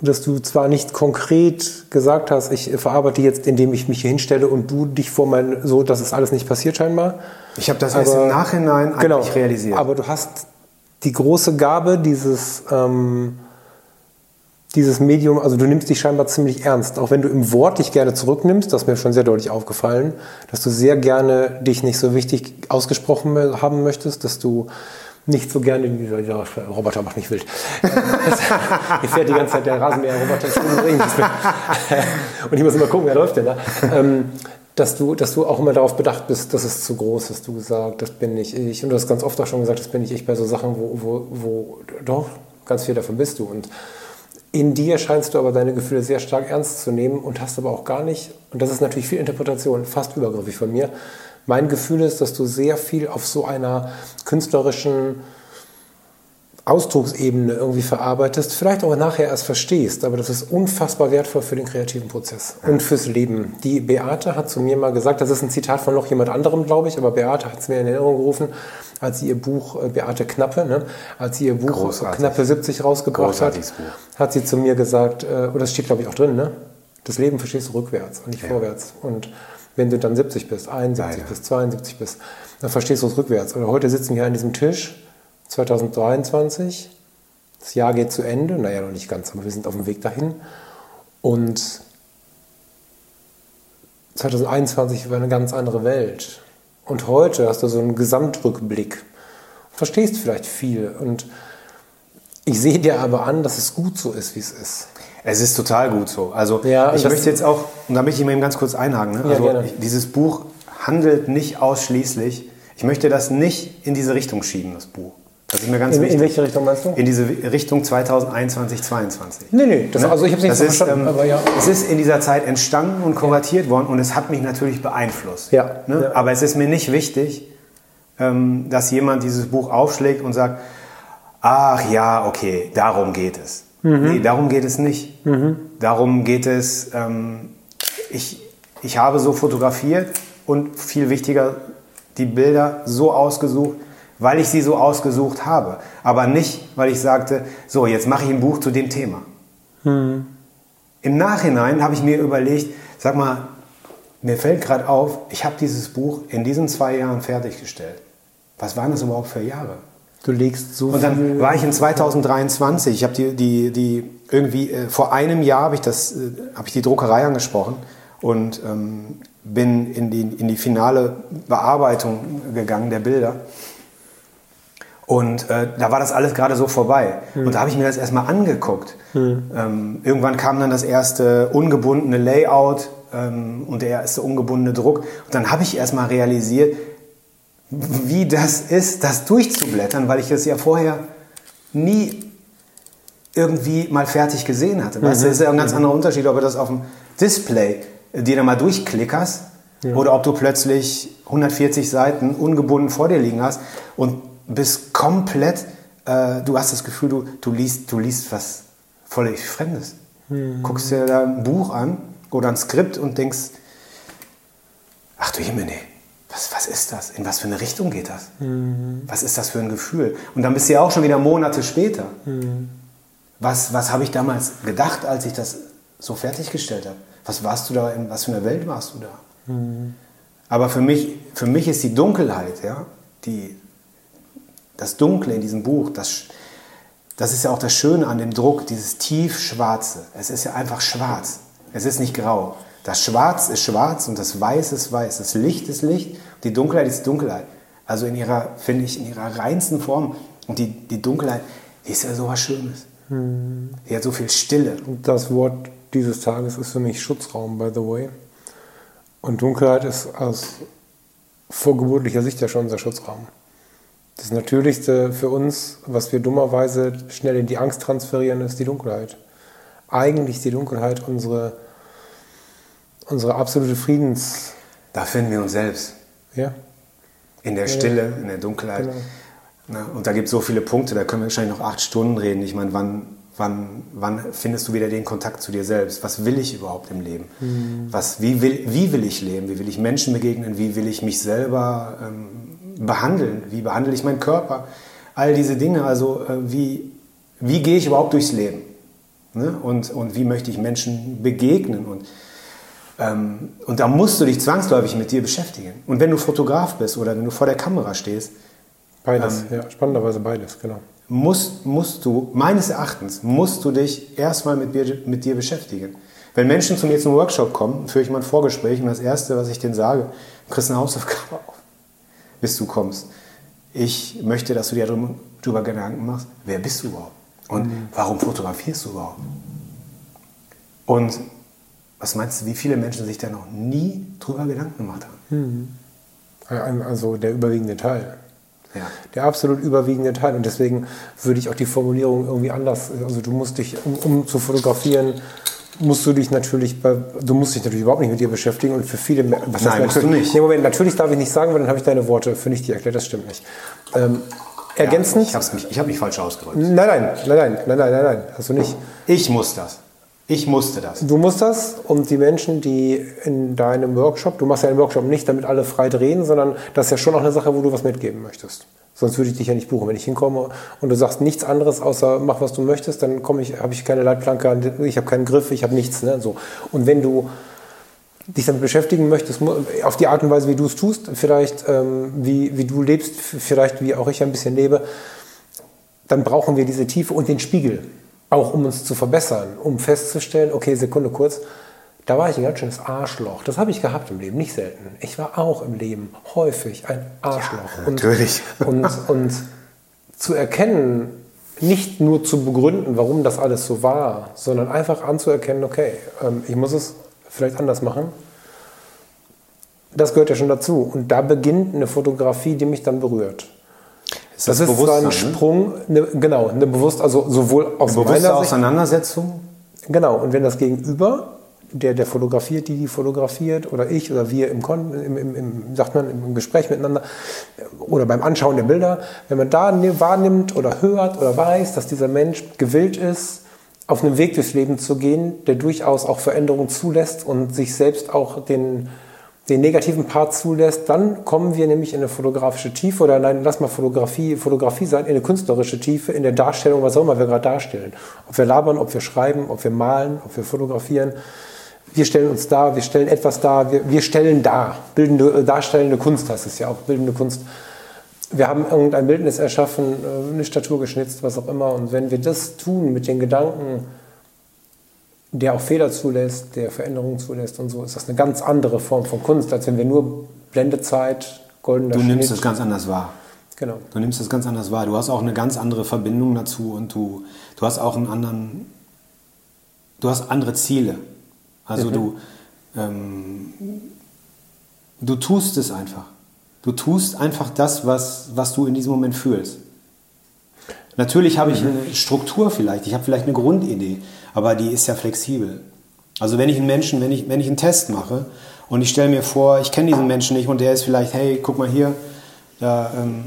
dass du zwar nicht konkret gesagt hast, ich verarbeite jetzt, indem ich mich hier hinstelle und du dich vor mein, so, dass es alles nicht passiert scheinbar. Ich habe das aber, erst im Nachhinein eigentlich genau, realisiert. Aber du hast die große Gabe, dieses ähm, dieses Medium, also du nimmst dich scheinbar ziemlich ernst, auch wenn du im Wort dich gerne zurücknimmst, das ist mir schon sehr deutlich aufgefallen, dass du sehr gerne dich nicht so wichtig ausgesprochen haben möchtest, dass du nicht so gerne, dieser ja, Roboter macht mich wild. [laughs] Hier fährt die ganze Zeit der Rasenmäher-Roboter [laughs] Und ich muss immer gucken, wer läuft denn da. Ähm, dass du, dass du auch immer darauf bedacht bist, das ist zu groß, hast du gesagt, das bin nicht ich. Und du hast ganz oft auch schon gesagt, das bin nicht ich bei so Sachen, wo, wo, wo doch, ganz viel davon bist du. Und in dir scheinst du aber deine Gefühle sehr stark ernst zu nehmen und hast aber auch gar nicht, und das ist natürlich viel Interpretation, fast übergriffig von mir. Mein Gefühl ist, dass du sehr viel auf so einer künstlerischen Ausdrucksebene irgendwie verarbeitest, vielleicht auch nachher erst verstehst, aber das ist unfassbar wertvoll für den kreativen Prozess und fürs Leben. Die Beate hat zu mir mal gesagt, das ist ein Zitat von noch jemand anderem, glaube ich, aber Beate hat es mir in Erinnerung gerufen, als sie ihr Buch, äh, Beate Knappe, ne, als sie ihr Buch Großartig. Knappe 70 rausgebracht hat, hat sie zu mir gesagt, äh, oder das steht glaube ich auch drin, ne? das Leben verstehst du rückwärts und nicht ja. vorwärts. Und wenn du dann 70 bist, 71 Leider. bist, 72 bist, dann verstehst du es rückwärts. Oder heute sitzen wir an diesem Tisch 2023. Das Jahr geht zu Ende, naja, noch nicht ganz, aber wir sind auf dem Weg dahin. Und 2021 war eine ganz andere Welt. Und heute hast du so einen Gesamtrückblick. Verstehst vielleicht viel. Und ich sehe dir aber an, dass es gut so ist, wie es ist. Es ist total gut so. Also ja, ich möchte jetzt auch, und da möchte ich mal eben ganz kurz einhaken. Ne? Also ja, dieses Buch handelt nicht ausschließlich, ich möchte das nicht in diese Richtung schieben, das Buch. Das ist mir ganz in, wichtig. In welche Richtung meinst du? In diese Richtung 2021, 2022. Nee, nee, das, ne? also ich habe es nicht das so ist, verstanden. Ähm, aber ja. Es ist in dieser Zeit entstanden und kuratiert ja. worden und es hat mich natürlich beeinflusst. Ja. Ne? ja. Aber es ist mir nicht wichtig, ähm, dass jemand dieses Buch aufschlägt und sagt, ach ja, okay, darum geht es. Mhm. Nee, darum geht es nicht. Mhm. Darum geht es, ähm, ich, ich habe so fotografiert und viel wichtiger, die Bilder so ausgesucht, weil ich sie so ausgesucht habe. Aber nicht, weil ich sagte, so, jetzt mache ich ein Buch zu dem Thema. Hm. Im Nachhinein habe ich mir überlegt, sag mal, mir fällt gerade auf, ich habe dieses Buch in diesen zwei Jahren fertiggestellt. Was waren das überhaupt für Jahre? Du legst so Und dann war ich in 2023, ich habe die, die, die irgendwie, äh, vor einem Jahr habe ich, das, äh, hab ich die Druckerei angesprochen und ähm, bin in die, in die finale Bearbeitung gegangen der Bilder. Und äh, da war das alles gerade so vorbei. Mhm. Und da habe ich mir das erstmal angeguckt. Mhm. Ähm, irgendwann kam dann das erste ungebundene Layout ähm, und der der ungebundene Druck. Und dann habe ich erst mal realisiert, wie das ist, das durchzublättern, weil ich das ja vorher nie irgendwie mal fertig gesehen hatte. Weißt du, das ist ja ein ganz anderer Unterschied, ob du das auf dem Display dir da mal durchklickerst ja. oder ob du plötzlich 140 Seiten ungebunden vor dir liegen hast und bist komplett, äh, du hast das Gefühl, du, du, liest, du liest was völlig Fremdes. Mhm. Guckst dir da ein Buch an oder ein Skript und denkst, ach du Himmel, nee, was, was ist das? In was für eine Richtung geht das? Mhm. Was ist das für ein Gefühl? Und dann bist du ja auch schon wieder Monate später. Mhm. Was, was habe ich damals gedacht, als ich das so fertiggestellt habe? Was warst du da, in was für einer Welt warst du da? Mhm. Aber für mich, für mich ist die Dunkelheit, ja, die, das Dunkle in diesem Buch, das, das ist ja auch das Schöne an dem Druck, dieses tiefschwarze. Es ist ja einfach schwarz. Es ist nicht grau. Das Schwarz ist schwarz und das Weiß ist weiß. Das Licht ist Licht, die Dunkelheit ist Dunkelheit. Also in ihrer, finde ich, in ihrer reinsten Form. Und die, die Dunkelheit, ist ja so was Schönes. Hm. Die hat so viel Stille. Und das Wort dieses Tages ist für mich Schutzraum, by the way. Und Dunkelheit ist aus vorgeburtlicher Sicht ja schon unser Schutzraum. Das Natürlichste für uns, was wir dummerweise schnell in die Angst transferieren, ist die Dunkelheit. Eigentlich ist die Dunkelheit unsere unsere absolute Friedens. Da finden wir uns selbst. Ja. In der Stille, in der Dunkelheit. Genau. Na, und da gibt es so viele Punkte, da können wir wahrscheinlich noch acht Stunden reden. Ich meine, wann, wann, wann findest du wieder den Kontakt zu dir selbst? Was will ich überhaupt im Leben? Mhm. Was, wie, will, wie will ich leben? Wie will ich Menschen begegnen? Wie will ich mich selber ähm, behandeln? Wie behandle ich meinen Körper? All diese Dinge, also äh, wie, wie gehe ich überhaupt durchs Leben? Ne? Und, und wie möchte ich Menschen begegnen? Und ähm, und da musst du dich zwangsläufig mit dir beschäftigen. Und wenn du Fotograf bist oder wenn du vor der Kamera stehst. Beides, ähm, ja, spannenderweise beides, genau. Musst, musst du, meines Erachtens, musst du dich erstmal mit dir, mit dir beschäftigen. Wenn Menschen zu mir zum Workshop kommen, führe ich mal ein Vorgespräch und das Erste, was ich denen sage, du kriegst eine Hausaufgabe auf, bis du kommst. Ich möchte, dass du dir darüber Gedanken machst, wer bist du überhaupt? Und mhm. warum fotografierst du überhaupt? Und was meinst du, wie viele Menschen sich da noch nie drüber Gedanken gemacht haben? Hm. Also der überwiegende Teil. Ja. Der absolut überwiegende Teil. Und deswegen würde ich auch die Formulierung irgendwie anders. Also du musst dich, um, um zu fotografieren, musst du dich natürlich, bei, du musst dich natürlich überhaupt nicht mit dir beschäftigen und für viele, was Nein, musst du nicht. Nee, Moment, natürlich darf ich nicht sagen, weil dann habe ich deine Worte für nicht erklärt, das stimmt nicht. Ähm, ergänzend. Ja, ich habe mich, hab mich falsch ausgedrückt. Nein, nein, nein, nein, nein, nein, nein, hast du nicht. Ich muss das. Ich musste das. Du musst das und die Menschen, die in deinem Workshop, du machst ja einen Workshop nicht, damit alle frei drehen, sondern das ist ja schon auch eine Sache, wo du was mitgeben möchtest. Sonst würde ich dich ja nicht buchen. Wenn ich hinkomme und du sagst nichts anderes außer mach, was du möchtest, dann komme ich, habe ich keine Leitplanke, ich habe keinen Griff, ich habe nichts. Ne? So. Und wenn du dich damit beschäftigen möchtest, auf die Art und Weise, wie du es tust, vielleicht ähm, wie, wie du lebst, vielleicht wie auch ich ein bisschen lebe, dann brauchen wir diese Tiefe und den Spiegel auch um uns zu verbessern, um festzustellen, okay, Sekunde kurz, da war ich ein ganz schönes Arschloch. Das habe ich gehabt im Leben, nicht selten. Ich war auch im Leben häufig ein Arschloch. Ja, natürlich. Und, und, und zu erkennen, nicht nur zu begründen, warum das alles so war, sondern einfach anzuerkennen, okay, ähm, ich muss es vielleicht anders machen. Das gehört ja schon dazu. Und da beginnt eine Fotografie, die mich dann berührt. Ist das, das ist so ein? Sprung, ne, genau, eine bewusst, also sowohl aus eine bewusste meiner Sicht, Auseinandersetzung. Genau, und wenn das Gegenüber, der, der fotografiert, die, die fotografiert, oder ich oder wir im, im, im, im, sagt man, im Gespräch miteinander oder beim Anschauen der Bilder, wenn man da ne, wahrnimmt oder hört oder weiß, dass dieser Mensch gewillt ist, auf einem Weg durchs Leben zu gehen, der durchaus auch Veränderungen zulässt und sich selbst auch den, den negativen Part zulässt, dann kommen wir nämlich in eine fotografische Tiefe oder nein, lass mal Fotografie, Fotografie sein, in eine künstlerische Tiefe, in der Darstellung, was auch immer wir gerade darstellen. Ob wir labern, ob wir schreiben, ob wir malen, ob wir fotografieren. Wir stellen uns dar, wir stellen etwas dar, wir, wir stellen dar. Bildende, äh, darstellende Kunst heißt es ja auch, bildende Kunst. Wir haben irgendein Bildnis erschaffen, äh, eine Statur geschnitzt, was auch immer. Und wenn wir das tun mit den Gedanken, der auch Fehler zulässt, der Veränderungen zulässt und so, ist das eine ganz andere Form von Kunst, als wenn wir nur Blendezeit, goldener Du nimmst es ganz anders wahr. Genau. Du nimmst es ganz anders wahr. Du hast auch eine ganz andere Verbindung dazu und du, du hast auch einen anderen, du hast andere Ziele. Also mhm. du, ähm, du tust es einfach. Du tust einfach das, was, was du in diesem Moment fühlst. Natürlich habe ich eine Struktur vielleicht, ich habe vielleicht eine Grundidee, aber die ist ja flexibel. Also wenn ich einen Menschen, wenn ich, wenn ich einen Test mache und ich stelle mir vor, ich kenne diesen Menschen nicht und der ist vielleicht, hey, guck mal hier, da ähm,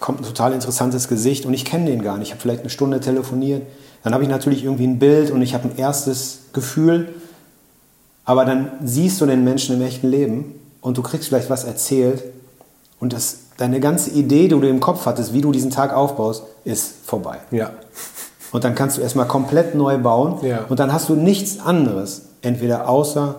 kommt ein total interessantes Gesicht und ich kenne den gar nicht. Ich habe vielleicht eine Stunde telefoniert. Dann habe ich natürlich irgendwie ein Bild und ich habe ein erstes Gefühl. Aber dann siehst du den Menschen im echten Leben und du kriegst vielleicht was erzählt und das, deine ganze Idee, die du im Kopf hattest, wie du diesen Tag aufbaust, ist vorbei. Ja. Und dann kannst du erstmal komplett neu bauen Ja. und dann hast du nichts anderes, entweder außer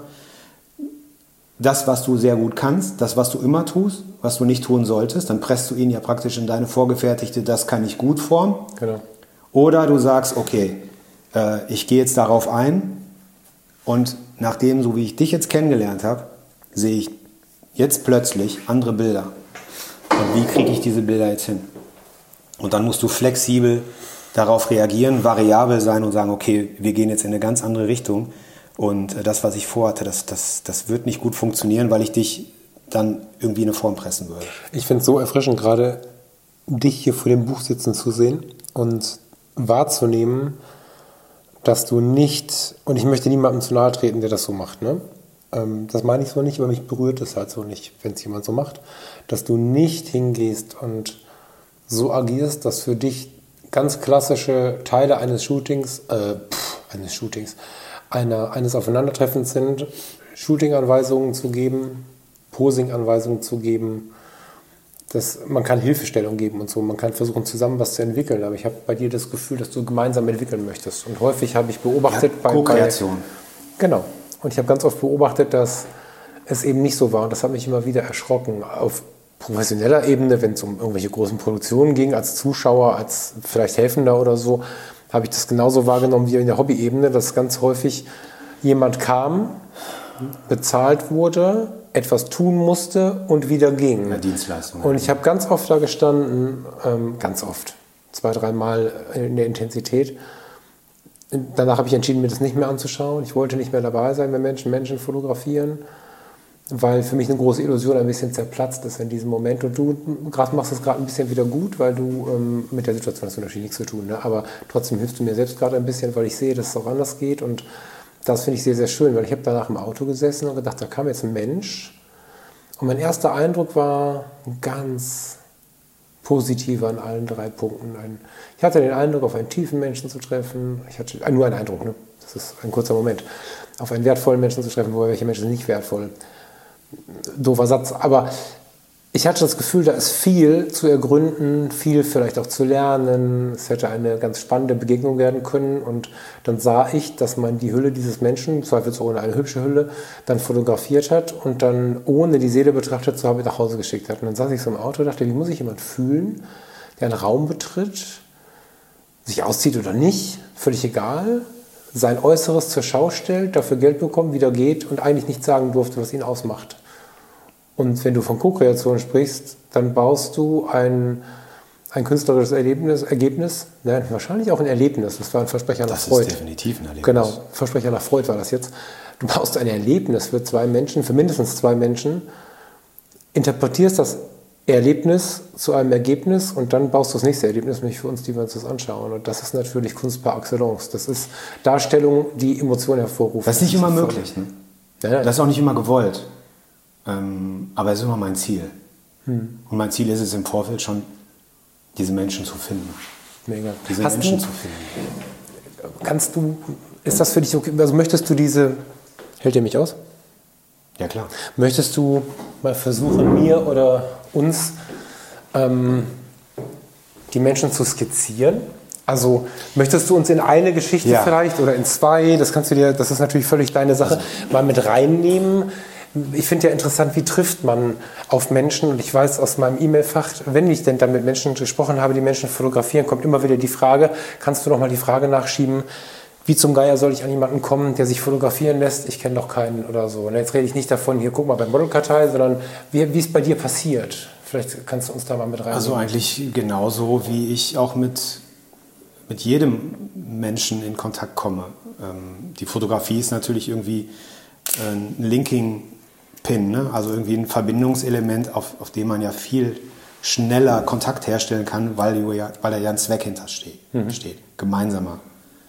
das, was du sehr gut kannst, das, was du immer tust, was du nicht tun solltest, dann presst du ihn ja praktisch in deine vorgefertigte, das kann ich gut Form. Genau. Oder du sagst, okay, äh, ich gehe jetzt darauf ein und nachdem, so wie ich dich jetzt kennengelernt habe, sehe ich jetzt plötzlich andere Bilder. Und wie kriege ich diese Bilder jetzt hin? Und dann musst du flexibel darauf reagieren, variabel sein und sagen, okay, wir gehen jetzt in eine ganz andere Richtung. Und äh, das, was ich vorhatte, das, das, das wird nicht gut funktionieren, weil ich dich dann irgendwie in eine Form pressen würde. Ich finde es so erfrischend, gerade dich hier vor dem Buch sitzen zu sehen und wahrzunehmen, dass du nicht, und ich möchte niemandem zu nahe treten, der das so macht, ne? Ähm, das meine ich so nicht, aber mich berührt es halt so nicht, wenn es jemand so macht, dass du nicht hingehst und so agierst, dass für dich ganz klassische Teile eines Shootings, äh, pff, eines Shootings, einer, eines Aufeinandertreffens sind, Shooting-Anweisungen zu geben, Posing-Anweisungen zu geben, das, man kann Hilfestellung geben und so, man kann versuchen, zusammen was zu entwickeln, aber ich habe bei dir das Gefühl, dass du gemeinsam entwickeln möchtest. Und häufig habe ich beobachtet bei, bei Co-Kreation. Genau. Und ich habe ganz oft beobachtet, dass es eben nicht so war. Und das hat mich immer wieder erschrocken. Auf professioneller Ebene, wenn es um irgendwelche großen Produktionen ging, als Zuschauer, als vielleicht Helfender oder so, habe ich das genauso wahrgenommen wie in der Hobbyebene, dass ganz häufig jemand kam, bezahlt wurde, etwas tun musste und wieder ging. Ja, Dienstleistung. Und ich habe ganz oft da gestanden, ähm, ganz oft, zwei, dreimal in der Intensität. Danach habe ich entschieden, mir das nicht mehr anzuschauen. Ich wollte nicht mehr dabei sein, wenn Menschen Menschen fotografieren, weil für mich eine große Illusion ein bisschen zerplatzt ist in diesem Moment. Und du grad machst es gerade ein bisschen wieder gut, weil du ähm, mit der Situation hast du natürlich nichts zu tun. Ne? Aber trotzdem hilfst du mir selbst gerade ein bisschen, weil ich sehe, dass es auch anders geht. Und das finde ich sehr, sehr schön, weil ich habe danach im Auto gesessen und gedacht, da kam jetzt ein Mensch. Und mein erster Eindruck war ganz positiv an allen drei Punkten. Ein, ich hatte den Eindruck, auf einen tiefen Menschen zu treffen. Ich hatte äh, nur einen Eindruck, ne? das ist ein kurzer Moment. Auf einen wertvollen Menschen zu treffen, wobei welche Menschen sind nicht wertvoll. Doofer Satz. Aber ich hatte das Gefühl, da ist viel zu ergründen, viel vielleicht auch zu lernen. Es hätte eine ganz spannende Begegnung werden können. Und dann sah ich, dass man die Hülle dieses Menschen, zweifelsohne eine hübsche Hülle, dann fotografiert hat und dann, ohne die Seele betrachtet zu haben, nach Hause geschickt hat. Und dann saß ich so im Auto und dachte, wie muss sich jemand fühlen, der einen Raum betritt, sich auszieht oder nicht, völlig egal, sein Äußeres zur Schau stellt, dafür Geld bekommt, wieder geht und eigentlich nicht sagen durfte, was ihn ausmacht. Und wenn du von Co-Kreation sprichst, dann baust du ein, ein künstlerisches Erlebnis, Ergebnis, ne, wahrscheinlich auch ein Erlebnis, das war ein Versprecher nach Das Freud. ist definitiv ein Erlebnis. Genau, Versprecher nach Freud war das jetzt. Du baust ein Erlebnis für zwei Menschen, für mindestens zwei Menschen, interpretierst das Erlebnis zu einem Ergebnis und dann baust du das nächste Erlebnis, nämlich für uns, die wir uns das anschauen. Und das ist natürlich Kunst par excellence. Das ist Darstellung, die Emotionen hervorruft. Das ist nicht immer möglich. Ne? Nein, nein. Das ist auch nicht immer gewollt. Ähm, aber es ist immer mein Ziel. Hm. Und mein Ziel ist es im Vorfeld schon, diese Menschen zu finden. Mega. Diese Hast Menschen du, zu finden. kannst du, ist das für dich okay? Also möchtest du diese, hält ihr mich aus? Ja, klar. Möchtest du mal versuchen, mir oder uns ähm, die Menschen zu skizzieren? Also möchtest du uns in eine Geschichte Ja. vielleicht oder in zwei, das kannst du dir, das ist natürlich völlig deine Sache, mal mit reinnehmen? Ich finde ja interessant, wie trifft man auf Menschen? Und ich weiß aus meinem E-Mail-Fach, wenn ich denn dann mit Menschen gesprochen habe, die Menschen fotografieren, kommt immer wieder die Frage, kannst du noch mal die Frage nachschieben, wie zum Geier soll ich an jemanden kommen, der sich fotografieren lässt? Ich kenne doch keinen oder so. Und jetzt rede ich nicht davon, hier guck mal beim Modelkartei, sondern wie, wie es bei dir passiert. Vielleicht kannst du uns da mal mit rein. Also eigentlich genauso, wie ich auch mit, mit jedem Menschen in Kontakt komme. Ähm, die Fotografie ist natürlich irgendwie ein Linking-Pin, ne? also irgendwie ein Verbindungselement, auf, auf dem man ja viel schneller Kontakt herstellen kann, weil, ja, weil da ja ein Zweck hinter steht. Mhm. steht. Gemeinsamer,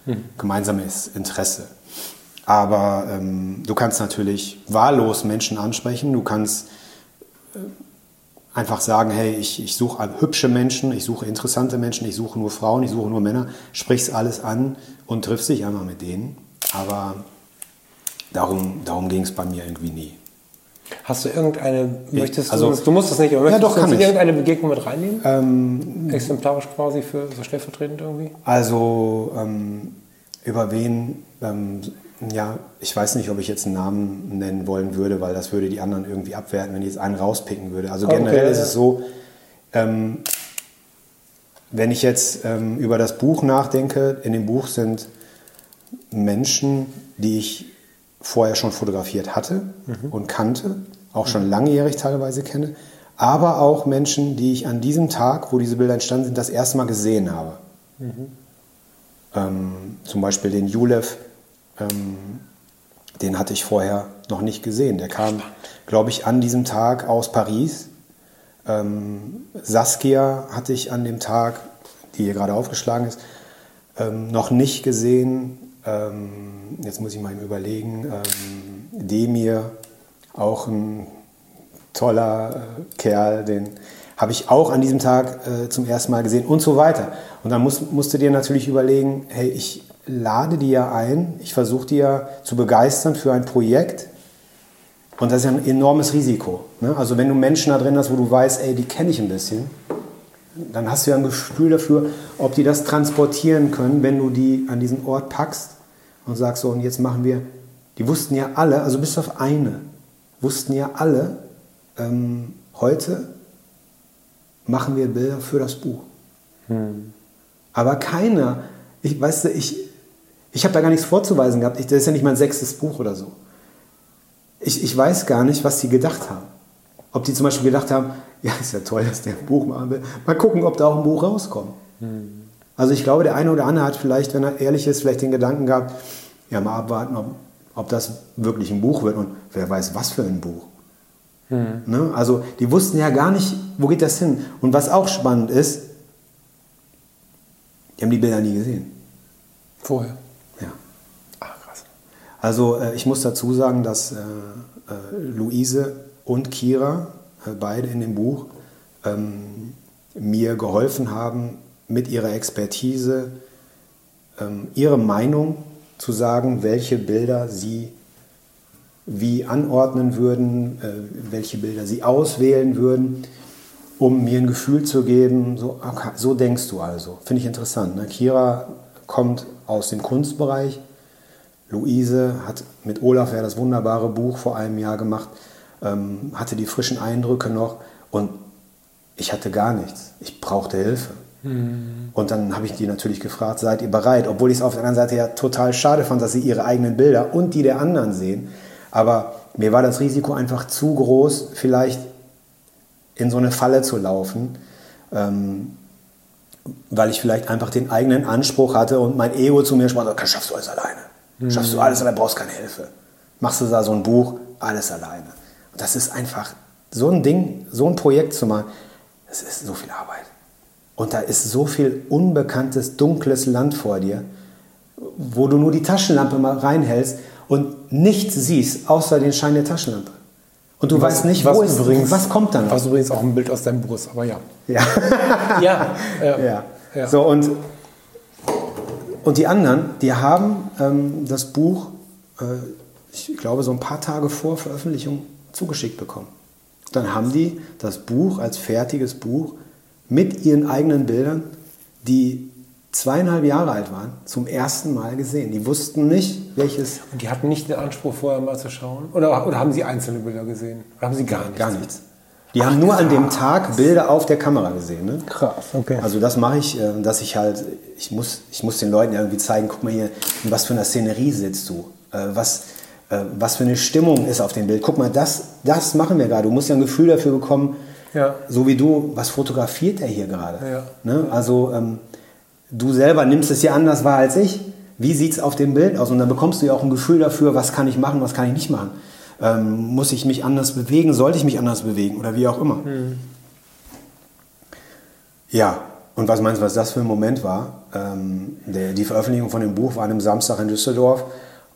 mhm. gemeinsames Interesse. Aber ähm, du kannst natürlich wahllos Menschen ansprechen, du kannst äh, einfach sagen, hey, ich, ich suche hübsche Menschen, ich suche interessante Menschen, ich suche nur Frauen, ich suche nur Männer, sprichst alles an und triffst dich einmal mit denen. Aber darum, darum ging es bei mir irgendwie nie. Hast du irgendeine, möchtest also, du, du musst das nicht, aber möchtest ja, doch, du kann ich. irgendeine Begegnung mit reinnehmen? Ähm, Exemplarisch quasi für so stellvertretend irgendwie? Also ähm, über wen, ähm, ja, ich weiß nicht, ob ich jetzt einen Namen nennen wollen würde, weil das würde die anderen irgendwie abwerten, wenn ich jetzt einen rauspicken würde. Also okay, generell ist es so, ähm, wenn ich jetzt ähm, über das Buch nachdenke, in dem Buch sind Menschen, die ich vorher schon fotografiert hatte mhm. und kannte, auch schon langjährig teilweise kenne, aber auch Menschen, die ich an diesem Tag, wo diese Bilder entstanden sind, das erste Mal gesehen habe. Mhm. Ähm, zum Beispiel den Julev, ähm, den hatte ich vorher noch nicht gesehen. Der kam, glaube ich, an diesem Tag aus Paris. Ähm, Saskia hatte ich an dem Tag, die hier gerade aufgeschlagen ist, ähm, noch nicht gesehen ähm, jetzt muss ich mal überlegen, ähm, Demir, auch ein toller äh, Kerl, den habe ich auch an diesem Tag äh, zum ersten Mal gesehen und so weiter. Und dann musst, musst du dir natürlich überlegen, hey, ich lade die ja ein, ich versuche die ja zu begeistern für ein Projekt. Und das ist ja ein enormes Risiko. Ne? Also wenn du Menschen da drin hast, wo du weißt, ey, die kenne ich ein bisschen, dann hast du ja ein Gefühl dafür, ob die das transportieren können, wenn du die an diesen Ort packst und sagst so, und jetzt machen wir, die wussten ja alle, also bis auf eine, wussten ja alle, ähm, heute machen wir Bilder für das Buch. Hm. Aber keiner, ich weißt du, ich, ich habe da gar nichts vorzuweisen gehabt. Ich, das ist ja nicht mein sechstes Buch oder so. Ich, ich weiß gar nicht, was sie gedacht haben. Ob die zum Beispiel gedacht haben, ja, ist ja toll, dass der ein Buch machen will. Mal gucken, ob da auch ein Buch rauskommt. Hm. Also ich glaube, der eine oder andere hat vielleicht, wenn er ehrlich ist, vielleicht den Gedanken gehabt, ja, mal abwarten, ob, ob das wirklich ein Buch wird und wer weiß, was für ein Buch. Hm. Ne? Also die wussten ja gar nicht, wo geht das hin. Und was auch spannend ist, die haben die Bilder nie gesehen. Vorher? Ja. Ach, krass. Also äh, ich muss dazu sagen, dass äh, äh, Luise und Kira, beide in dem Buch, ähm, mir geholfen haben, mit ihrer Expertise ähm, ihre Meinung zu sagen, welche Bilder sie wie anordnen würden, äh, welche Bilder sie auswählen würden, um mir ein Gefühl zu geben, so, okay, so denkst du also. Finde ich interessant. Ne? Kira kommt aus dem Kunstbereich. Luise hat mit Olaf ja das wunderbare Buch vor einem Jahr gemacht, ähm, hatte die frischen Eindrücke noch und ich hatte gar nichts. Ich brauchte Hilfe. Mhm. Und dann habe ich die natürlich gefragt, seid ihr bereit? Obwohl ich es auf der anderen Seite ja total schade fand, dass sie ihre eigenen Bilder und die der anderen sehen. Aber mir war das Risiko einfach zu groß, vielleicht in so eine Falle zu laufen, ähm, weil ich vielleicht einfach den eigenen Anspruch hatte und mein Ego zu mir sprach, okay, schaffst du alles alleine. Schaffst du alles alleine, brauchst keine Hilfe. Machst du da so ein Buch, alles alleine. Das ist einfach so ein Ding, so ein Projekt zu machen, das ist so viel Arbeit. Und da ist so viel unbekanntes, dunkles Land vor dir, wo du nur die Taschenlampe mal reinhältst und nichts siehst, außer den Schein der Taschenlampe. Und du was, weißt nicht, was, ist, übrigens, was kommt dann. Was übrigens auch ein Bild aus deinem ist, aber ja. Ja. [laughs] ja, ja. ja. So, und, und die anderen, die haben ähm, das Buch, äh, ich glaube, so ein paar Tage vor Veröffentlichung zugeschickt bekommen. Dann haben die das Buch als fertiges Buch mit ihren eigenen Bildern, die zweieinhalb Jahre alt waren, zum ersten Mal gesehen. Die wussten nicht, welches. Und die hatten nicht den Anspruch, vorher mal zu schauen? Oder, oder haben sie einzelne Bilder gesehen? Oder haben sie gar nichts? Gar nichts. Die Ach, haben nur krass. an dem Tag Bilder auf der Kamera gesehen. Ne? Krass, okay. Also das mache ich, äh, dass ich halt, ich muss, ich muss den Leuten irgendwie zeigen, guck mal hier, in was für einer Szenerie sitzt du? Äh, was, was für eine Stimmung ist auf dem Bild? Guck mal, das, das machen wir gerade. Du musst ja ein Gefühl dafür bekommen, ja. So wie du, was fotografiert er hier gerade? Ja. Ne? Also ähm, du selber nimmst es ja anders wahr als ich. Wie sieht es auf dem Bild aus? Und dann bekommst du ja auch ein Gefühl dafür, was kann ich machen, was kann ich nicht machen. Ähm, muss ich mich anders bewegen? Sollte ich mich anders bewegen? Oder wie auch immer. Mhm. Ja, und was meinst du, was das für ein Moment war? Ähm, der, die Veröffentlichung von dem Buch war an einem Samstag in Düsseldorf.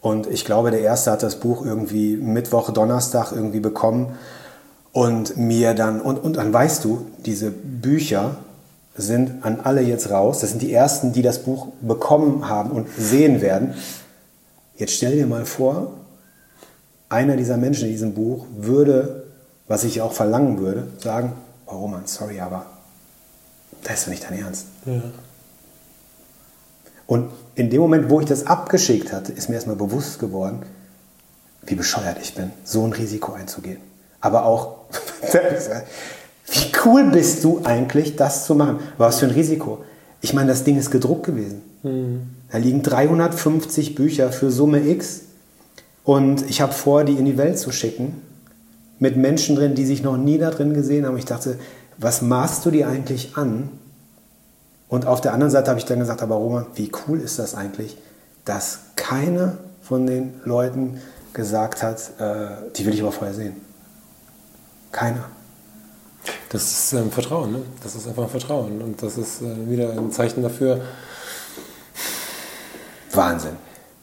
Und ich glaube, der Erste hat das Buch irgendwie Mittwoch, Donnerstag irgendwie bekommen. Und mir dann, und, und dann weißt du, diese Bücher sind an alle jetzt raus. Das sind die Ersten, die das Buch bekommen haben und sehen werden. Jetzt stell dir mal vor, einer dieser Menschen in diesem Buch würde, was ich auch verlangen würde, sagen, oh Roman, sorry, aber das ist doch nicht dein Ernst. Ja. Und in dem Moment, wo ich das abgeschickt hatte, ist mir erstmal bewusst geworden, wie bescheuert ich bin, so ein Risiko einzugehen. Aber auch, [laughs] wie cool bist du eigentlich, das zu machen? Was für ein Risiko. Ich meine, das Ding ist gedruckt gewesen. Mhm. Da liegen 350 Bücher für Summe X. Und ich habe vor, die in die Welt zu schicken. Mit Menschen drin, die sich noch nie da drin gesehen haben. Ich dachte, was maßt du dir eigentlich an? Und auf der anderen Seite habe ich dann gesagt, aber Roman, wie cool ist das eigentlich, dass keiner von den Leuten gesagt hat, äh, die will ich aber vorher sehen. Keiner. Das ist ähm, Vertrauen, ne? Das ist einfach Vertrauen. Und das ist äh, wieder ein Zeichen dafür. Wahnsinn.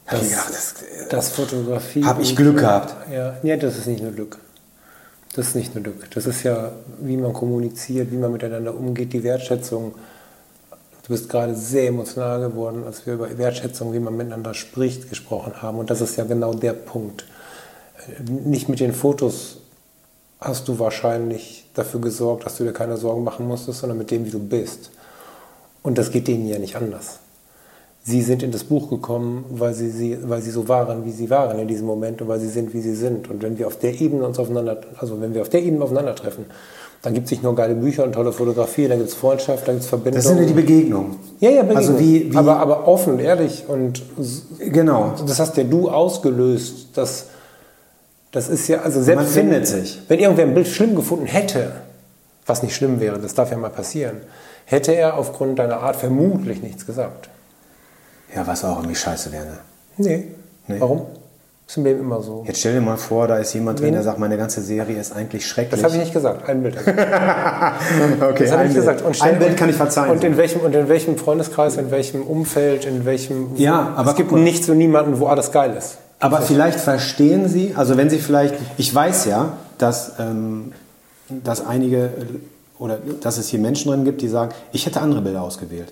Das, gedacht, das, äh, das Fotografie. Habe ich Glück gehabt? Ja, ja, das ist nicht nur Glück. Das ist nicht nur Glück. Das ist ja, wie man kommuniziert, wie man miteinander umgeht, die Wertschätzung. Du bist gerade sehr emotional geworden, als wir über Wertschätzung, wie man miteinander spricht, gesprochen haben. Und das ist ja genau der Punkt. Nicht mit den Fotos hast du wahrscheinlich dafür gesorgt, dass du dir keine Sorgen machen musstest, sondern mit dem, wie du bist. Und das geht denen ja nicht anders. Sie sind in das Buch gekommen, weil sie, sie, weil sie so waren, wie sie waren in diesem Moment und weil sie sind, wie sie sind. Und wenn wir auf der Ebene uns aufeinander, also wenn wir auf der Ebene aufeinandertreffen, dann gibt es nicht nur geile Bücher und tolle Fotografie, dann gibt es Freundschaft, dann gibt es Verbindungen. Das sind ja die Begegnungen. Ja, ja, Begegnungen. Also wie, wie aber, aber offen, ehrlich und genau. Das hast ja du ausgelöst, dass das ist ja, also selbst Man findet wenn, sich. Wenn irgendwer ein Bild schlimm gefunden hätte, was nicht schlimm wäre, das darf ja mal passieren, hätte er aufgrund deiner Art vermutlich nichts gesagt. Ja, was auch irgendwie scheiße wäre, ne? Nee. nee. Warum? Das ist im Leben immer so. Jetzt stell dir mal vor, da ist jemand drin, der sagt, meine ganze Serie ist eigentlich schrecklich. Das habe ich nicht gesagt. Ein Bild. [laughs] okay, das habe ich nicht gesagt. Und ein Bild kann ich verzeihen. Und in, welchem, und in welchem Freundeskreis, in welchem Umfeld, in welchem... Ja, aber... Es gibt nichts und niemanden, wo alles geil ist. Aber vielleicht verstehen Sie, also wenn Sie vielleicht, ich weiß ja, dass, ähm, dass einige oder dass es hier Menschen drin gibt, die sagen, ich hätte andere Bilder ausgewählt.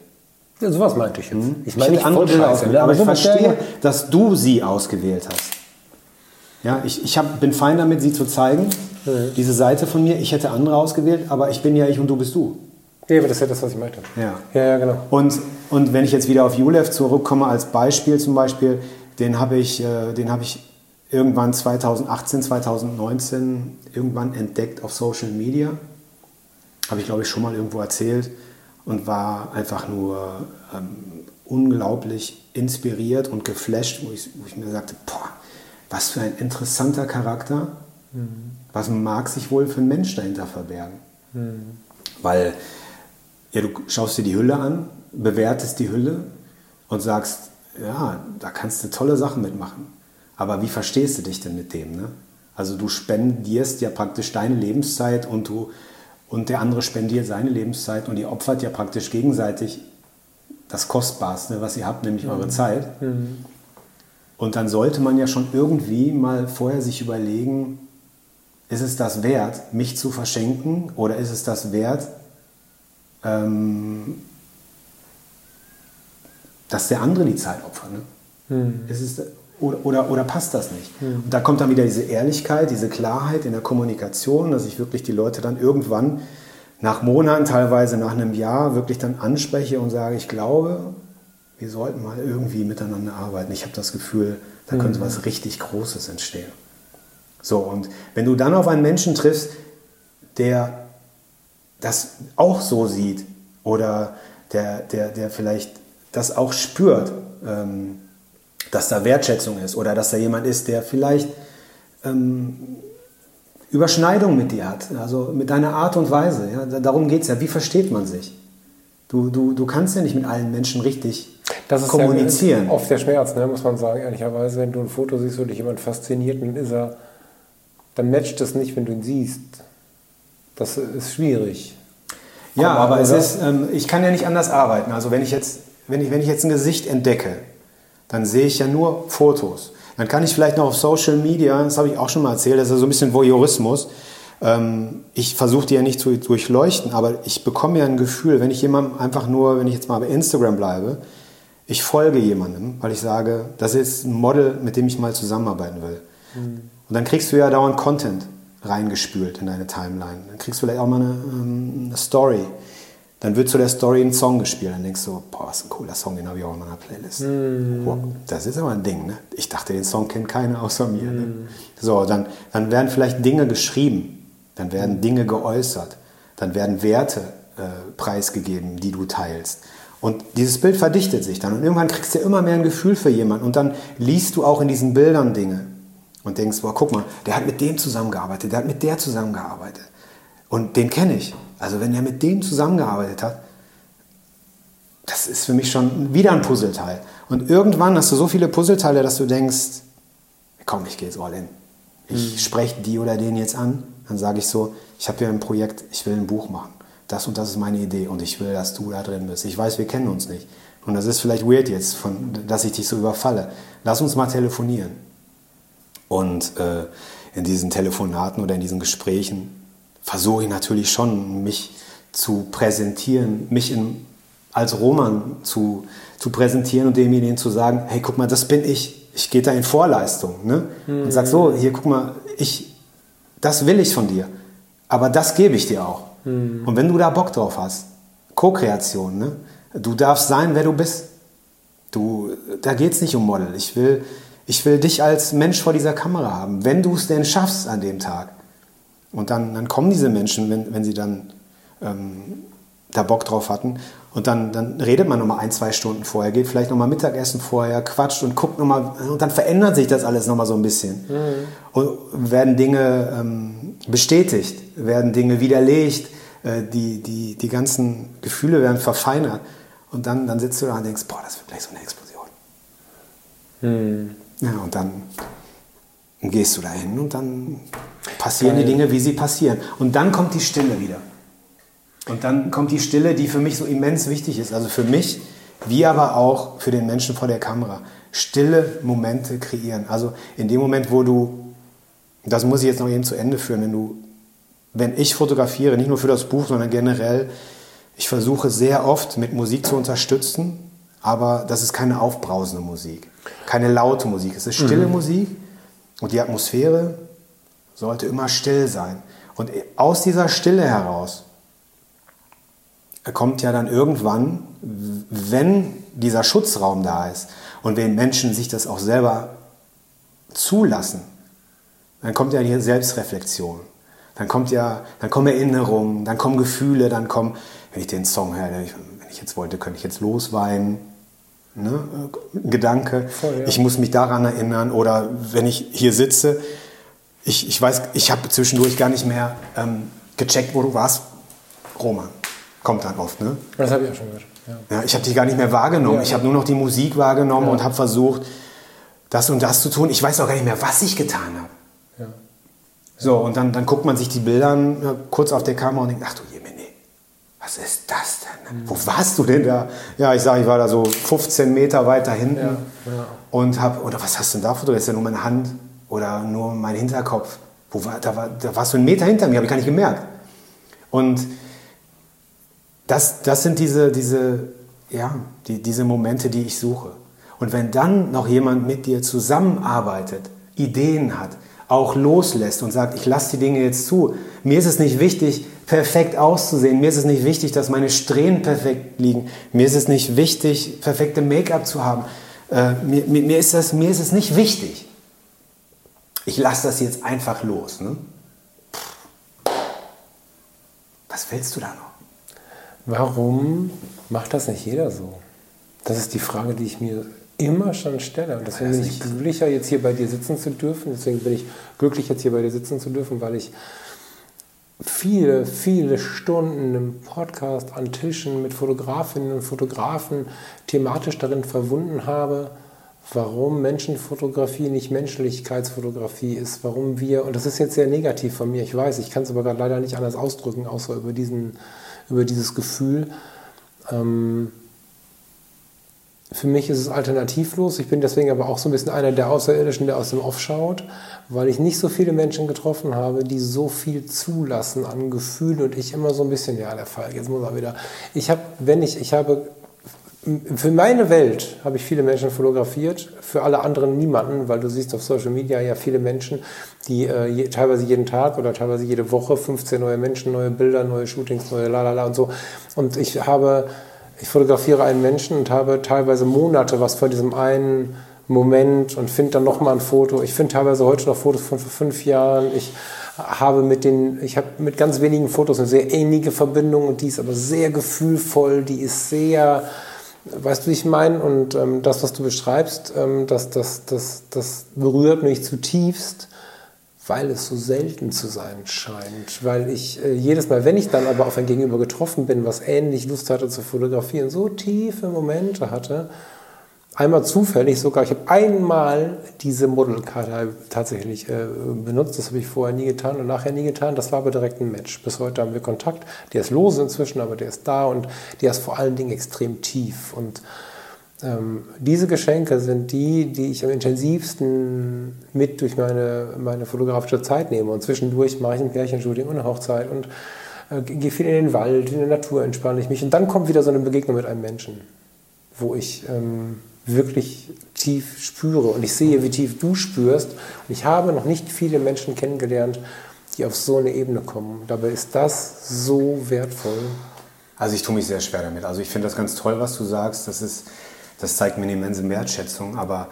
Ja, sowas meinte ich jetzt. Ich meine nicht andere Bilder ausgewählt, aber ich verstehe, dass du sie ausgewählt hast. Ja, ich, ich hab, bin fein damit, sie zu zeigen, mhm. diese Seite von mir. Ich hätte andere ausgewählt, aber ich bin ja ich und du bist du. Ja, aber das ist ja das, was ich meinte. Ja, ja, ja genau. Und, und wenn ich jetzt wieder auf Julev zurückkomme als Beispiel zum Beispiel, den habe ich, äh, den hab ich irgendwann 2018, 2019 irgendwann entdeckt auf Social Media. Habe ich, glaube ich, schon mal irgendwo erzählt und war einfach nur ähm, unglaublich inspiriert und geflasht, wo ich, wo ich mir sagte, boah, was für ein interessanter Charakter. Mhm. Was mag sich wohl für ein Mensch dahinter verbergen? Mhm. Weil ja, du schaust dir die Hülle an, bewertest die Hülle und sagst, ja, da kannst du tolle Sachen mitmachen. Aber wie verstehst du dich denn mit dem? Ne? Also du spendierst ja praktisch deine Lebenszeit und, du, und der andere spendiert seine Lebenszeit und ihr opfert ja praktisch gegenseitig das Kostbarste, was ihr habt, nämlich mhm. eure Zeit. Mhm. Und dann sollte man ja schon irgendwie mal vorher sich überlegen, ist es das wert, mich zu verschenken oder ist es das wert, ähm, dass der andere die Zeit opfert. Ne? Hm. Ist es, oder, oder, oder, passt das nicht? Hm. Und da kommt dann wieder diese Ehrlichkeit, diese Klarheit in der Kommunikation, dass ich wirklich die Leute dann irgendwann nach Monaten, teilweise nach einem Jahr, wirklich dann anspreche und sage, ich glaube, wir sollten mal irgendwie miteinander arbeiten. Ich habe das Gefühl, da könnte mhm. was richtig Großes entstehen. So, und wenn du dann auf einen Menschen triffst, der das auch so sieht oder der, der, der vielleicht das auch spürt, ähm, dass da Wertschätzung ist oder dass da jemand ist, der vielleicht ähm, Überschneidung mit dir hat, also mit deiner Art und Weise. Ja? Darum geht es ja. Wie versteht man sich? Du, du, du kannst ja nicht mit allen Menschen richtig das ist kommunizieren. Ja oft der Schmerz, ne, muss man sagen, ehrlicherweise. Wenn du ein Foto siehst, wo dich jemand fasziniert, dann ist er, dann matcht das nicht, wenn du ihn siehst. Das ist schwierig. Ja, aber, aber es ist, ähm, ich kann ja nicht anders arbeiten. Also wenn ich jetzt, wenn ich, wenn ich jetzt ein Gesicht entdecke, dann sehe ich ja nur Fotos. Dann kann ich vielleicht noch auf Social Media, das habe ich auch schon mal erzählt, das ist so ein bisschen Voyeurismus. Ähm, ich versuche die ja nicht zu durchleuchten, aber ich bekomme ja ein Gefühl, wenn ich jemandem einfach nur, wenn ich jetzt mal bei Instagram bleibe, ich folge jemandem, weil ich sage, das ist ein Model, mit dem ich mal zusammenarbeiten will. Mhm. Und dann kriegst du ja dauernd Content reingespült in deine Timeline. Dann kriegst du vielleicht auch mal eine, ähm, eine Story. Dann wird zu der Story ein Song gespielt. Dann denkst du, boah, was ein cooler Song, den habe ich auch in meiner Playlist. Mm. Wow, das ist aber ein Ding. Ne? Ich dachte, den Song kennt keiner außer mir. Mm. Ne? So, dann, dann werden vielleicht Dinge geschrieben. Dann werden Dinge geäußert. Dann werden Werte äh, preisgegeben, die du teilst. Und dieses Bild verdichtet sich dann. Und irgendwann kriegst du immer mehr ein Gefühl für jemanden. Und dann liest du auch in diesen Bildern Dinge. Und denkst, boah, guck mal, der hat mit dem zusammengearbeitet, der hat mit der zusammengearbeitet. Und den kenne ich. Also wenn er mit dem zusammengearbeitet hat, das ist für mich schon wieder ein Puzzleteil. Und irgendwann hast du so viele Puzzleteile, dass du denkst, komm, ich gehe jetzt all in. Ich mhm. spreche die oder den jetzt an. Dann sage ich so, ich habe hier ein Projekt, ich will ein Buch machen. Das und das ist meine Idee und ich will, dass du da drin bist. Ich weiß, wir kennen uns nicht. Und das ist vielleicht weird jetzt, von, dass ich dich so überfalle. Lass uns mal telefonieren. Und äh, in diesen Telefonaten oder in diesen Gesprächen versuche ich natürlich schon, mich zu präsentieren, mich in, als Roman zu, zu präsentieren und demjenigen zu sagen, hey, guck mal, das bin ich. Ich gehe da in Vorleistung. Ne? Mhm. Und sag so, hier, guck mal, ich, das will ich von dir. Aber das gebe ich dir auch. Mhm. Und wenn du da Bock drauf hast, Co-Kreation, ne? du darfst sein, wer du bist. Du, da geht es nicht um Model. Ich will, ich will dich als Mensch vor dieser Kamera haben, wenn du es denn schaffst an dem Tag. Und dann, dann kommen diese Menschen, wenn, wenn sie dann ähm, da Bock drauf hatten. Und dann, dann redet man nochmal ein, zwei Stunden vorher, geht vielleicht nochmal Mittagessen vorher, quatscht und guckt nochmal. Und dann verändert sich das alles nochmal so ein bisschen. Mhm. Und werden Dinge ähm, bestätigt, werden Dinge widerlegt, die, die, die ganzen Gefühle werden verfeinert. Und dann, dann sitzt du da und denkst, boah, das wird gleich so eine Explosion. Mhm. Ja, und dann gehst du da hin und dann passieren Geil. die Dinge, wie sie passieren. Und dann kommt die Stille wieder. Und dann kommt die Stille, die für mich so immens wichtig ist. Also für mich, wie aber auch für den Menschen vor der Kamera. Stille Momente kreieren. Also in dem Moment, wo du, das muss ich jetzt noch eben zu Ende führen, wenn du, wenn ich fotografiere, nicht nur für das Buch, sondern generell, ich versuche sehr oft mit Musik zu unterstützen, aber das ist keine aufbrausende Musik, keine laute Musik. Es ist stille mhm. Musik und die Atmosphäre sollte immer still sein. Und aus dieser Stille heraus kommt ja dann irgendwann, wenn dieser Schutzraum da ist und wenn Menschen sich das auch selber zulassen, dann kommt ja die Selbstreflexion. Dann kommt ja, dann kommen Erinnerungen, dann kommen Gefühle, dann kommen, wenn ich den Song höre, wenn ich jetzt wollte, könnte ich jetzt losweinen. Ne? Gedanke, Voll, ja. ich muss mich daran erinnern oder wenn ich hier sitze, ich, ich weiß, ich habe zwischendurch gar nicht mehr ähm, gecheckt, wo du warst. Roman. Kommt dann oft, ne? Das habe ich auch schon gehört. Ja. ja ich habe dich gar nicht mehr wahrgenommen. Ja, ich habe nur noch die Musik wahrgenommen und habe versucht, das und das zu tun. Ich weiß auch gar nicht mehr, was ich getan habe. Ja. So, und dann, dann guckt man sich die Bilder kurz auf der Kamera und denkt, ach du Jemine, was ist das denn? Mhm. Wo warst du denn da? Ja, ich sage, ich war da so 15 Meter weiter hinten und habe, oder was hast du denn da fotografiert? Ist ja nur meine Hand oder nur mein Hinterkopf. Wo war, da, war, da warst du einen Meter hinter mir, habe ich gar nicht gemerkt. Und das, das sind diese, diese, ja, die, diese Momente, die ich suche. Und wenn dann noch jemand mit dir zusammenarbeitet, Ideen hat, auch loslässt und sagt, ich lasse die Dinge jetzt zu. Mir ist es nicht wichtig, perfekt auszusehen. Mir ist es nicht wichtig, dass meine Strähnen perfekt liegen. Mir ist es nicht wichtig, perfekte Make-up zu haben. Äh, mir, mir, mir, ist das, mir ist es nicht wichtig ich lasse das jetzt einfach los. Ne? Was willst du da noch? Warum macht das nicht jeder so? Das ist die Frage, die ich mir immer schon stelle. Und deswegen bin ich glücklicher, jetzt hier bei dir sitzen zu dürfen. Deswegen bin ich glücklich, jetzt hier bei dir sitzen zu dürfen, weil ich viele, viele Stunden im Podcast an Tischen mit Fotografinnen und Fotografen thematisch darin verwunden habe, warum Menschenfotografie nicht Menschlichkeitsfotografie ist, warum wir, und das ist jetzt sehr negativ von mir, ich weiß, ich kann es aber gerade leider nicht anders ausdrücken, außer über, diesen, über dieses Gefühl. Ähm, für mich ist es alternativlos. Ich bin deswegen aber auch so ein bisschen einer der Außerirdischen, der aus dem Off schaut, weil ich nicht so viele Menschen getroffen habe, die so viel zulassen an Gefühlen und ich immer so ein bisschen, ja, der Fall, jetzt muss er wieder. Ich habe, wenn ich, ich habe, für meine Welt habe ich viele Menschen fotografiert, für alle anderen niemanden, weil du siehst auf Social Media ja viele Menschen, die äh, je, teilweise jeden Tag oder teilweise jede Woche 15 neue Menschen, neue Bilder, neue Shootings, neue Lalala und so. Und ich habe ich fotografiere einen Menschen und habe teilweise Monate was von diesem einen Moment und finde dann nochmal ein Foto. Ich finde teilweise heute noch Fotos von vor fünf Jahren. Ich habe mit den, ich habe mit ganz wenigen Fotos eine sehr ähnliche Verbindung und die ist aber sehr gefühlvoll, die ist sehr, weißt du, wie ich meine? Und ähm, das, was du beschreibst, ähm, das, das, das, das berührt mich zutiefst weil es so selten zu sein scheint. Weil ich äh, jedes Mal, wenn ich dann aber auf ein Gegenüber getroffen bin, was ähnlich Lust hatte zu fotografieren, so tiefe Momente hatte, einmal zufällig sogar, ich habe einmal diese Modelkarte tatsächlich äh, benutzt, das habe ich vorher nie getan und nachher nie getan, das war aber direkt ein Match. Bis heute haben wir Kontakt, der ist lose inzwischen, aber der ist da und der ist vor allen Dingen extrem tief und ähm, diese Geschenke sind die, die ich am intensivsten mit durch meine, meine fotografische Zeit nehme. Und zwischendurch mache ich ein Pärchenshooting und eine Hochzeit und äh, gehe viel in den Wald, in der Natur entspanne ich mich. Und dann kommt wieder so eine Begegnung mit einem Menschen, wo ich ähm, wirklich tief spüre. Und ich sehe, wie tief du spürst. Und ich habe noch nicht viele Menschen kennengelernt, die auf so eine Ebene kommen. Dabei ist das so wertvoll. Also ich tue mich sehr schwer damit. Also ich finde das ganz toll, was du sagst. Das ist das zeigt mir eine immense Wertschätzung, aber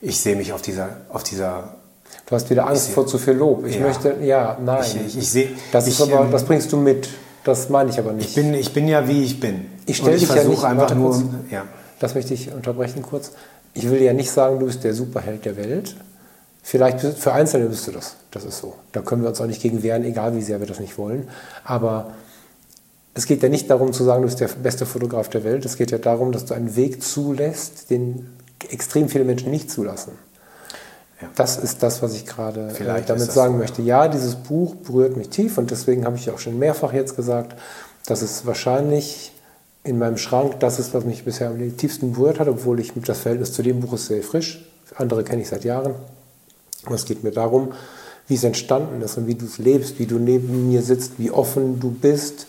ich sehe mich auf dieser, auf dieser Du hast wieder Angst vor zu viel Lob. Ich ja. möchte, ja, nein. Ich, ich, ich sehe, das ist aber, ähm, das bringst du mit. Das meine ich aber nicht. Ich bin, ich bin ja wie ich bin. Ich stelle dich ja nicht einfach nur. Kurz, ja. Das möchte ich unterbrechen kurz. Ich will ja nicht sagen, du bist der Superheld der Welt. Vielleicht für Einzelne bist du das. Das ist so. Da können wir uns auch nicht gegen wehren, egal wie sehr wir das nicht wollen. Aber es geht ja nicht darum zu sagen, du bist der beste Fotograf der Welt. Es geht ja darum, dass du einen Weg zulässt, den extrem viele Menschen nicht zulassen. Ja. Das ist das, was ich gerade äh, damit sagen so, möchte. Ja, dieses Buch berührt mich tief und deswegen habe ich auch schon mehrfach jetzt gesagt, dass es wahrscheinlich in meinem Schrank das ist, was mich bisher am tiefsten berührt hat, obwohl ich das Verhältnis zu dem Buch ist sehr frisch. Andere kenne ich seit Jahren. Und es geht mir darum, wie es entstanden ist und wie du es lebst, wie du neben mir sitzt, wie offen du bist,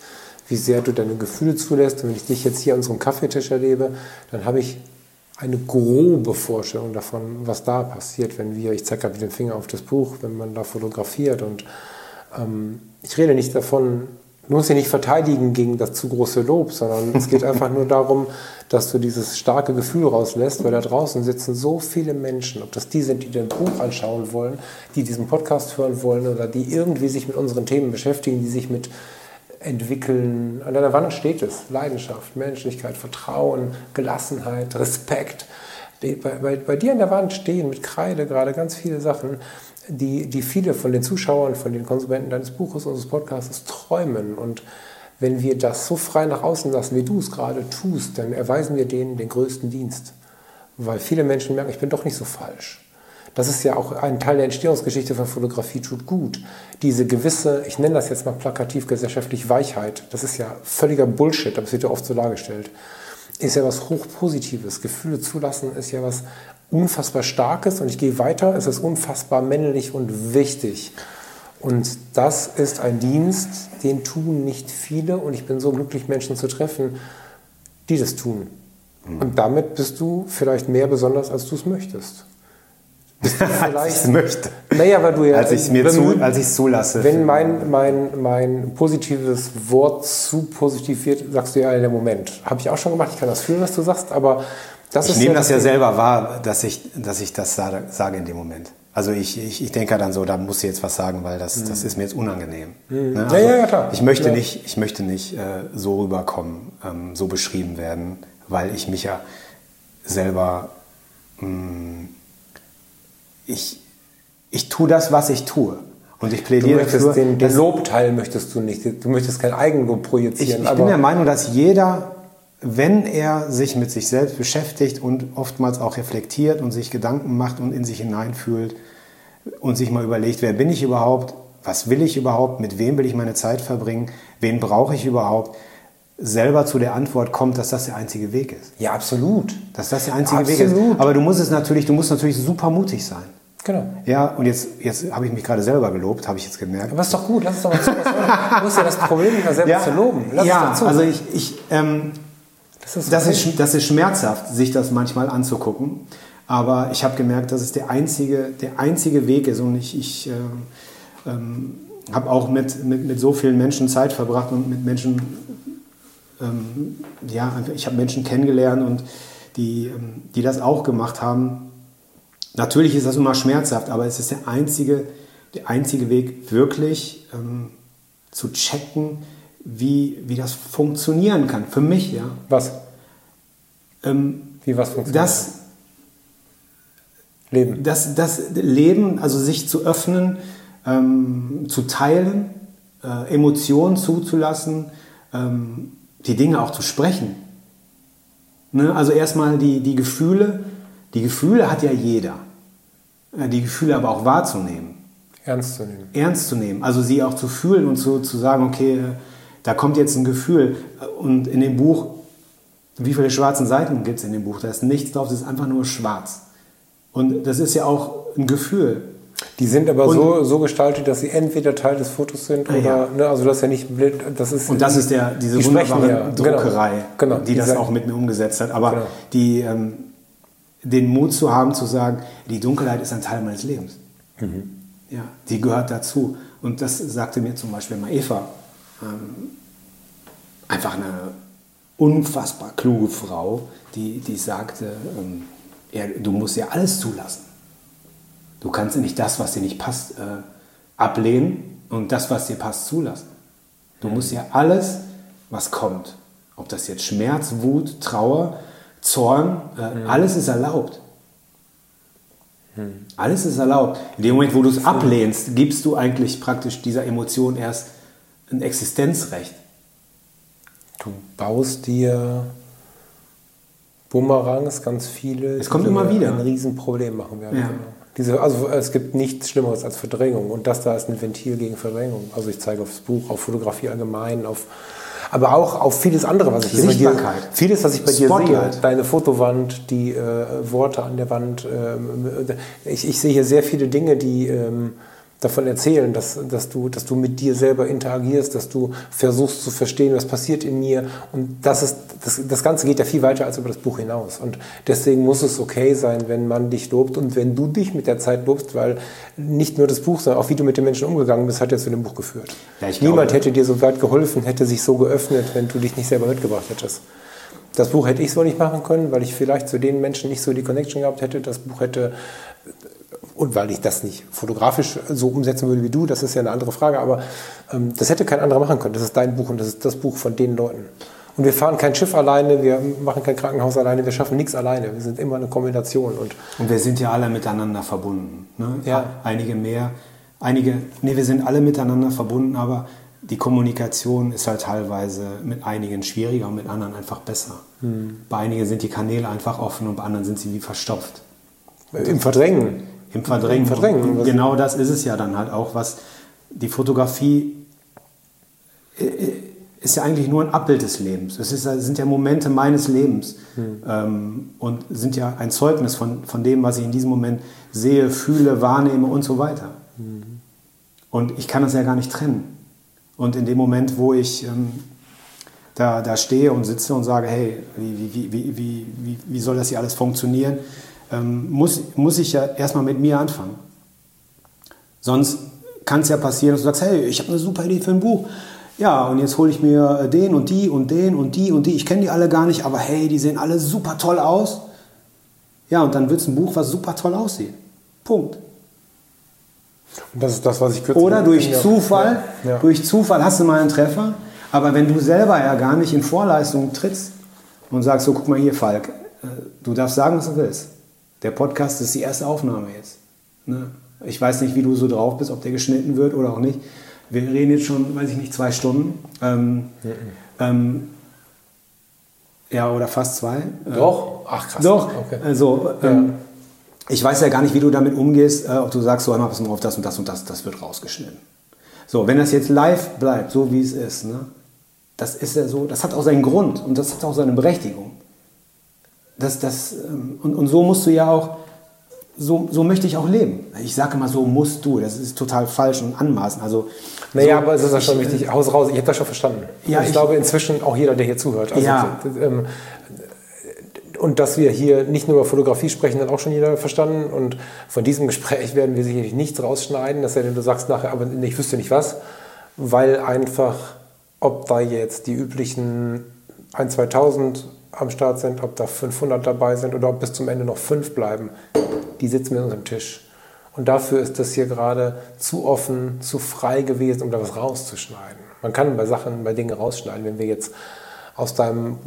wie sehr du deine Gefühle zulässt. Und wenn ich dich jetzt hier an unserem Kaffeetisch erlebe, dann habe ich eine grobe Vorstellung davon, was da passiert, wenn wir, ich zeige gerade mit dem Finger auf das Buch, wenn man da fotografiert. Und ähm, ich rede nicht davon, du musst dich nicht verteidigen gegen das zu große Lob, sondern es geht [laughs] einfach nur darum, dass du dieses starke Gefühl rauslässt, weil da draußen sitzen so viele Menschen, ob das die sind, die dein Buch anschauen wollen, die diesen Podcast hören wollen oder die irgendwie sich mit unseren Themen beschäftigen, die sich mit entwickeln. An deiner Wand steht es. Leidenschaft, Menschlichkeit, Vertrauen, Gelassenheit, Respekt. Bei, bei, bei, dir an der Wand stehen mit Kreide gerade ganz viele Sachen, die, die viele von den Zuschauern, von den Konsumenten deines Buches, unseres Podcasts träumen. Und wenn wir das so frei nach außen lassen, wie du es gerade tust, dann erweisen wir denen den größten Dienst. Weil viele Menschen merken, ich bin doch nicht so falsch. Das ist ja auch ein Teil der Entstehungsgeschichte von Fotografie tut gut. Diese gewisse, ich nenne das jetzt mal plakativ gesellschaftlich Weichheit, das ist ja völliger Bullshit, aber es wird ja oft so dargestellt, ist ja was hochpositives. Gefühle zulassen ist ja was unfassbar Starkes und ich gehe weiter, es ist unfassbar männlich und wichtig. Und das ist ein Dienst, den tun nicht viele und ich bin so glücklich, Menschen zu treffen, die das tun. Mhm. Und damit bist du vielleicht mehr besonders, als du es möchtest. [laughs] als ich möchte. Naja, weil du ja. Als ich es mir zu, als ich zulasse. Wenn mein, mein, mein positives Wort zu positiv wird, sagst du ja, in der Moment. Habe ich auch schon gemacht, ich kann das fühlen, was du sagst, aber das ich ist. Ich nehme ja das ja selber wahr, dass ich, dass ich das sage in dem Moment. Also ich, ich, ich denke dann so, da muss ich jetzt was sagen, weil das, mhm. das ist mir jetzt unangenehm. Mhm. Ne? Also ja, ja, klar. Ich möchte ja. nicht, ich möchte nicht äh, so rüberkommen, ähm, so beschrieben werden, weil ich mich ja selber mh, mm, ich, ich tue das, was ich tue. Und ich plädiere dafür, den, den Lobteil möchtest du nicht. Du möchtest kein Eigenlob ich, projizieren. ich aber bin der Meinung, dass jeder, wenn er sich mit sich selbst beschäftigt und oftmals auch reflektiert und sich Gedanken macht und in sich hineinfühlt und sich mal überlegt, wer bin ich überhaupt, was will ich überhaupt, mit wem will ich meine Zeit verbringen, wen brauche ich überhaupt, selber zu der Antwort kommt, dass das der einzige Weg ist. ja, absolut. Dass das der einzige Weg ist. Absolut. Aber du musst es natürlich, du musst natürlich super mutig sein. Genau. Ja, und jetzt, jetzt habe ich mich gerade selber gelobt, habe ich jetzt gemerkt. Aber ist doch gut, lass es doch mal zu. Du musst ja das Problem nicht mal selber zu loben. Lass ja es doch zu. also ich, ich ähm, das ist, das, ist, das ist schmerzhaft, sich das manchmal anzugucken. Aber ich habe gemerkt, dass es der einzige, der einzige Weg ist. Und ich, ich ähm, ähm, habe auch mit, mit, mit so vielen Menschen Zeit verbracht und mit Menschen, ähm, ja, einfach- ich habe Menschen kennengelernt und die, ähm, die das auch gemacht haben. Natürlich ist das immer schmerzhaft, aber es ist der einzige, der einzige Weg, wirklich ähm, zu checken, wie, wie das funktionieren kann. Für mich, ja. was? Ähm, Wie was funktioniert? das, Leben. das, das Leben, also sich zu öffnen, ähm, zu teilen, äh, Emotionen zuzulassen, ähm, die Dinge auch zu sprechen. Ne? Also erstmal die, die Gefühle, die Gefühle hat ja jeder. Äh, Die Gefühle aber auch wahrzunehmen, Ernst zu nehmen. ernst zu nehmen, also sie auch zu fühlen und zu, zu sagen, okay, äh, da kommt jetzt ein Gefühl. Und in dem Buch, wie viele schwarzen Seiten gibt es in dem Buch? Da ist nichts drauf, das ist einfach nur schwarz. Und das ist ja auch ein Gefühl. Die sind aber Und- so, so gestaltet, dass sie entweder Teil des Fotos sind oder, Ja. ne, also das ist ja nicht blind, das ist. Und das ist der, diese die wunderbare ja, genau. Druckerei, Genau, die das Diese- auch mit mir umgesetzt hat. Aber Genau. die, ähm, den Mut zu haben, zu sagen, die Dunkelheit ist ein Teil meines Lebens. Mhm. Ja, die gehört dazu. Und das sagte mir zum Beispiel mal Eva. Ähm, einfach eine unfassbar kluge Frau, die, die sagte, ähm, ja, du musst ja alles zulassen. Du kannst ja nicht das, was dir nicht passt, äh, ablehnen und das, was dir passt, zulassen. Du musst ja alles, was kommt, ob das jetzt Schmerz, Wut, Trauer, Zorn, äh, alles ist erlaubt. Alles ist erlaubt. In dem Moment, wo du es ablehnst, gibst du eigentlich praktisch dieser Emotion erst ein Existenzrecht. Du baust dir Bumerangs, ganz viele. Es kommt immer wieder. Ein Riesenproblem machen werden. Ja. Diese, also es gibt nichts Schlimmeres als Verdrängung und das da ist ein Ventil gegen Verdrängung. Also ich zeige aufs Buch, auf Fotografie allgemein, auf aber auch auf vieles andere, was ich hier bei dir, vieles, was ich bei dir Spotlight. sehe, deine Fotowand, die äh, Worte an der Wand. Ähm, äh, ich, ich sehe hier sehr viele Dinge, die ähm, davon erzählen, dass, dass, du, dass du mit dir selber interagierst, dass du versuchst zu verstehen, was passiert in mir. Und das, ist, das, das Ganze geht ja viel weiter als über das Buch hinaus. Und deswegen muss es okay sein, wenn man dich lobt und wenn du dich mit der Zeit lobst, weil nicht nur das Buch, sondern auch wie du mit den Menschen umgegangen bist, hat ja zu dem Buch geführt. Ja, Niemand glaube- hätte dir so weit geholfen, hätte sich so geöffnet, wenn du dich nicht selber mitgebracht hättest. Das Buch hätte ich so nicht machen können, weil ich vielleicht zu den Menschen nicht so die Connection gehabt hätte. Das Buch hätte, und weil ich das nicht fotografisch so umsetzen würde wie du, das ist ja eine andere Frage, aber ähm, das hätte kein anderer machen können. Das ist dein Buch und das ist das Buch von den Leuten. Und wir fahren kein Schiff alleine, wir machen kein Krankenhaus alleine, wir schaffen nichts alleine. Wir sind immer eine Kombination. Und Und wir sind ja alle miteinander verbunden. Ne? Ja. Einige mehr, einige, nee, wir sind alle miteinander verbunden, aber die Kommunikation ist halt teilweise mit einigen schwieriger und mit anderen einfach besser. Bei einigen sind die Kanäle einfach offen und bei anderen sind sie wie verstopft. im Verdrängen. Im Verdrängen. Im Verdrängen. Genau das ist es ja dann halt auch, was die Fotografie äh, ist ja eigentlich nur ein Abbild des Lebens. Es ist, sind ja Momente meines Lebens ähm, und sind ja ein Zeugnis von, von dem, was ich in diesem Moment sehe, fühle, wahrnehme und so weiter. Und ich kann das ja gar nicht trennen. Und in dem Moment, wo ich ähm, da, da stehe und sitze und sage, hey, wie, wie, wie, wie, wie, wie soll das hier alles funktionieren, ähm, muss, muss ich ja erstmal mit mir anfangen. Sonst kann es ja passieren, dass du sagst, hey, ich habe eine super Idee für ein Buch. Ja, und jetzt hole ich mir den und die und den und die und die. Ich kenne die alle gar nicht, aber hey, die sehen alle super toll aus. Ja, und dann wird es ein Buch, was super toll aussieht. Punkt. Und das ist das, was ich kürzlich... Oder durch. Zufall, Ja. Ja. durch Zufall hast du mal einen Treffer, aber wenn du selber ja gar nicht in Vorleistung trittst und sagst, so guck mal hier, Falk, äh, du darfst sagen, was du willst. Der Podcast ist die erste Aufnahme jetzt. Ne? Ich weiß nicht, wie du so drauf bist, ob der geschnitten wird oder auch nicht. Wir reden jetzt schon, weiß ich nicht, zwei Stunden. Ähm, mhm. ähm, ja, oder fast zwei. Doch? Ach krass. Doch. Okay. Also, ähm, ich weiß ja gar nicht, wie du damit umgehst, äh, ob du sagst, so, einmal pass mal auf das und das und das, das wird rausgeschnitten. So, wenn das jetzt live bleibt, so wie es ist, ne, das ist ja so, das hat auch seinen Grund und das hat auch seine Berechtigung. Das, das, ähm, und, und so musst du ja auch, so, so möchte ich auch leben. Ich sage immer, so musst du. Das ist total falsch und anmaßend. Also, naja, so, aber es ist ja schon wichtig. Haus raus, ich habe das schon verstanden. Ja, ich, ich, glaube inzwischen auch jeder, der hier zuhört. Also, ja. Ähm, und dass wir hier nicht nur über Fotografie sprechen, hat auch schon jeder verstanden. Und von diesem Gespräch werden wir sicherlich nichts rausschneiden, dass du sagst nachher, aber ich wüsste nicht was, weil einfach, ob da jetzt die üblichen 1, 2000 am Start sind, ob da 500 dabei sind oder ob bis zum Ende noch fünf bleiben, die sitzen mit uns am Tisch. Und dafür ist das hier gerade zu offen, zu frei gewesen, um da was rauszuschneiden. Man kann bei Sachen, bei Dingen rausschneiden. Wenn wir jetzt aus deinem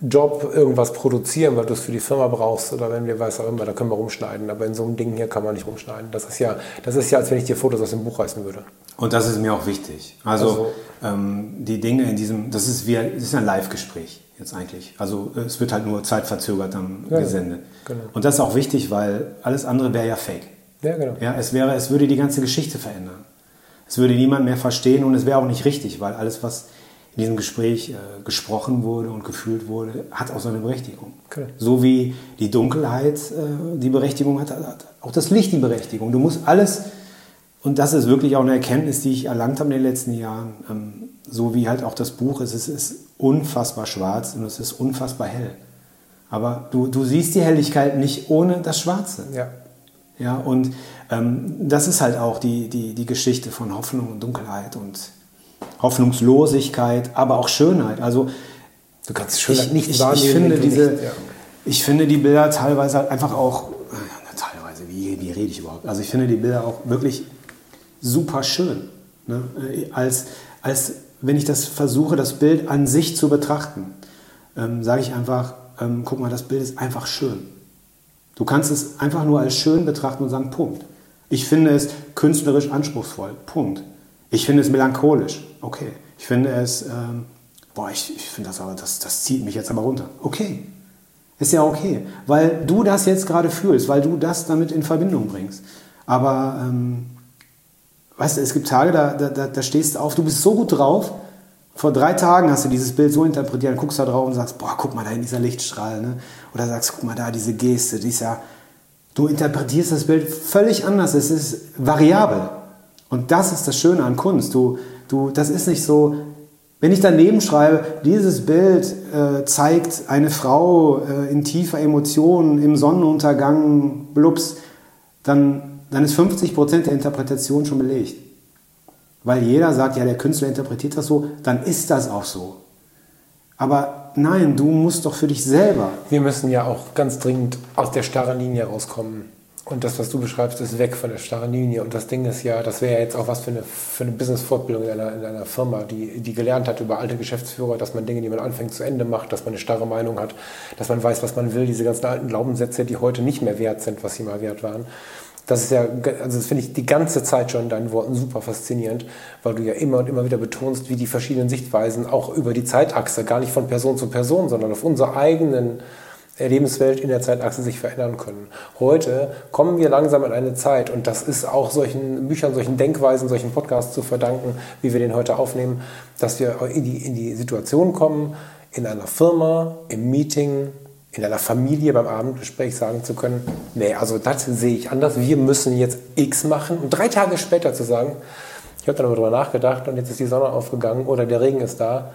Job irgendwas produzieren, weil du es für die Firma brauchst oder wenn wir weiß auch immer, da können wir rumschneiden. Aber in so einem Ding hier kann man nicht rumschneiden. Das ist ja, das ist ja, als wenn ich dir Fotos aus dem Buch reißen würde. Und das ist mir auch wichtig. Also, also ähm, die Dinge in diesem, das ist wie, das ist ein Live-Gespräch jetzt eigentlich. Also es wird halt nur zeitverzögert dann ja, gesendet. Genau. Und das ist auch wichtig, weil alles andere wäre ja fake. Ja, genau. Ja, es, wäre, es würde die ganze Geschichte verändern. Es würde niemand mehr verstehen und es wäre auch nicht richtig, weil alles, was in diesem Gespräch äh, gesprochen wurde und gefühlt wurde, hat auch seine Berechtigung. Okay. So wie die Dunkelheit äh, die Berechtigung hat, hat auch das Licht die Berechtigung. Du musst alles, und das ist wirklich auch eine Erkenntnis, die ich erlangt habe in den letzten Jahren, ähm, so wie halt auch das Buch ist, es ist unfassbar schwarz und es ist unfassbar hell. Aber du, du siehst die Helligkeit nicht ohne das Schwarze. Ja. Ja, und ähm, das ist halt auch die, die, die Geschichte von Hoffnung und Dunkelheit und Hoffnungslosigkeit, aber auch Schönheit. Also du kannst Schönheit ich, nicht ich, ich, ich finde diese, nicht, ja. ich finde die Bilder teilweise halt einfach auch, äh, teilweise, wie, wie rede ich überhaupt? Also ich finde die Bilder auch wirklich super schön. Ne? Äh, als, als wenn ich das versuche, das Bild an sich zu betrachten, ähm, sage ich einfach, ähm, guck mal, das Bild ist einfach schön. Du kannst es einfach nur als schön betrachten und sagen, Punkt. Ich finde es künstlerisch anspruchsvoll, Punkt. Ich finde es melancholisch, okay. Ich finde es, ähm, boah, ich, ich finde das aber, das, das zieht mich jetzt aber runter. Okay, ist ja okay, weil du das jetzt gerade fühlst, weil du das damit in Verbindung bringst. Aber ähm, weißt du, es gibt Tage, da, da, da stehst du auf, du bist so gut drauf. Vor drei Tagen hast du dieses Bild so interpretiert, dann guckst da drauf und sagst, boah, guck mal da in dieser Lichtstrahl. Ne? Oder sagst, guck mal da, diese Geste, die ist ja, du interpretierst das Bild völlig anders. Es ist variabel. Und das ist das Schöne an Kunst. Du, du, das ist nicht so, wenn ich daneben schreibe, dieses Bild äh, zeigt eine Frau äh, in tiefer Emotion im Sonnenuntergang, blups, dann dann ist 50 Prozent der Interpretation schon belegt. Weil jeder sagt, ja, der Künstler interpretiert das so, dann ist das auch so. Aber nein, du musst doch für dich selber. Wir müssen ja auch ganz dringend aus der starren Linie rauskommen. Und das, was du beschreibst, ist weg von der starren Linie. Und das Ding ist ja, das wäre ja jetzt auch was für eine, für eine Business-Fortbildung in einer, in einer Firma, die, die gelernt hat über alte Geschäftsführer, dass man Dinge, die man anfängt, zu Ende macht, dass man eine starre Meinung hat, dass man weiß, was man will, diese ganzen alten Glaubenssätze, die heute nicht mehr wert sind, was sie mal wert waren. Das ist ja, also das finde ich die ganze Zeit schon in deinen Worten super faszinierend, weil du ja immer und immer wieder betonst, wie die verschiedenen Sichtweisen auch über die Zeitachse, gar nicht von Person zu Person, sondern auf unserer eigenen Lebenswelt in der Zeitachse sich verändern können. Heute kommen wir langsam in eine Zeit, und das ist auch solchen Büchern, solchen Denkweisen, solchen Podcasts zu verdanken, wie wir den heute aufnehmen, dass wir in die, in die Situation kommen, in einer Firma, im Meeting, in einer Familie beim Abendgespräch sagen zu können, nee, also das sehe ich anders, wir müssen jetzt X machen. Und drei Tage später zu sagen, ich habe darüber nachgedacht und jetzt ist die Sonne aufgegangen oder der Regen ist da,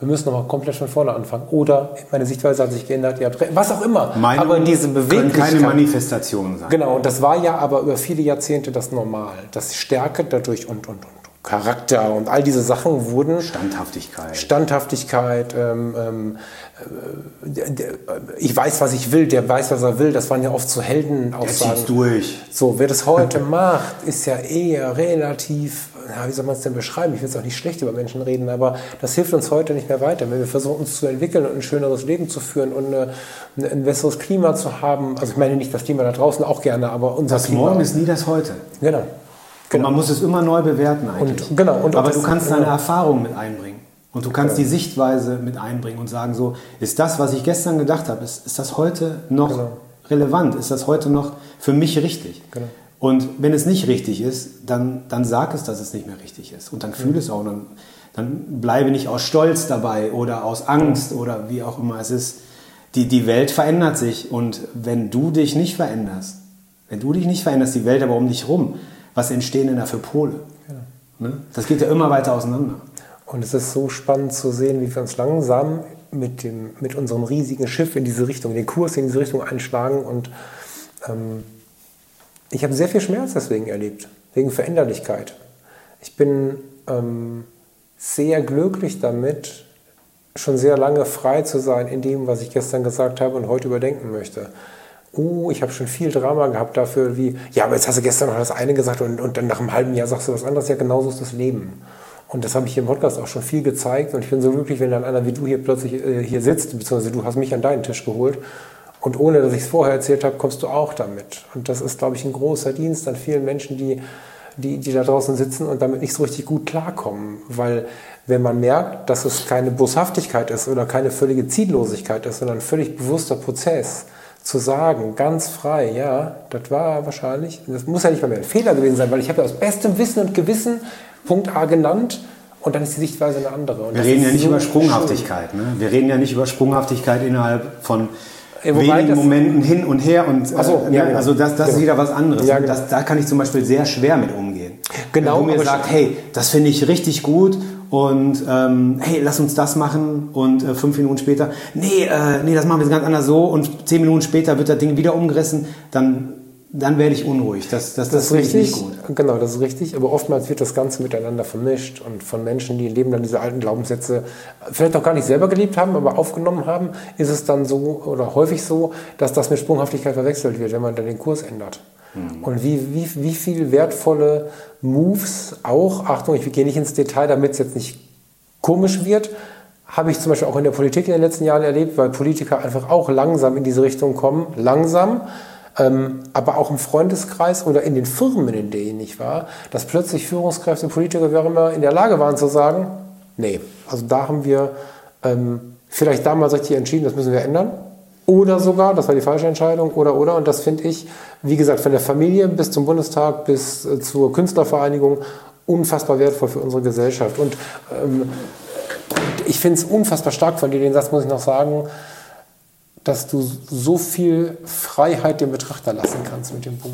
wir müssen nochmal komplett von vorne anfangen. Oder meine Sichtweise hat sich geändert, ihr habt was auch immer. Meinung aber diese Beweglichkeit. keine Manifestation sein. Genau, und das war ja aber über viele Jahrzehnte das Normal. Das Stärke dadurch und, und, und. Charakter und all diese Sachen wurden. Standhaftigkeit. Standhaftigkeit. Ähm, ähm, äh, ich weiß, was ich will, der weiß, was er will. Das waren ja oft so Heldenaussagen. Der durch. So, wer das heute macht, ist ja eher relativ ja, wie soll man es denn beschreiben? Ich will jetzt auch nicht schlecht über Menschen reden, aber das hilft uns heute nicht mehr weiter. Wenn wir versuchen, uns zu entwickeln und ein schöneres Leben zu führen und eine, ein besseres Klima zu haben, also ich meine nicht das Klima da draußen auch gerne, aber unser das Klima. Morgen ist nie das Heute. Genau. Und man muss es immer neu bewerten eigentlich. Und, genau, und Aber du kannst deine genau. Erfahrung mit einbringen. Und du kannst die Sichtweise mit einbringen und sagen, so, ist das, was ich gestern gedacht habe, ist, ist das heute noch Genau. relevant? Ist das heute noch für mich richtig? Genau. Und wenn es nicht richtig ist, dann, dann sag es, dass es nicht mehr richtig ist. Und dann fühl es auch. Und dann, dann bleibe nicht aus Stolz dabei oder aus Angst oder wie auch immer es ist. Die, die Welt verändert sich. Und wenn du dich nicht veränderst, wenn du dich nicht veränderst, die Welt aber um dich rum, was entstehen denn da für Pole? Ne? Das geht ja immer weiter auseinander. Und es ist so spannend zu sehen, wie wir uns langsam mit, dem, mit unserem riesigen Schiff in diese Richtung, den Kurs in diese Richtung einschlagen. Und ähm, ich habe sehr viel Schmerz deswegen erlebt, wegen Veränderlichkeit. Ich bin ähm, sehr glücklich damit, schon sehr lange frei zu sein in dem, was ich gestern gesagt habe und heute überdenken möchte. Oh, ich habe schon viel Drama gehabt dafür, wie, ja, aber jetzt hast du gestern noch das eine gesagt und, und dann nach einem halben Jahr sagst du was anderes. Ja, genauso ist das Leben. Und das habe ich hier im Podcast auch schon viel gezeigt. Und ich bin so glücklich, wenn dann einer wie du hier plötzlich äh, hier sitzt, beziehungsweise du hast mich an deinen Tisch geholt. Und ohne, dass ich es vorher erzählt habe, kommst du auch damit. Und das ist, glaube ich, ein großer Dienst an vielen Menschen, die, die, die da draußen sitzen und damit nicht so richtig gut klarkommen. Weil wenn man merkt, dass es keine Boshaftigkeit ist oder keine völlige Ziellosigkeit ist, sondern ein völlig bewusster Prozess, zu sagen, ganz frei, ja, das war wahrscheinlich, das muss ja nicht mal mehr ein Fehler gewesen sein, weil ich habe ja aus bestem Wissen und Gewissen Punkt A genannt und dann ist die Sichtweise eine andere. Und Wir reden ja nicht so über Sprunghaftigkeit. Ne? Wir reden ja nicht über Sprunghaftigkeit innerhalb von Ja, wobei wenigen Momenten hin und her. Und, so, äh, ja, ne? genau. Also das, das ist Genau. wieder was anderes. Ja, genau. das, da kann ich zum Beispiel sehr schwer mit umgehen. Genau, Wenn du mir sagst, sch- hey, das finde ich richtig gut und ähm, hey, lass uns das machen und äh, fünf Minuten später, nee, äh, nee, das machen wir jetzt ganz anders so und zehn Minuten später wird das Ding wieder umgerissen, dann, dann werde ich unruhig. Das, das, das, Das ist richtig. nicht gut. Genau, das ist richtig. Aber oftmals wird das Ganze miteinander vermischt und von Menschen, die leben dann diese alten Glaubenssätze vielleicht auch gar nicht selber gelebt haben, aber aufgenommen haben, ist es dann so oder häufig so, dass das mit Sprunghaftigkeit verwechselt wird, wenn man dann den Kurs ändert. Und wie, wie, wie viel wertvolle Moves auch, Achtung, ich gehe nicht ins Detail, damit es jetzt nicht komisch wird, habe ich zum Beispiel auch in der Politik in den letzten Jahren erlebt, weil Politiker einfach auch langsam in diese Richtung kommen, langsam, aber auch im Freundeskreis oder in den Firmen, in denen ich war, dass plötzlich Führungskräfte, Politiker, auch immer, in der Lage waren zu sagen, nee, also da haben wir ähm, vielleicht damals richtig entschieden, das müssen wir ändern. Oder sogar, das war die falsche Entscheidung, oder, oder. Und das finde ich, wie gesagt, von der Familie bis zum Bundestag, bis äh, zur Künstlervereinigung unfassbar wertvoll für unsere Gesellschaft. Und ähm, ich finde es unfassbar stark von dir, den Satz muss ich noch sagen, dass du so viel Freiheit dem Betrachter lassen kannst mit dem Buch.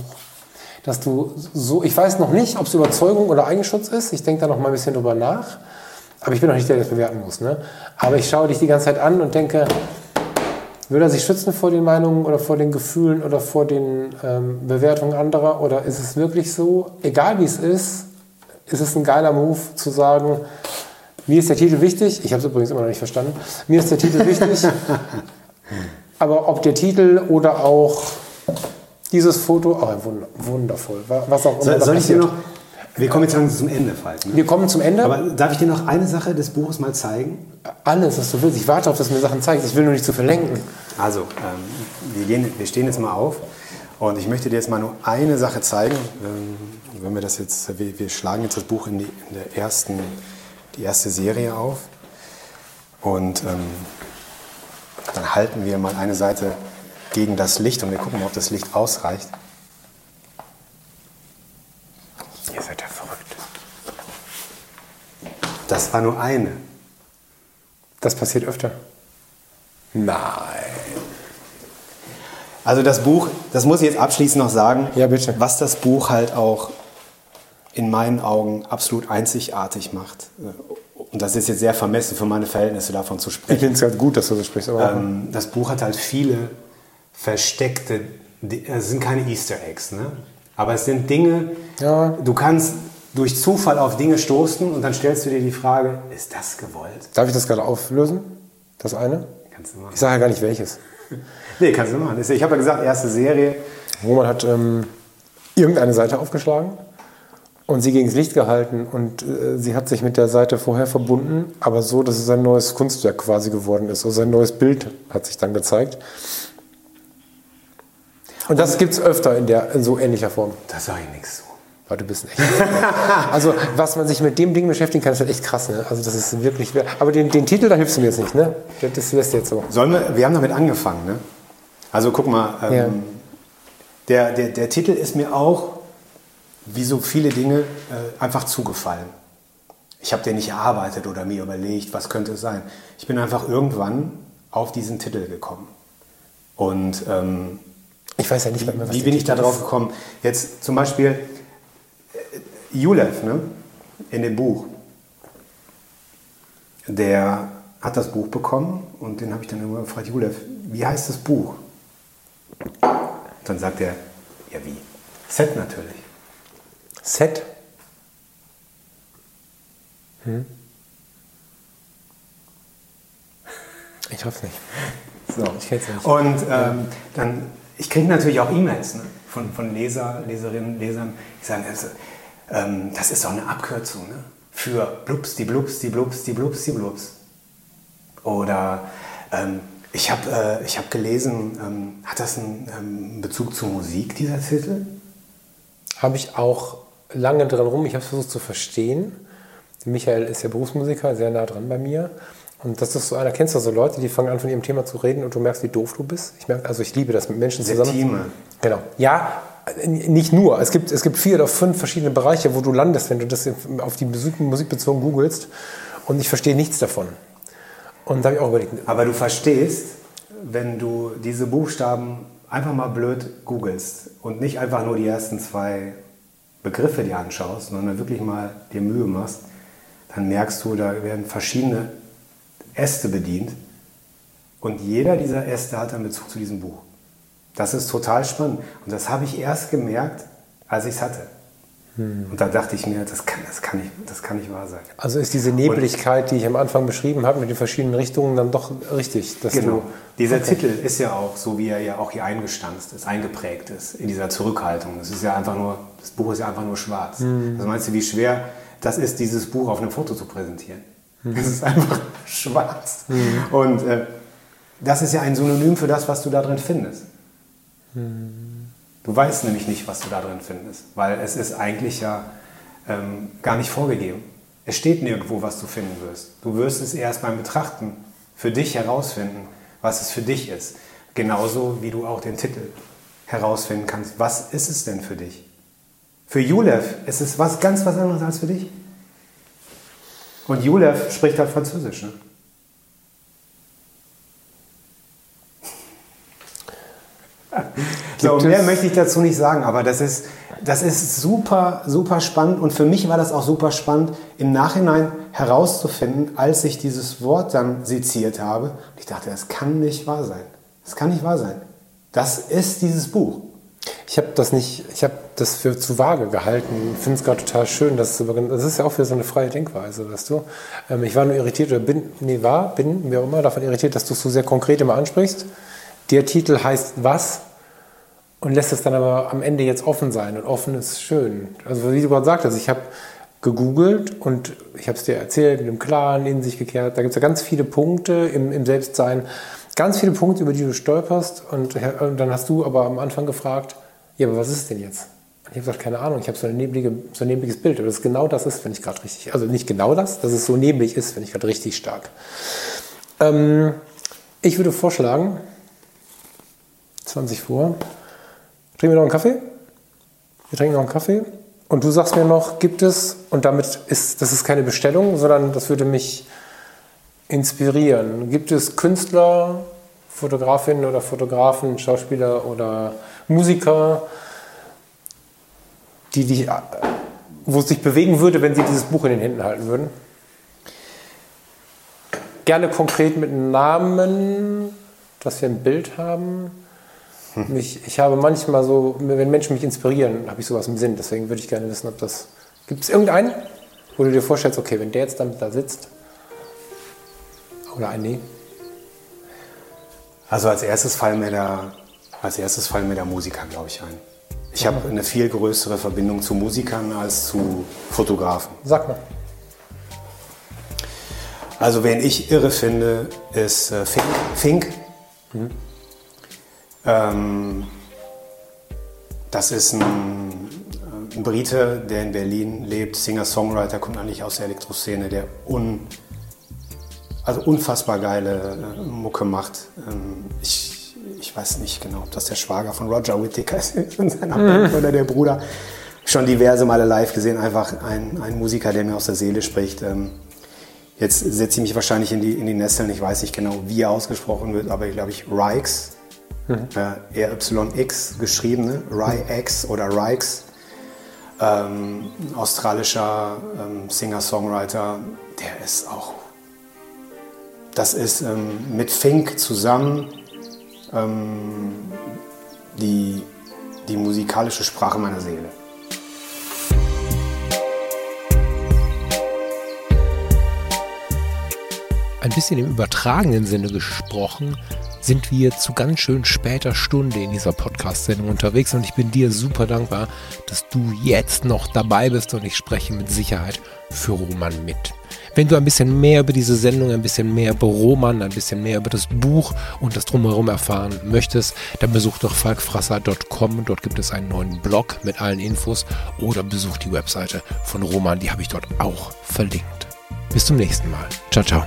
Dass du so, ich weiß noch nicht, ob es Überzeugung oder Eigenschutz ist, ich denke da noch mal ein bisschen drüber nach, aber ich bin noch nicht der, der das bewerten muss. Ne? Aber ich schaue dich die ganze Zeit an und denke, will er sich schützen vor den Meinungen oder vor den Gefühlen oder vor den ähm, Bewertungen anderer? Oder ist es wirklich so, egal wie es ist, ist es ein geiler Move zu sagen, mir ist der Titel wichtig, ich habe es übrigens immer noch nicht verstanden, mir ist der Titel wichtig, [laughs] aber ob der Titel oder auch dieses Foto, oh, wund- wundervoll, wa- was auch immer Soll, ich dir noch, wir kommen jetzt langsam zum Ende, Falk. Ne? Wir kommen zum Ende. Aber darf ich dir noch eine Sache des Buches mal zeigen? Alles, was du willst. Ich warte auf, dass du mir Sachen zeigst. Ich will nur nicht zu verlenken. Also, ähm, wir, gehen, wir stehen jetzt mal auf und ich möchte dir jetzt mal nur eine Sache zeigen. Ähm, wenn wir das jetzt, wir, wir schlagen jetzt das Buch in die, in der ersten, die erste Serie auf und ähm, dann halten wir mal eine Seite gegen das Licht und wir gucken mal, ob das Licht ausreicht. Ihr seid ja verrückt. Das war nur eine. Das passiert öfter. Nein. Also das Buch, das muss ich jetzt abschließend noch sagen, Ja, bitte. was das Buch halt auch in meinen Augen absolut einzigartig macht. Und das ist jetzt sehr vermessen für meine Verhältnisse davon zu Ich sprechen. finde es halt gut, dass du so sprichst. Ähm, das Buch hat halt viele versteckte, Di- es sind keine Easter Eggs, ne? aber es sind Dinge, Ja. du kannst durch Zufall auf Dinge stoßen und dann stellst du dir die Frage, ist das gewollt? darf ich das gerade auflösen? Das eine? Kannst du machen. Ich sage ja gar nicht welches. [laughs] Nee, kannst du machen. Ich habe ja gesagt, erste Serie. Roman hat ähm, irgendeine Seite aufgeschlagen und sie gegen das Licht gehalten und äh, sie hat sich mit der Seite vorher verbunden, aber so, dass es ein neues Kunstwerk quasi geworden ist. Also ein neues Bild hat sich dann gezeigt. Und das gibt es öfter in, der, in so ähnlicher Form. Da sage ich nichts zu. Weil du bist echt. [laughs] also, was man sich mit dem Ding beschäftigen kann, ist halt echt krass. Ne? Also, das ist wirklich. Aber den, den Titel, da hilfst du mir jetzt nicht, ne? Das lässt jetzt so. Sollen wir, wir haben damit angefangen, ne? Also, guck mal. Ähm, Ja. der, der, der Titel ist mir auch, wie so viele Dinge, äh, einfach zugefallen. Ich habe den nicht erarbeitet oder mir überlegt, was könnte es sein. Ich bin einfach irgendwann auf diesen Titel gekommen. Und ähm, Ich weiß ja nicht mehr, was wie bin ich da drauf ist. gekommen? Jetzt zum Beispiel äh, Julev, ne? in dem Buch. Der hat das Buch bekommen und den habe ich dann immer gefragt, Julev, wie heißt das Buch? Dann sagt er, ja wie? Set natürlich. Set. Hm. Ich hoffe nicht. So. Ich nicht. Und ähm, dann, ich kriege natürlich auch E-Mails ne? von, von Leser, Leserinnen, Lesern, die sagen, also, ähm, das ist doch eine Abkürzung ne? für Blups, die Blups, die Blups, die Blups, die Blups. Oder ähm, ich habe äh, ich hab gelesen, ähm, hat das einen ähm, Bezug zur Musik, dieser Titel? Habe ich auch lange dran rum. Ich habe es versucht zu verstehen. Michael ist ja Berufsmusiker, sehr nah dran bei mir. Und das ist so einer, kennst du so Leute, die fangen an von ihrem Thema zu reden und du merkst, wie doof du bist? Ich merke, also ich liebe das mit Menschen zusammen. Septime. Genau. Ja, nicht nur. Es gibt, es gibt vier oder fünf verschiedene Bereiche, wo du landest, wenn du das auf die Musik, Musik bezogen googelst. Und ich verstehe nichts davon. Und da habe ich auch überlegt, Aber du verstehst, wenn du diese Buchstaben einfach mal blöd googelst und nicht einfach nur die ersten zwei Begriffe dir anschaust, sondern wirklich mal dir Mühe machst, dann merkst du, da werden verschiedene Äste bedient und jeder dieser Äste hat einen Bezug zu diesem Buch. Das ist total spannend und das habe ich erst gemerkt, als ich es hatte. Und da dachte ich mir, das kann, das, kann nicht, das kann nicht wahr sein. also ist diese Nebligkeit, die ich am Anfang beschrieben habe, mit den verschiedenen Richtungen dann doch richtig. Genau. Dieser Okay. Titel ist ja auch so, wie er ja auch hier eingestanzt ist, eingeprägt ist, in dieser Zurückhaltung. Das ist ja einfach nur, das Buch ist ja einfach nur schwarz. Mhm. Also meinst du, wie schwer das ist, dieses Buch auf einem Foto zu präsentieren? Mhm. Es ist einfach [laughs] schwarz. Und äh, das ist ja ein Synonym für das, was du da drin findest. Du weißt nämlich nicht, was du da drin findest, weil es ist eigentlich ja ähm, gar nicht vorgegeben. Es steht nirgendwo, was du finden wirst. Du wirst es erst beim Betrachten für dich herausfinden, was es für dich ist. Genauso wie du auch den Titel herausfinden kannst. Was ist es denn für dich? Für Julev ist es was ganz was anderes als für dich. Und Julev spricht halt Französisch. Ne? So, mehr möchte ich dazu nicht sagen, aber das ist, das ist super, super spannend und für mich war das auch super spannend, im Nachhinein herauszufinden, als ich dieses Wort dann seziert habe. Und ich dachte, das kann nicht wahr sein. Das kann nicht wahr sein. Das ist dieses Buch. Ich habe das nicht, ich habe das für zu vage gehalten. Ich finde es gerade total schön, dass es über- das ist ja auch wieder so eine freie Denkweise, weißt du. Ähm, ich war nur irritiert oder bin, nee, war, bin, wie auch immer, davon irritiert, dass du es so sehr konkret immer ansprichst. Der Titel heißt was und lässt es dann aber am Ende jetzt offen sein und offen ist schön. Also wie du gerade sagtest, ich habe gegoogelt und ich habe es dir erzählt, mit dem Klaren in sich gekehrt. Da gibt es ja ganz viele Punkte im, im Selbstsein, ganz viele Punkte, über die du stolperst und, und dann hast du aber am Anfang gefragt, ja, aber was ist denn jetzt? Und ich habe gesagt, keine Ahnung, ich habe so, neblige, so ein nebliges Bild. Aber das ist genau das ist, finde ich gerade richtig. Also nicht genau das, dass es so neblig ist, finde ich gerade richtig stark. Ähm, ich würde vorschlagen, 20 vor, trinken wir noch einen Kaffee? Wir trinken noch einen Kaffee. Und du sagst mir noch, gibt es, und damit ist, das ist keine Bestellung, sondern das würde mich inspirieren. Gibt es Künstler, Fotografinnen oder Fotografen, Schauspieler oder Musiker, die dich, wo es dich bewegen würde, wenn sie dieses Buch in den Händen halten würden? Gerne konkret mit Namen, dass wir ein Bild haben. [laughs] Mich, ich habe manchmal so, wenn Menschen mich inspirieren, habe ich sowas im Sinn. Deswegen würde ich gerne wissen, ob das. Gibt es irgendeinen, wo du dir vorstellst, okay, wenn der jetzt damit da sitzt? Oder ein Nee? Also als erstes fallen mir der, als erstes fallen mir der Musiker, glaube ich, ein. Ich habe eine viel größere Verbindung zu Musikern als zu Fotografen. Sag mal. Also wen ich irre finde, ist äh, Fink. Fink. Mhm. Ähm, das ist ein, ein, Brite, der in Berlin lebt, Singer-Songwriter, kommt eigentlich aus der Elektroszene, der un, also unfassbar geile äh, Mucke macht. Ähm, ich, ich weiß nicht genau, ob das der Schwager von Roger Whittaker ist [laughs] in seiner Band oder der Bruder. Schon diverse Male live gesehen, einfach ein, ein Musiker, der mir aus der Seele spricht. Ähm, jetzt setze ich mich wahrscheinlich in die, in die Nesseln, ich weiß nicht genau, wie er ausgesprochen wird, aber ich glaube ich Rikes, mhm. äh, RYX geschrieben, ne? Ryx oder Rikes. Ähm, australischer ähm, Singer-Songwriter, der ist auch das ist ähm, mit Fink zusammen ähm, die, die musikalische Sprache meiner Seele. Ein bisschen im übertragenen Sinne gesprochen, sind wir zu ganz schön später Stunde in dieser Podcast-Sendung unterwegs und ich bin dir super dankbar, dass du jetzt noch dabei bist und ich spreche mit Sicherheit für Roman mit. Wenn du ein bisschen mehr über diese Sendung, ein bisschen mehr über Roman, ein bisschen mehr über das Buch und das Drumherum erfahren möchtest, dann besuch doch falkfrasser.com. Dort gibt es einen neuen Blog mit allen Infos oder besuch die Webseite von Roman, die habe ich dort auch verlinkt. Bis zum nächsten Mal. Ciao, ciao.